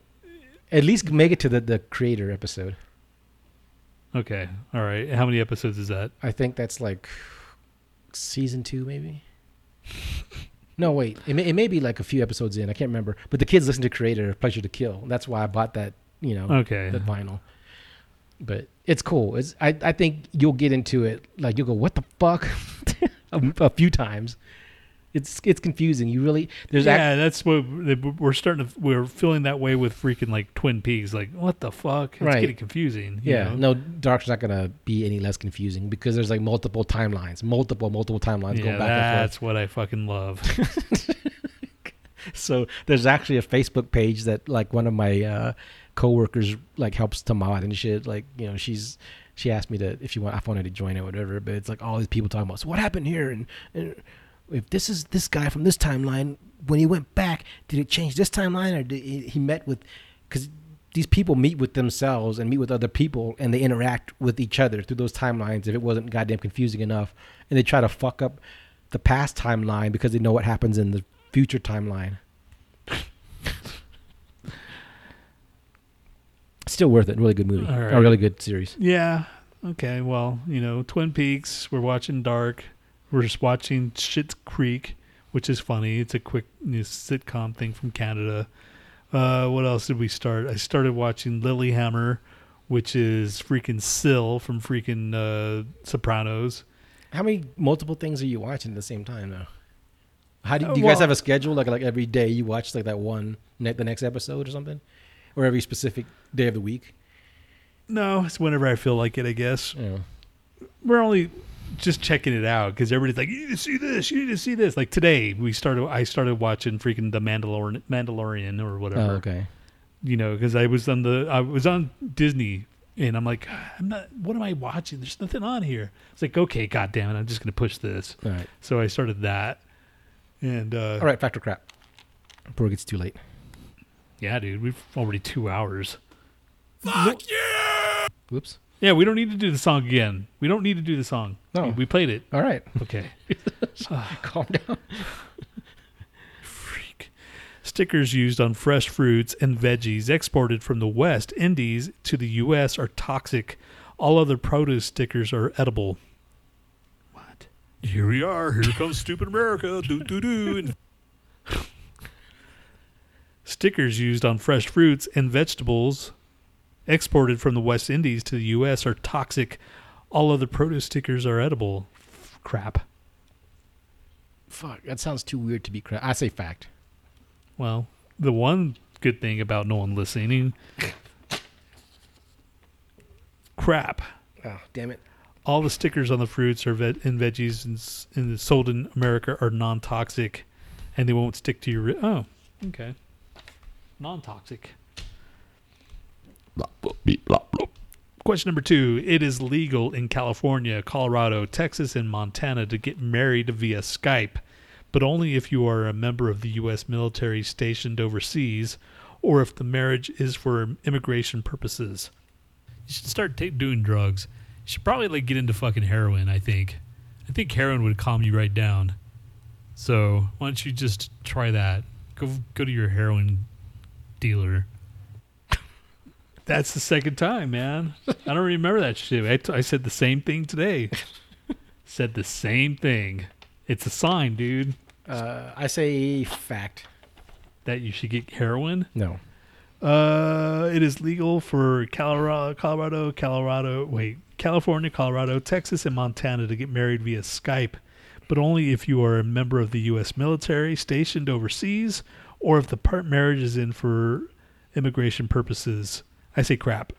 at least make it to the the Kreator episode. okay, all right. How many episodes is that? I think that's like season two, maybe. No, wait. It may, it may be like a few episodes in. I can't remember. But the kids listen to Kreator, Pleasure to Kill. That's why I bought that, you know, Okay. that vinyl. But it's cool. It's I, I think you'll get into it. Like you'll go, what the fuck, a, a few times. It's it's confusing. You really there's act- yeah, that's what we're starting to. We're feeling that way with freaking like Twin Peaks. Like, what the fuck? It's Right. getting confusing. you yeah. know? No, Dark's not gonna be any less confusing because there's like multiple timelines, multiple multiple timelines yeah, going back and forth. that's what I fucking love. so there's actually a Facebook page that like one of my uh, coworkers like helps to mod and shit. Like you know she's she asked me to if you want I wanted to join it or whatever. But it's like all these people talking about so what happened here and, and if this is this guy from this timeline when he went back did it change this timeline or did he, met with because these people meet with themselves and meet with other people and they interact with each other through those timelines if it wasn't goddamn confusing enough and they try to fuck up the past timeline because they know what happens in the future timeline still worth it really good movie All a really good series yeah. Okay. Well, you know, Twin Peaks. We're watching Dark. We're just watching Schitt's Creek, which is funny. It's a quick you know, sitcom thing from Canada. Uh, what else did we start? I started watching Lilyhammer, which is freaking Sill from freaking uh, Sopranos. how many multiple things are you watching at the same time though how do, Uh, do you guys have a schedule like like every day you watch like that one ne- the next episode or something or every specific day of the week No, it's whenever I feel like it. I guess. know we're only just checking it out because everybody's like, you need to see this, you need to see this. Like today, we started. I started watching freaking the Mandalorian, Mandalorian or whatever. oh, okay You know, because I was on the, I was on Disney, and I'm like, I'm not. What am I watching? There's nothing on here. It's like, okay, god damn it, I'm just gonna push this. all right So I started that, and uh, all right factor crap before it gets too late yeah, dude, we've already two hours. Fuck no- you! Whoops Yeah, we don't need to do the song again. We don't need to do the song. No. we, we played it. all right Okay. calm down Freak. Stickers used on fresh fruits and veggies exported from the West Indies to the U.S. are toxic. All other produce stickers are edible. What? Here we are. Here comes stupid America. Do do do. Stickers used on fresh fruits and vegetables exported from the West Indies to the U.S. are toxic. All other produce stickers are edible. Crap. Fuck, that sounds too weird to be crap. I say fact. Well, the one good thing about no one listening crap. Oh, damn it. All the stickers on the fruits or ve- and veggies and, s- and sold in America are non-toxic, and they won't stick to your. Ri- oh, okay. Non-toxic. Question number two: It is legal in California, Colorado, Texas, and Montana to get married via Skype, but only if you are a member of the U.S. military stationed overseas, or if the marriage is for immigration purposes. You should start ta doing drugs. You should probably like get into fucking heroin. I think. I think heroin would calm you right down. So why don't you just try that? Go go to your heroin dealer. That's the second time, man. I don't remember that shit. I, t- I said the same thing today. said the same thing. It's a sign, dude, Uh, I say fact. that you should get heroin. No. Uh, it is legal for Colorado, Colorado, Colorado, wait, California, Colorado, Texas, and Montana to get married via Skype, but only if you are a member of the U.S. military stationed overseas, or if the part marriage is in for immigration purposes. I say crap.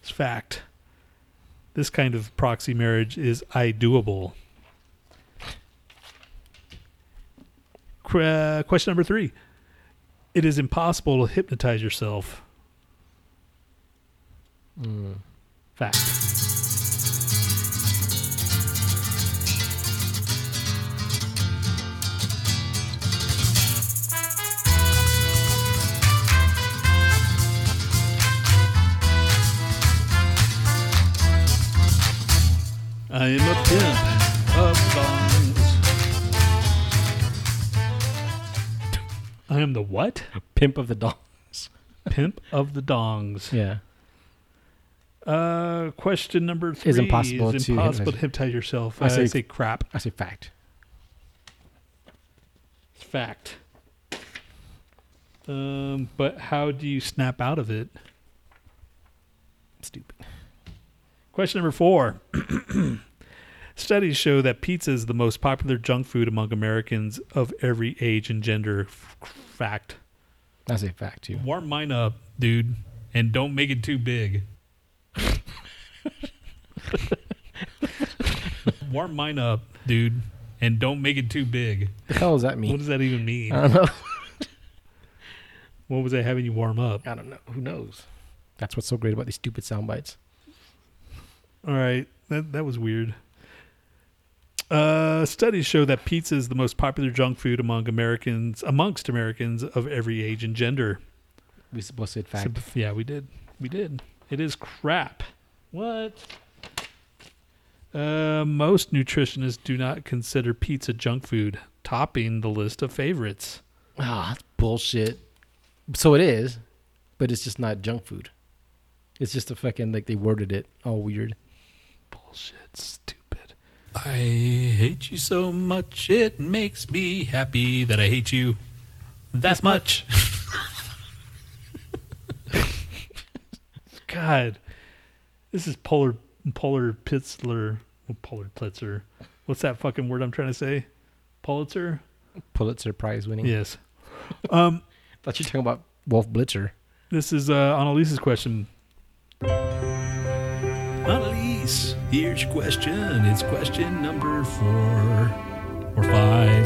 It's fact. This kind of proxy marriage is I doable. Qu- uh, question number three. It is impossible to hypnotize yourself. Hmm. Fact. The what? Pimp of the dongs. Pimp of the dongs. Yeah. Uh, question number three Is impossible is to impossible to hypnotize yourself. I I say- say, crap. I say fact. It's fact. Um, but how do you snap out of it? Stupid. Question number four. Studies show that pizza is the most popular junk food among Americans of every age and gender. F- fact. I say fact too. Warm mine up, dude, and don't make it too big. Warm mine up, dude, and don't make it too big. The hell does that mean? What does that even mean? I don't know. What was I having you warm up? I don't know. Who knows? That's what's so great about these stupid sound bites. All right, that that was weird. Uh, studies show that pizza is the most popular junk food among Americans, amongst Americans of every age and gender. We supposed to say fact. So- yeah, we did. We did. It is crap. What? Uh, most nutritionists do not consider pizza junk food, topping the list of favorites. Ah, that's bullshit. So it is, but it's just not junk food. It's just a fucking like they worded it all weird. Bullshit. Stupid. I hate you so much, it makes me happy that I hate you that much. God, this is polar polar Pitzler, polar Plitzer. What's that fucking word I'm trying to say? Pulitzer. Pulitzer Prize winning. Yes. Um, Thought you were talking about Wolf Blitzer. this is uh, Annalise's question. Here's your question. It's question number four or five.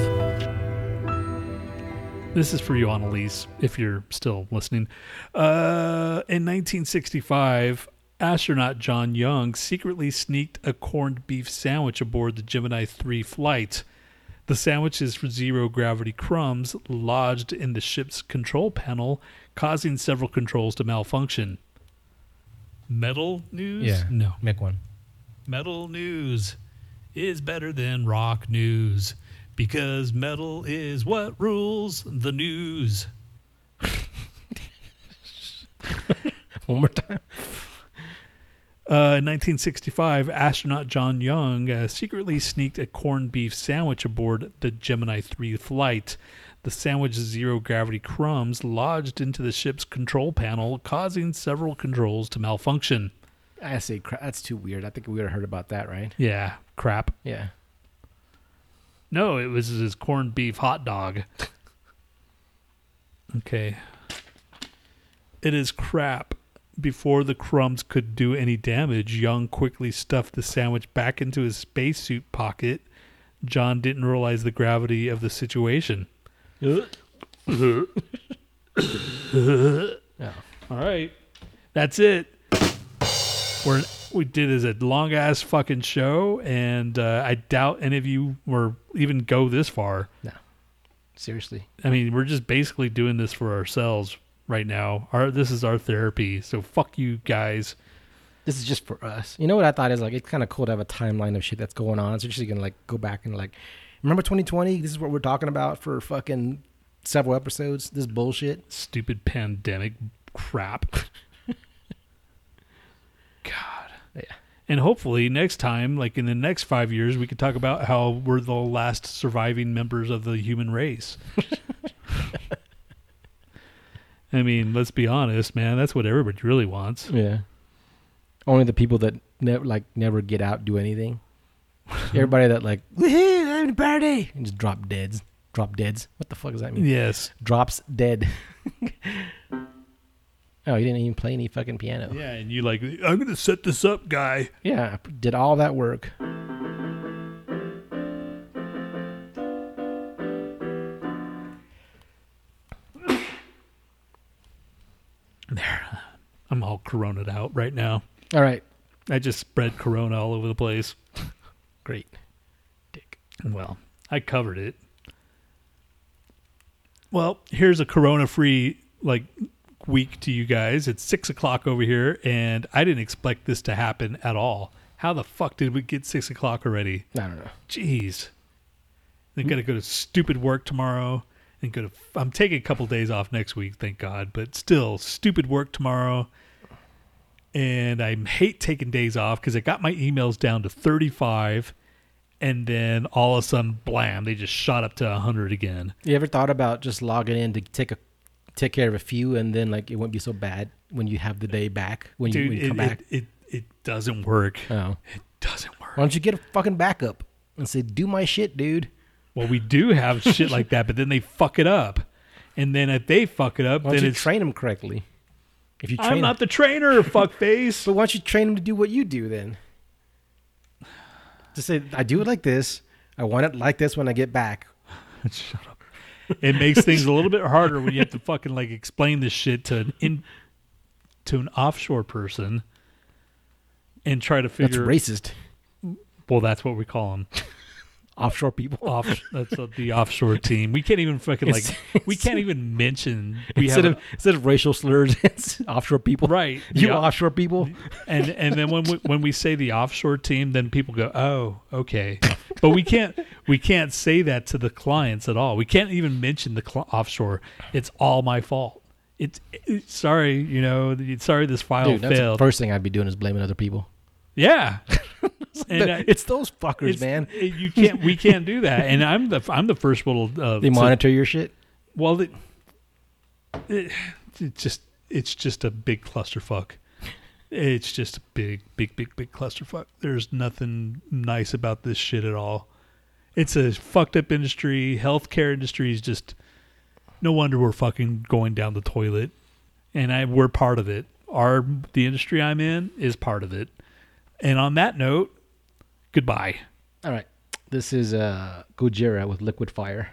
This is for you, Annalise, if you're still listening. Uh, in 1965, astronaut John Young secretly sneaked a corned beef sandwich aboard the Gemini 3 flight. The sandwich's zero gravity crumbs lodged in the ship's control panel, causing several controls to malfunction. Metal news? Yeah. No. Make one. Metal news is better than rock news because metal is what rules the news. One more time. Uh, in 1965, astronaut John Young uh, secretly sneaked a corned beef sandwich aboard the Gemini 3 flight. The sandwich's zero gravity crumbs lodged into the ship's control panel, causing several controls to malfunction. I say crap. That's too weird. I think we would have heard about that, right? Yeah, crap. Yeah. No, it was his corned beef hot dog. okay. It is crap. Before the crumbs could do any damage, Young quickly stuffed the sandwich back into his spacesuit pocket. John didn't realize the gravity of the situation. Oh. All right. That's it. We're we did is a long ass fucking show, and uh, I doubt any of you were even go this far. No, seriously. I mean, we're just basically doing this for ourselves right now. Our this is our therapy. So fuck you guys. This is just for us. You know what I thought is like it's kind of cool to have a timeline of shit that's going on. So you're just gonna like go back and like, remember 2020? This is what we're talking about for fucking several episodes. This bullshit. Stupid pandemic crap. God. Yeah. And hopefully next time, like in the next five years, we could talk about how we're the last surviving members of the human race. I mean, let's be honest, man. That's what everybody really wants. Yeah. Only the people that never like never get out do anything. Everybody that like woohoo, having a party and just drop deads. Drop deads. What the fuck does that mean? Yes. Drops dead. oh, you didn't even play any fucking piano. Yeah, and you like, I'm gonna set this up, guy. Yeah, I did all that work. There. I'm all corona'd out right now. All right, I just spread corona all over the place. great. Dick. Well, I covered it. Well, here's a corona free like week to you guys. It's six o'clock over here, and I didn't expect this to happen at all. How the fuck did we get six o'clock already? I don't know. Jeez. Then gotta go to stupid work tomorrow and go to. I'm taking a couple days off next week, thank God. But still, stupid work tomorrow. And I hate taking days off because I got my emails down to 35, and then all of a sudden, blam, they just shot up to 100 again. You ever thought about just logging in to take a take care of a few, and then like it won't be so bad when you have the day back when you, when you it, come back? it, it it doesn't work. oh, It doesn't work. why don't you get a fucking backup and say, "Do my shit, dude." Well, we do have shit like that, but then they fuck it up, and then if they fuck it up, Why then don't you it's train them correctly? If you train I'm 'em- not the trainer, fuckface. But why don't you train them to do what you do then? To say, I do it like this. I want it like this when I get back. Shut up. It makes things a little bit harder when you have to fucking like explain this shit to an in to an offshore person and try to figure That's racist. Well, that's what we call them. Offshore people. Off. That's uh, the offshore team. We can't even fucking like. It's- We can't even mention. We instead have of instead of racial slurs, it's offshore people. right. You offshore people. and and then when we, when we say the offshore team, then people go, "Oh, okay." But we can't we can't say that to the clients at all. We can't even mention the cl- offshore. It's all my fault. It's, it's sorry, you know. Sorry, this file Dude, that's the failed. first thing I'd be doing is blaming other people. yeah, and I- it's those fuckers, it's- man. you can't. We can't do that. And I'm the I'm the first one. to, Uh, They to- monitor your shit. well, it, it, it just it's just a big clusterfuck. It's just a big, big, big, big clusterfuck. There's nothing nice about this shit at all. It's a fucked up industry. Healthcare industry is just no wonder we're fucking going down the toilet, and I we're part of it. Our the industry I'm in is part of it. And on that note, goodbye. All right. This is uh, Gojira with Liquid Fire.